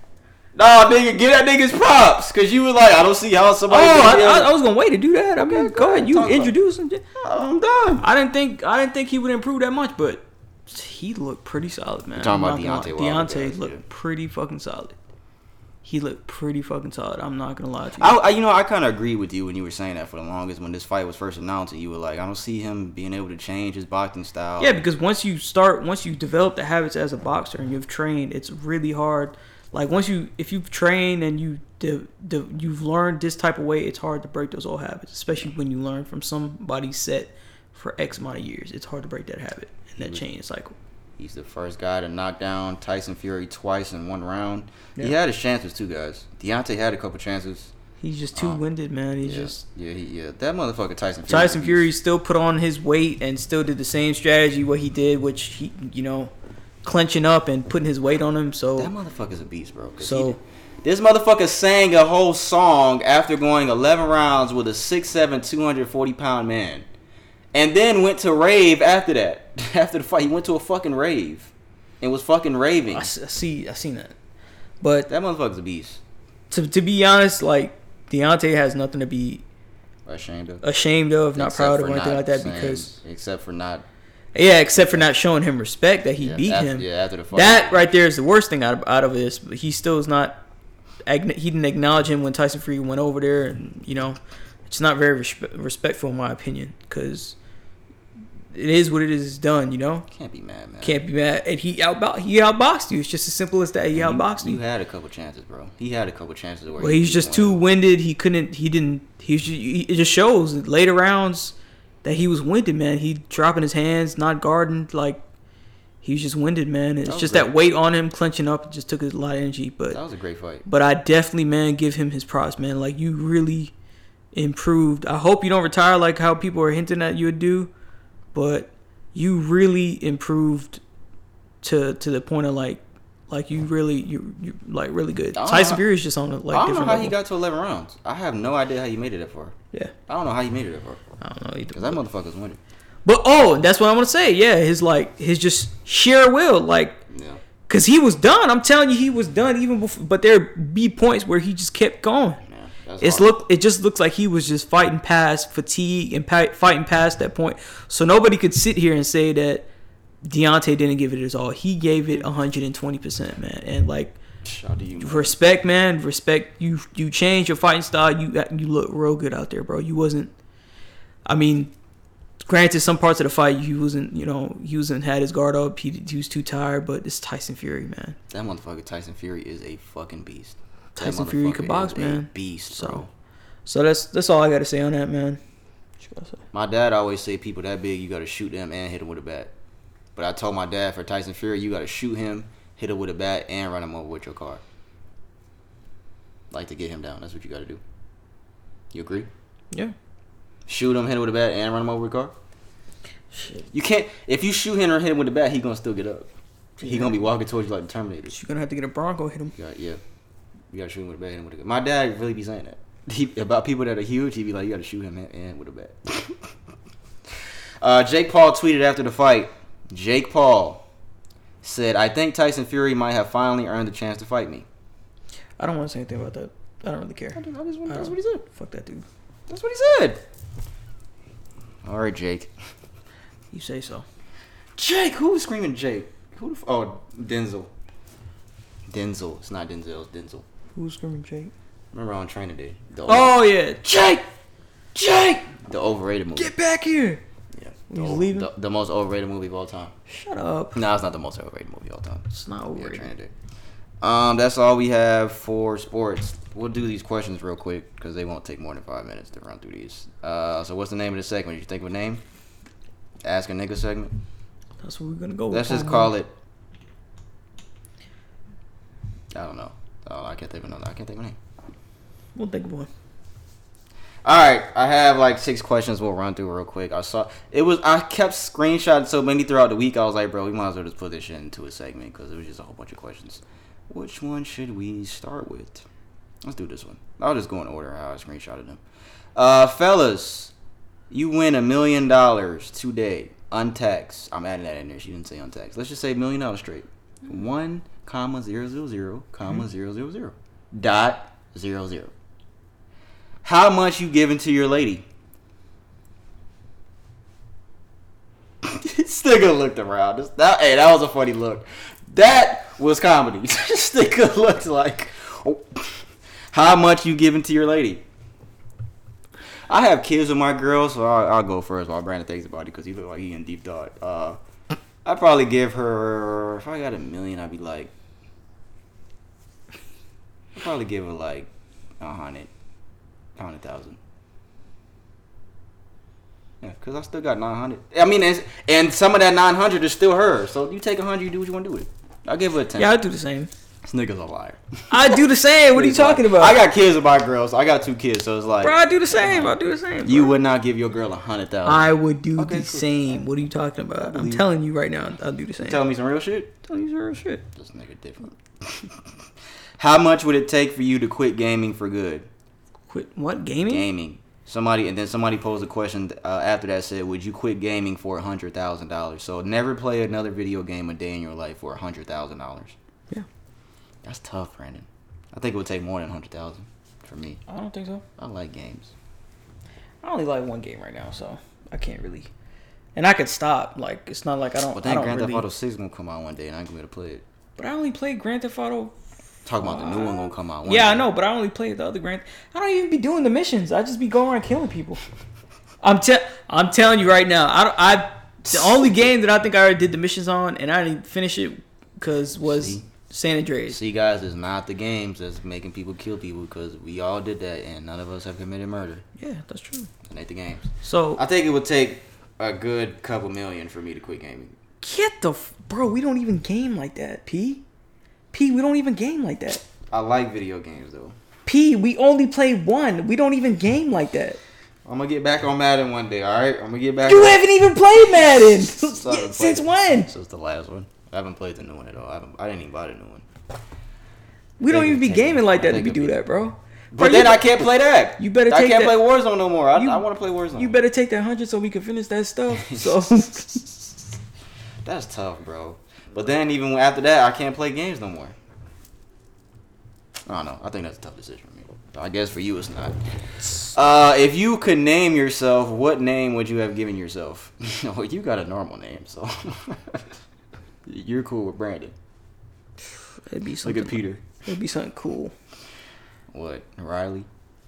A: Nah, nigga, get that nigga's props, cause you was like, I don't see how
B: Oh,
A: somebody.
B: I, I, I was gonna wait to do that. I mean, go ahead. You
A: talk
B: introduce him.
A: I'm done.
B: I didn't think I didn't think he would improve that much, but he looked pretty solid, man.
A: You're talking
B: I'm
A: about Deontay. Wilder,
B: Deontay
A: guys,
B: looked
A: yeah.
B: pretty fucking solid. He looked pretty fucking solid. I'm not gonna lie to you.
A: I, I- you know, I kind of agree with you when you were saying that for the longest. When this fight was first announced, and you were like, I don't see him being able to change his boxing style.
B: Yeah, because once you start, once you develop the habits as a boxer and you've trained, it's really hard like once you if you've trained and you de, de, you've learned this type of way, it's hard to break those old habits, especially when you learn from somebody set for X amount of years. It's hard to break that habit and that change cycle.
A: He's the first guy to knock down Tyson Fury twice in one round. He had his chances too, guys. Deontay had a couple chances.
B: He's just too um, winded, man. He's
A: Yeah,
B: just
A: yeah, he, yeah. That motherfucker Tyson Fury.
B: Tyson Fury still put on his weight and still did the same strategy what he did, which he you know, clenching up and putting his weight on him. So
A: That motherfucker's a beast, bro.
B: So-
A: he- this motherfucker sang a whole song after going 11 rounds with a 6'7", 240 pound man, and then went to rave after that. After the fight, he went to a fucking rave, and was fucking raving.
B: I see I seen that. But
A: That motherfucker's a beast.
B: to to be honest, like Deontay has nothing to be
A: Ashamed of.
B: ashamed of, not
A: Except
B: proud of, or anything like that.
A: saying-
B: Because
A: except for not
B: yeah, except for not showing him respect that he
A: Yeah,
B: beat
A: after-
B: him.
A: yeah, after the fight.
B: That right there is the worst thing out of, out of this. But he still is not. He didn't acknowledge him when Tyson Fury went over there, and you know, it's not very respe- respectful in my opinion. Because it is what it is. Done. You know,
A: can't be mad, man.
B: can't be mad. And he outbo- he outboxed you. It's just as simple as that. He outboxed
A: you,
B: you.
A: had a couple chances, bro. He had a couple chances where
B: Well,
A: he
B: he's just too winded. He couldn't. He didn't. He's. Just, he- it just shows later rounds that he was winded, man. He dropping his hands, not guarding. Like he was just winded, man. It's
A: was
B: just that weight on him, clenching up. It just took a lot of energy. But
A: That was a great fight.
B: but I definitely, man, give him his props, man. Like you really improved. I hope you don't retire like how people are hinting that you would do, but you really improved to to the point of like like you really you you like really good.
A: I don't know
B: Tyson Fury is just on a like
A: I don't know how
B: level.
A: he got to 11 rounds. I have no idea how you made it that far.
B: yeah,
A: I don't know how you made it that far.
B: I don't know either.
A: Because that motherfucker's winning.
B: But oh, that's what I want to say. Yeah, his like his just sheer will, like,
A: Yeah.
B: cause he was done. I'm telling you, he was done even before. But there be points where he just kept going.
A: That's
B: It's
A: hard.
B: look. It just looks like he was just fighting past fatigue and pa- fighting past that point. So nobody could sit here and say that Deontay didn't give it his all. He gave it 120 percent, man. And like
A: Shout out you.
B: respect, man. Respect. You you changed your fighting style. You you look real good out there, bro. You wasn't. I mean, granted, some parts of the fight he wasn't. You know, he wasn't had his guard up. He, he was too tired. But it's Tyson Fury, man.
A: That motherfucker Tyson Fury is a fucking beast.
B: Tyson Fury could box, man.
A: Beast,
B: So-
A: bro.
B: So that's that's all I got to say on that, man. What you gotta say?
A: My dad always say people that big, you gotta shoot them and hit them with a bat. But I told my dad for Tyson Fury, you gotta shoot him, hit him with a bat, and run him over with your car. Like to get him down. That's what you gotta do. You agree?
B: Yeah.
A: Shoot him, hit him with a bat, and run him over with a car.
B: Shit.
A: You can't. If you shoot him or hit him with a bat, he gonna still get up. He gonna be walking towards you like the Terminator.
B: You're gonna have to get a Bronco hit him.
A: You got, yeah. You gotta shoot him with a bat, hit him with a gun. My dad really be saying that. He, about people that are huge, he be like, you gotta shoot him and, and with a bat. uh, Jake Paul tweeted after the fight. Jake Paul said, I think Tyson Fury might have finally earned the chance to fight me.
B: I don't want to say anything about that. I don't really care.
A: I just- I just want- that's
B: don't-
A: what he said.
B: Fuck that dude.
A: That's what he said. All right, Jake.
B: You say so.
A: Jake, who was screaming Jake? Who the f- oh, Denzel. Denzel. It's not Denzel, it's Denzel.
B: Who's screaming Jake?
A: Remember on training day? The
B: Oh yeah,
A: Jake! Jake! The overrated movie.
B: get back here!
A: Yeah.
B: He's
A: The, o-
B: leaving?
A: The, the most overrated movie of all time.
B: Shut up.
A: No, it's not the most overrated movie of all time.
B: It's not
A: Yeah,
B: overrated.
A: Training Day. Um, that's all we have for sports. We'll do these questions real quick because they won't take more than five minutes to run through these. Uh, so what's the name of the segment? Did you think of a name? Ask a nigga segment.
B: That's what we're gonna go. With.
A: Let's just call it. I don't know. Oh, I can't think of another. I can't think of a name.
B: We'll think of one.
A: All right, I have like six questions. We'll run through real quick. I saw it was. I kept screenshotting so many throughout the week. I was like, bro, we might as well just put this shit into a segment because it was just a whole bunch of questions. Which one should we start with? Let's do this one. I'll just go in order how I screenshotted them. Uh, fellas, you win a million dollars today, untaxed. I'm adding that in there. She didn't say untaxed. Let's just say million dollars straight. One comma zero zero zero comma zero zero zero dot zero zero. How much you giving to your lady? nigga looked around. That, hey, that was a funny look. That was comedy. nigga looked like, oh, how much you giving to your lady? I have kids with my girl, so I'll, I'll go first while Brandon thinks about it because he look like he in deep thought. Uh, I'd probably give her if I got a million, I'd be like I'd probably give her like a hundred, hundred thousand. Yeah, cause I still got nine hundred. I mean, and some of that nine hundred is still hers. So you take a hundred, you do what you want to do with it. I'll give her a ten.
B: Yeah, I do the same.
A: This nigga's a liar.
B: I do the same. What are you talking about?
A: I got kids with my girls. I got two kids, so it's like
B: bro. I do the same. I do the same.
A: you would not give your girl a hundred thousand.
B: I would do
A: Okay,
B: the
A: cool.
B: same. What are you talking about? I'm telling you right now. I'll do the same.
A: Tell me some real shit.
B: Tell me some real shit.
A: This nigga different. How much would it take for you to quit gaming for good?
B: Quit what gaming?
A: Gaming. Somebody and then somebody posed a question uh, after that said, "Would you quit gaming for a hundred thousand dollars?" So never play another video game a day in your life for a hundred thousand dollars. That's tough, Brandon. I think it would take more than hundred thousand for me.
B: I don't think so.
A: I like games.
B: I only like one game right now, so I can't really. And I could stop. Like it's not like I don't.
A: But
B: I
A: then
B: don't
A: Grand Theft
B: really,
A: Auto Six gonna come out one day, and I ain't gonna be able to play it.
B: But I only played Grand Theft Auto.
A: Talking about the new one gonna come out. One
B: Yeah, I know, but I only played the other Grand. I don't even be doing the missions. I just be going around killing people. I'm te- I'm telling you right now. I don't, I the only game that I think I already did the missions on, and I didn't finish it because was
A: See?
B: San Andreas.
A: See, guys, it's not the games that's making people kill people because we all did that, and none of us have committed murder.
B: Yeah, that's true.
A: It ain't the games.
B: So
A: I think it would take a good couple million for me to quit gaming.
B: get the f- bro. We don't even game like that. P. P. We don't even game like that.
A: I like video games though.
B: P. We only play one. We don't even game like that.
A: I'm gonna get back on Madden one day. All right, I'm gonna get back.
B: You
A: on-
B: haven't even played Madden since
A: played-
B: when?
A: Since the last one. I haven't played the new one at all. I, haven't, I didn't even buy the new one.
B: We don't even be gaming like that to
A: think
B: do that, bro.
A: But
B: Bro,
A: then I can't play that.
B: You better
A: I can't
B: that-
A: play Warzone no more. I,
B: You-
A: I want to play Warzone.
B: You better take that hundred so we can finish that stuff. So
A: That's tough, bro. But then even after that, I can't play games no more. I don't know. I think that's a tough decision for me. I guess for you it's not. Uh, if you could name yourself, what name would you have given yourself? oh, you got a normal name, so you're cool with Brandon.
B: it'd be
A: Look
B: something.
A: at Peter.
B: It'd be something cool,
A: What? Riley?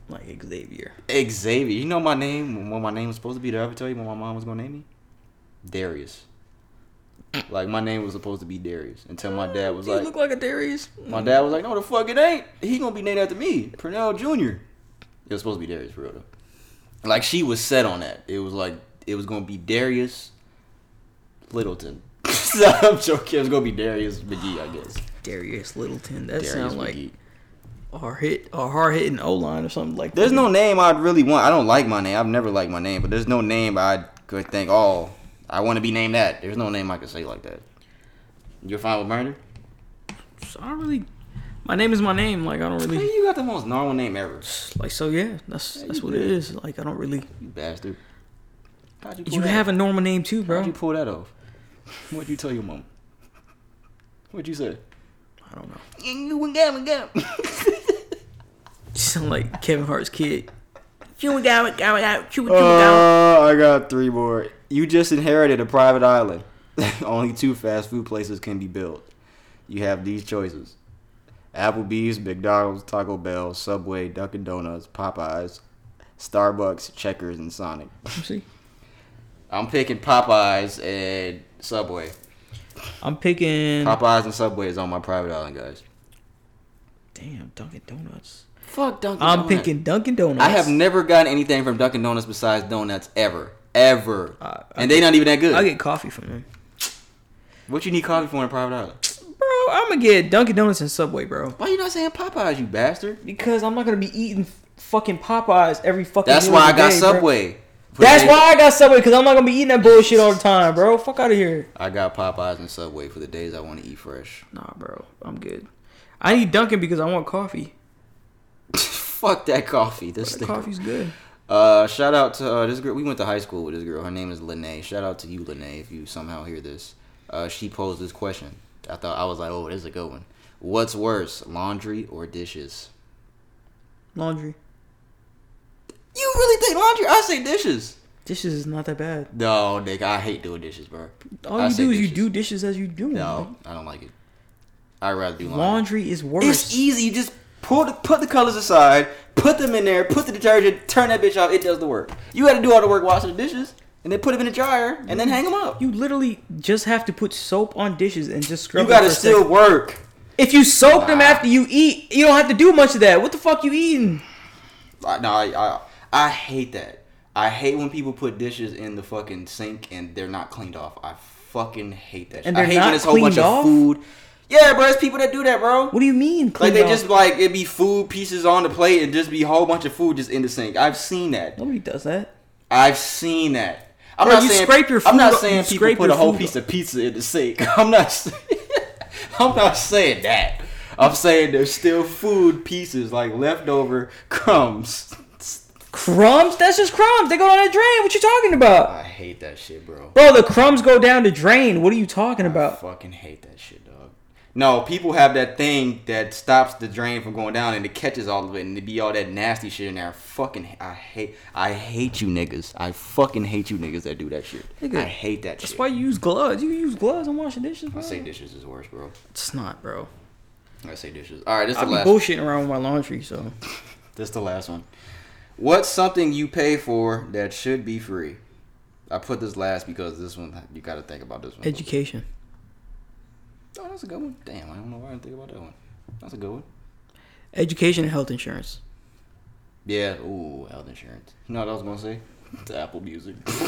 B: like Xavier.
A: Xavier. You know my name? What my name was supposed to be? Did I ever tell you what my mom was gonna name me? Darius. Like my name was supposed to be Darius until my dad was
B: You
A: like,
B: look like a Darius.
A: My dad was like, "No, the fuck it ain't. He gonna be named after me, Purnell Jr." It was supposed to be Darius for real though. Like she was set on that. It was like it was gonna be Darius Littleton. I'm joking. It's gonna be Darius McGee, I guess.
B: Darius Littleton. That
A: Darius
B: sounds like
A: McGee.
B: a hard hit, a hard hitting O line or something like
A: There's
B: that.
A: no name I'd really want. I don't like my name. I've never liked my name, but there's no name I could think. Oh, I want to be named that. There's no name I could say like that. You're fine with murder?
B: So I don't really. My name is my name. Like I don't
A: Hey,
B: really
A: you got the most normal name ever.
B: like. So yeah, that's that's what it
A: did.
B: is. Like I don't really.
A: You bastard. How'd you pull
B: You have a normal name too, bro.
A: How'd you pull that off? What'd you tell your mom? What'd you say?
B: I don't know.
A: You and Gavin, Gavin.
B: You sound like Kevin Hart's kid. Chew down, down, down, chew, chew down.
A: Oh, I got three more. You just inherited a private island. Only two fast food places can be built. You have these choices: Applebee's, McDonald's, Taco Bell, Subway, Dunkin' Donuts, Popeyes, Starbucks, Checkers, and Sonic.
B: See,
A: I'm picking Popeyes and Subway.
B: I'm picking.
A: Popeyes and Subway is on my private island, guys.
B: Damn, Dunkin' Donuts.
A: Fuck Dunkin' Donuts.
B: I'm
A: Donuts.
B: picking Dunkin' Donuts.
A: I have never gotten anything from Dunkin' Donuts besides donuts ever, ever,
B: Uh,
A: and they not even that good.
B: I get coffee from them,
A: what you need coffee for in a private island?
B: bro. I'm gonna get Dunkin' Donuts and Subway, bro.
A: Why you not saying Popeyes, you bastard?
B: Because I'm not gonna be eating fucking Popeyes every fucking.
A: That's
B: meal
A: why I got
B: day.
A: Subway. For
B: That's why I got Subway because I'm not gonna be eating that bullshit all the time, bro. Fuck out of here.
A: I got Popeyes and Subway for the days I want to eat fresh.
B: Nah, bro, I'm good. I need Dunkin' because I want coffee.
A: Fuck that coffee. This
B: The
A: thing.
B: coffee's good.
A: Uh, shout out to uh, this girl. We went to high school with this girl. Her name is Lene. Shout out to you, Lene, if you somehow hear this. Uh, she posed this question. I thought I was like, oh, this is a good one. What's worse, laundry or dishes?
B: Laundry.
A: You really think laundry? I say dishes.
B: Dishes is not that bad.
A: No, nigga, I hate doing dishes, bro.
B: All
A: I
B: you do is you do dishes as you do.
A: No, I don't like it. I'd rather do laundry.
B: Laundry is worse.
A: It's easy. You just pull the, put the colors aside, put them in there, put the detergent, turn that bitch off. It does the work. You got to do all the work washing the dishes, and then put them in the dryer, and then hang them up.
B: You literally just have to put soap on dishes and just scrub.
A: You got to still
B: second.
A: work.
B: If you soak them after you eat, you don't have to do much of that. What the fuck you eating?
A: No, I, I I hate that. I hate when people put dishes in the fucking sink and they're not cleaned off. I fucking hate that.
B: And.
A: I
B: they're
A: hate
B: not
A: when it's a whole bunch
B: cleaned
A: of
B: off?
A: food. Yeah, bro, it's people that do that, bro.
B: What do you mean?
A: Like they
B: off?
A: just like it be food pieces on the plate and just be a whole bunch of food just in the sink. I've seen that.
B: Nobody does that.
A: I've seen that. I'm
B: Bro,
A: not
B: you
A: saying
B: scrape your
A: I'm not saying
B: you
A: people put a whole
B: food-
A: piece of pizza in the sink. I'm not. Saying, I'm not saying that. I'm saying there's still food pieces like leftover crumbs.
B: Crumbs? That's just crumbs. They go down the drain. What you talking about?
A: I hate that shit, bro.
B: Bro, the crumbs go down the drain. What are you talking about?
A: I fucking hate that shit, dog. No, people have that thing that stops the drain from going down and it catches all of it and it be all that nasty shit in there. Fucking, I hate, I hate you niggas. I fucking hate you niggas that do that shit.
B: Nigga,
A: I hate that shit.
B: That's why you use gloves. You use gloves and washing dishes, bro.
A: I say dishes is worse, bro.
B: It's not, bro.
A: I say dishes. All right, this is the
B: be
A: last.
B: bullshitting around with my laundry, so
A: This the last one. What's something you pay for that should be free? I put this last because this one you got to think about this one.
B: education.
A: Oh, that's a good one. Damn, I don't know why I didn't think about that one. That's a good one.
B: Education and health insurance.
A: Yeah. Ooh, health insurance. You know what I was gonna say? It's Apple Music. this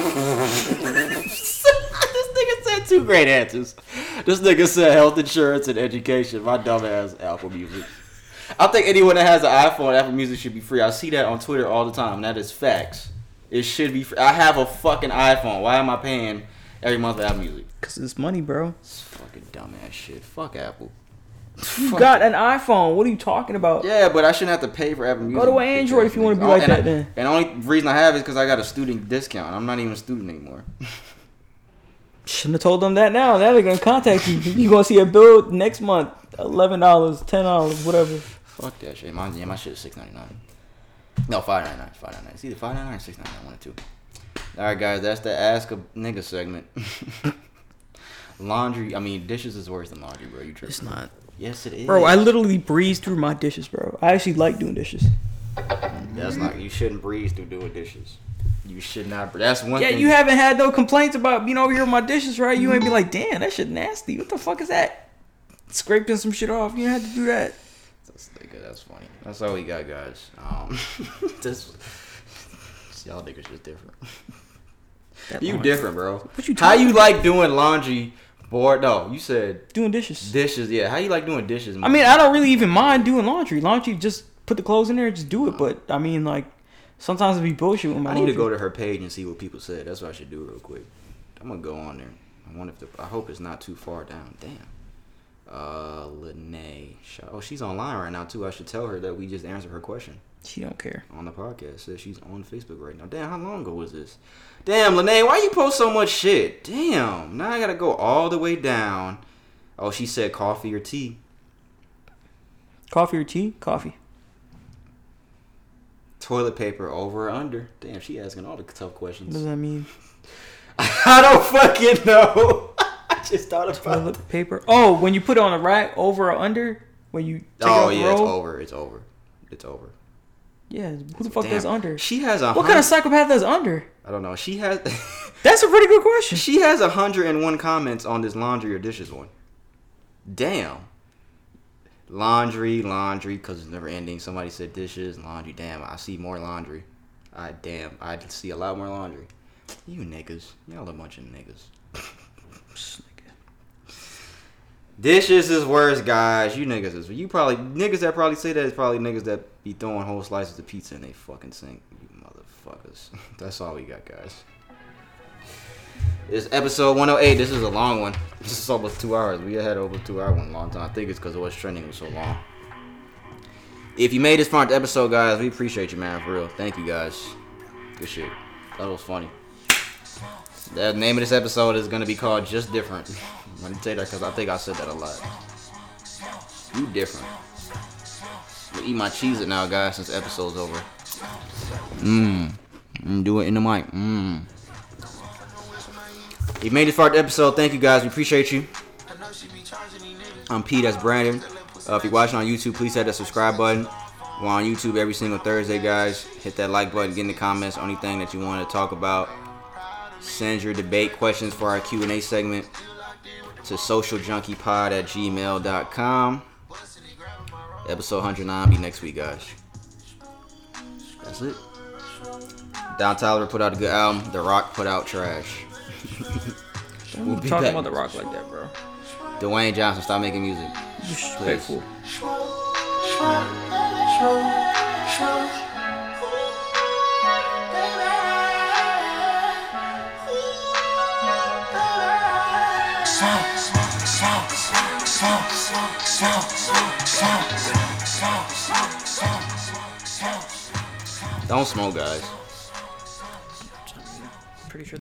A: nigga said two great answers. This nigga said health insurance and education. My dumb ass Apple Music. I think anyone that has an iPhone, Apple Music should be free. I see that on Twitter all the time. That is facts. It should be free. I have a fucking iPhone. Why am I paying every month for Apple Music?
B: Cause it's money, bro.
A: It's fucking dumbass shit. Fuck Apple.
B: You
A: Fuck
B: got an iPhone. What are you talking about?
A: Yeah, but I shouldn't have to pay for Apple Music.
B: Go to an Android if you wanna be like
A: and
B: that
A: I-
B: then.
A: And the only reason I have is because I got a student discount. I'm not even a student anymore.
B: Shouldn't have told them that now. Now they're gonna contact you. You're gonna see a bill next month. Eleven dollars, ten dollars, whatever.
A: Fuck that shit. My, yeah, my shit is six ninety nine. No, five ninety nine. Five ninety nine. It's either five ninety nine or six ninety nine. One or two. All right, guys. That's the ask a nigga segment. laundry. I mean, dishes is worse than laundry, bro. You tripping?
B: It's not.
A: Yes, it is.
B: Bro, I literally breeze through my dishes, bro. I actually like doing dishes.
A: That's not. You shouldn't breeze through doing dishes. You should not. That's one
B: Yeah,
A: thing.
B: you haven't had no complaints about being over here with my dishes, right? You ain't be like, damn, that shit nasty. What the fuck is that? Scraping some shit off. You don't have to do that.
A: That's, nigga, that's funny. That's all we got, guys. Um, this y'all niggas just different.
B: That
A: You
B: laundry-
A: different, bro.
B: What you
A: How you like doing laundry? Board? No, you said
B: Doing dishes.
A: dishes. Yeah. How you like doing dishes? Man?
B: I mean, I don't really even mind doing laundry. Laundry, just put the clothes in there just do it. But I mean, like, sometimes it be bullshit with my
A: I need to go to her page and see what people said. That's what I should do real quick. I'm gonna go on there. I wonder if the. I hope it's not too far down. Damn. Uh, Lene. Oh, she's online right now too. I should tell her that we just answered her question.
B: She don't care.
A: on the podcast. Says she's on Facebook right now. Damn, how long ago was this? Damn, Lene, why you post so much shit? Damn, now I gotta go all the way down. Oh, she said coffee or tea.
B: Coffee or tea? Coffee.
A: Toilet paper over or under? Damn, she asking all the tough
B: What does
A: questions.
B: that mean?
A: I don't fucking know. I just thought about it.
B: Toilet paper. Oh, when you put it on a rack, over or under? When you take
A: Oh
B: off the
A: yeah, it's over. It's over. It's over.
B: Yeah, who the fuck
A: Damn.
B: does under?
A: She has a.
B: What kind of psychopath does under?
A: I don't know. She has.
B: That's a pretty good question.
A: She has 101 comments on this laundry or dishes one. Damn. Laundry, laundry, because it's never ending. Somebody said dishes, laundry. Damn, I see more laundry. I damn, I see a lot more laundry. You niggas, y'all a bunch of niggas. Dishes is worse, guys. You niggas is you probably niggas that probably say that is probably niggas that be throwing whole slices of pizza in they fucking sink. You motherfuckers. That's all we got, guys. It's episode 108. This is a long one. This is almost two hours. We had over two hour one long time. I think it's because it was trending was so long. If you made this the episode, guys, we appreciate you, man. For real. Thank you, guys. Good shit. That was funny. The name of this episode is gonna be called Just Different. Let me say that because I think I said that a lot. You different. I'm eat my cheese it now, guys, since episode's over. Mmm. Mm, do it in the mic. Mmm. You made it far the episode. Thank you guys. We appreciate you. I'm Pete. That's Brandon. Uh, if you're watching on YouTube, please hit that subscribe button. We're on YouTube every single Thursday, guys. Hit that like button. Get in the comments. Anything that you want to talk about. Send your debate questions for our Q&A segment to socialjunkiepod at gmail.com. Episode 109 be next week, guys. That's it. Don Toliver put out a good album. The Rock put out trash. We'll be
B: talk
A: back.
B: about the rock like that, bro.
A: Dwayne Johnson, stop making music.
B: Disrespectful.
A: Don't smoke, guys.
B: Pretty sure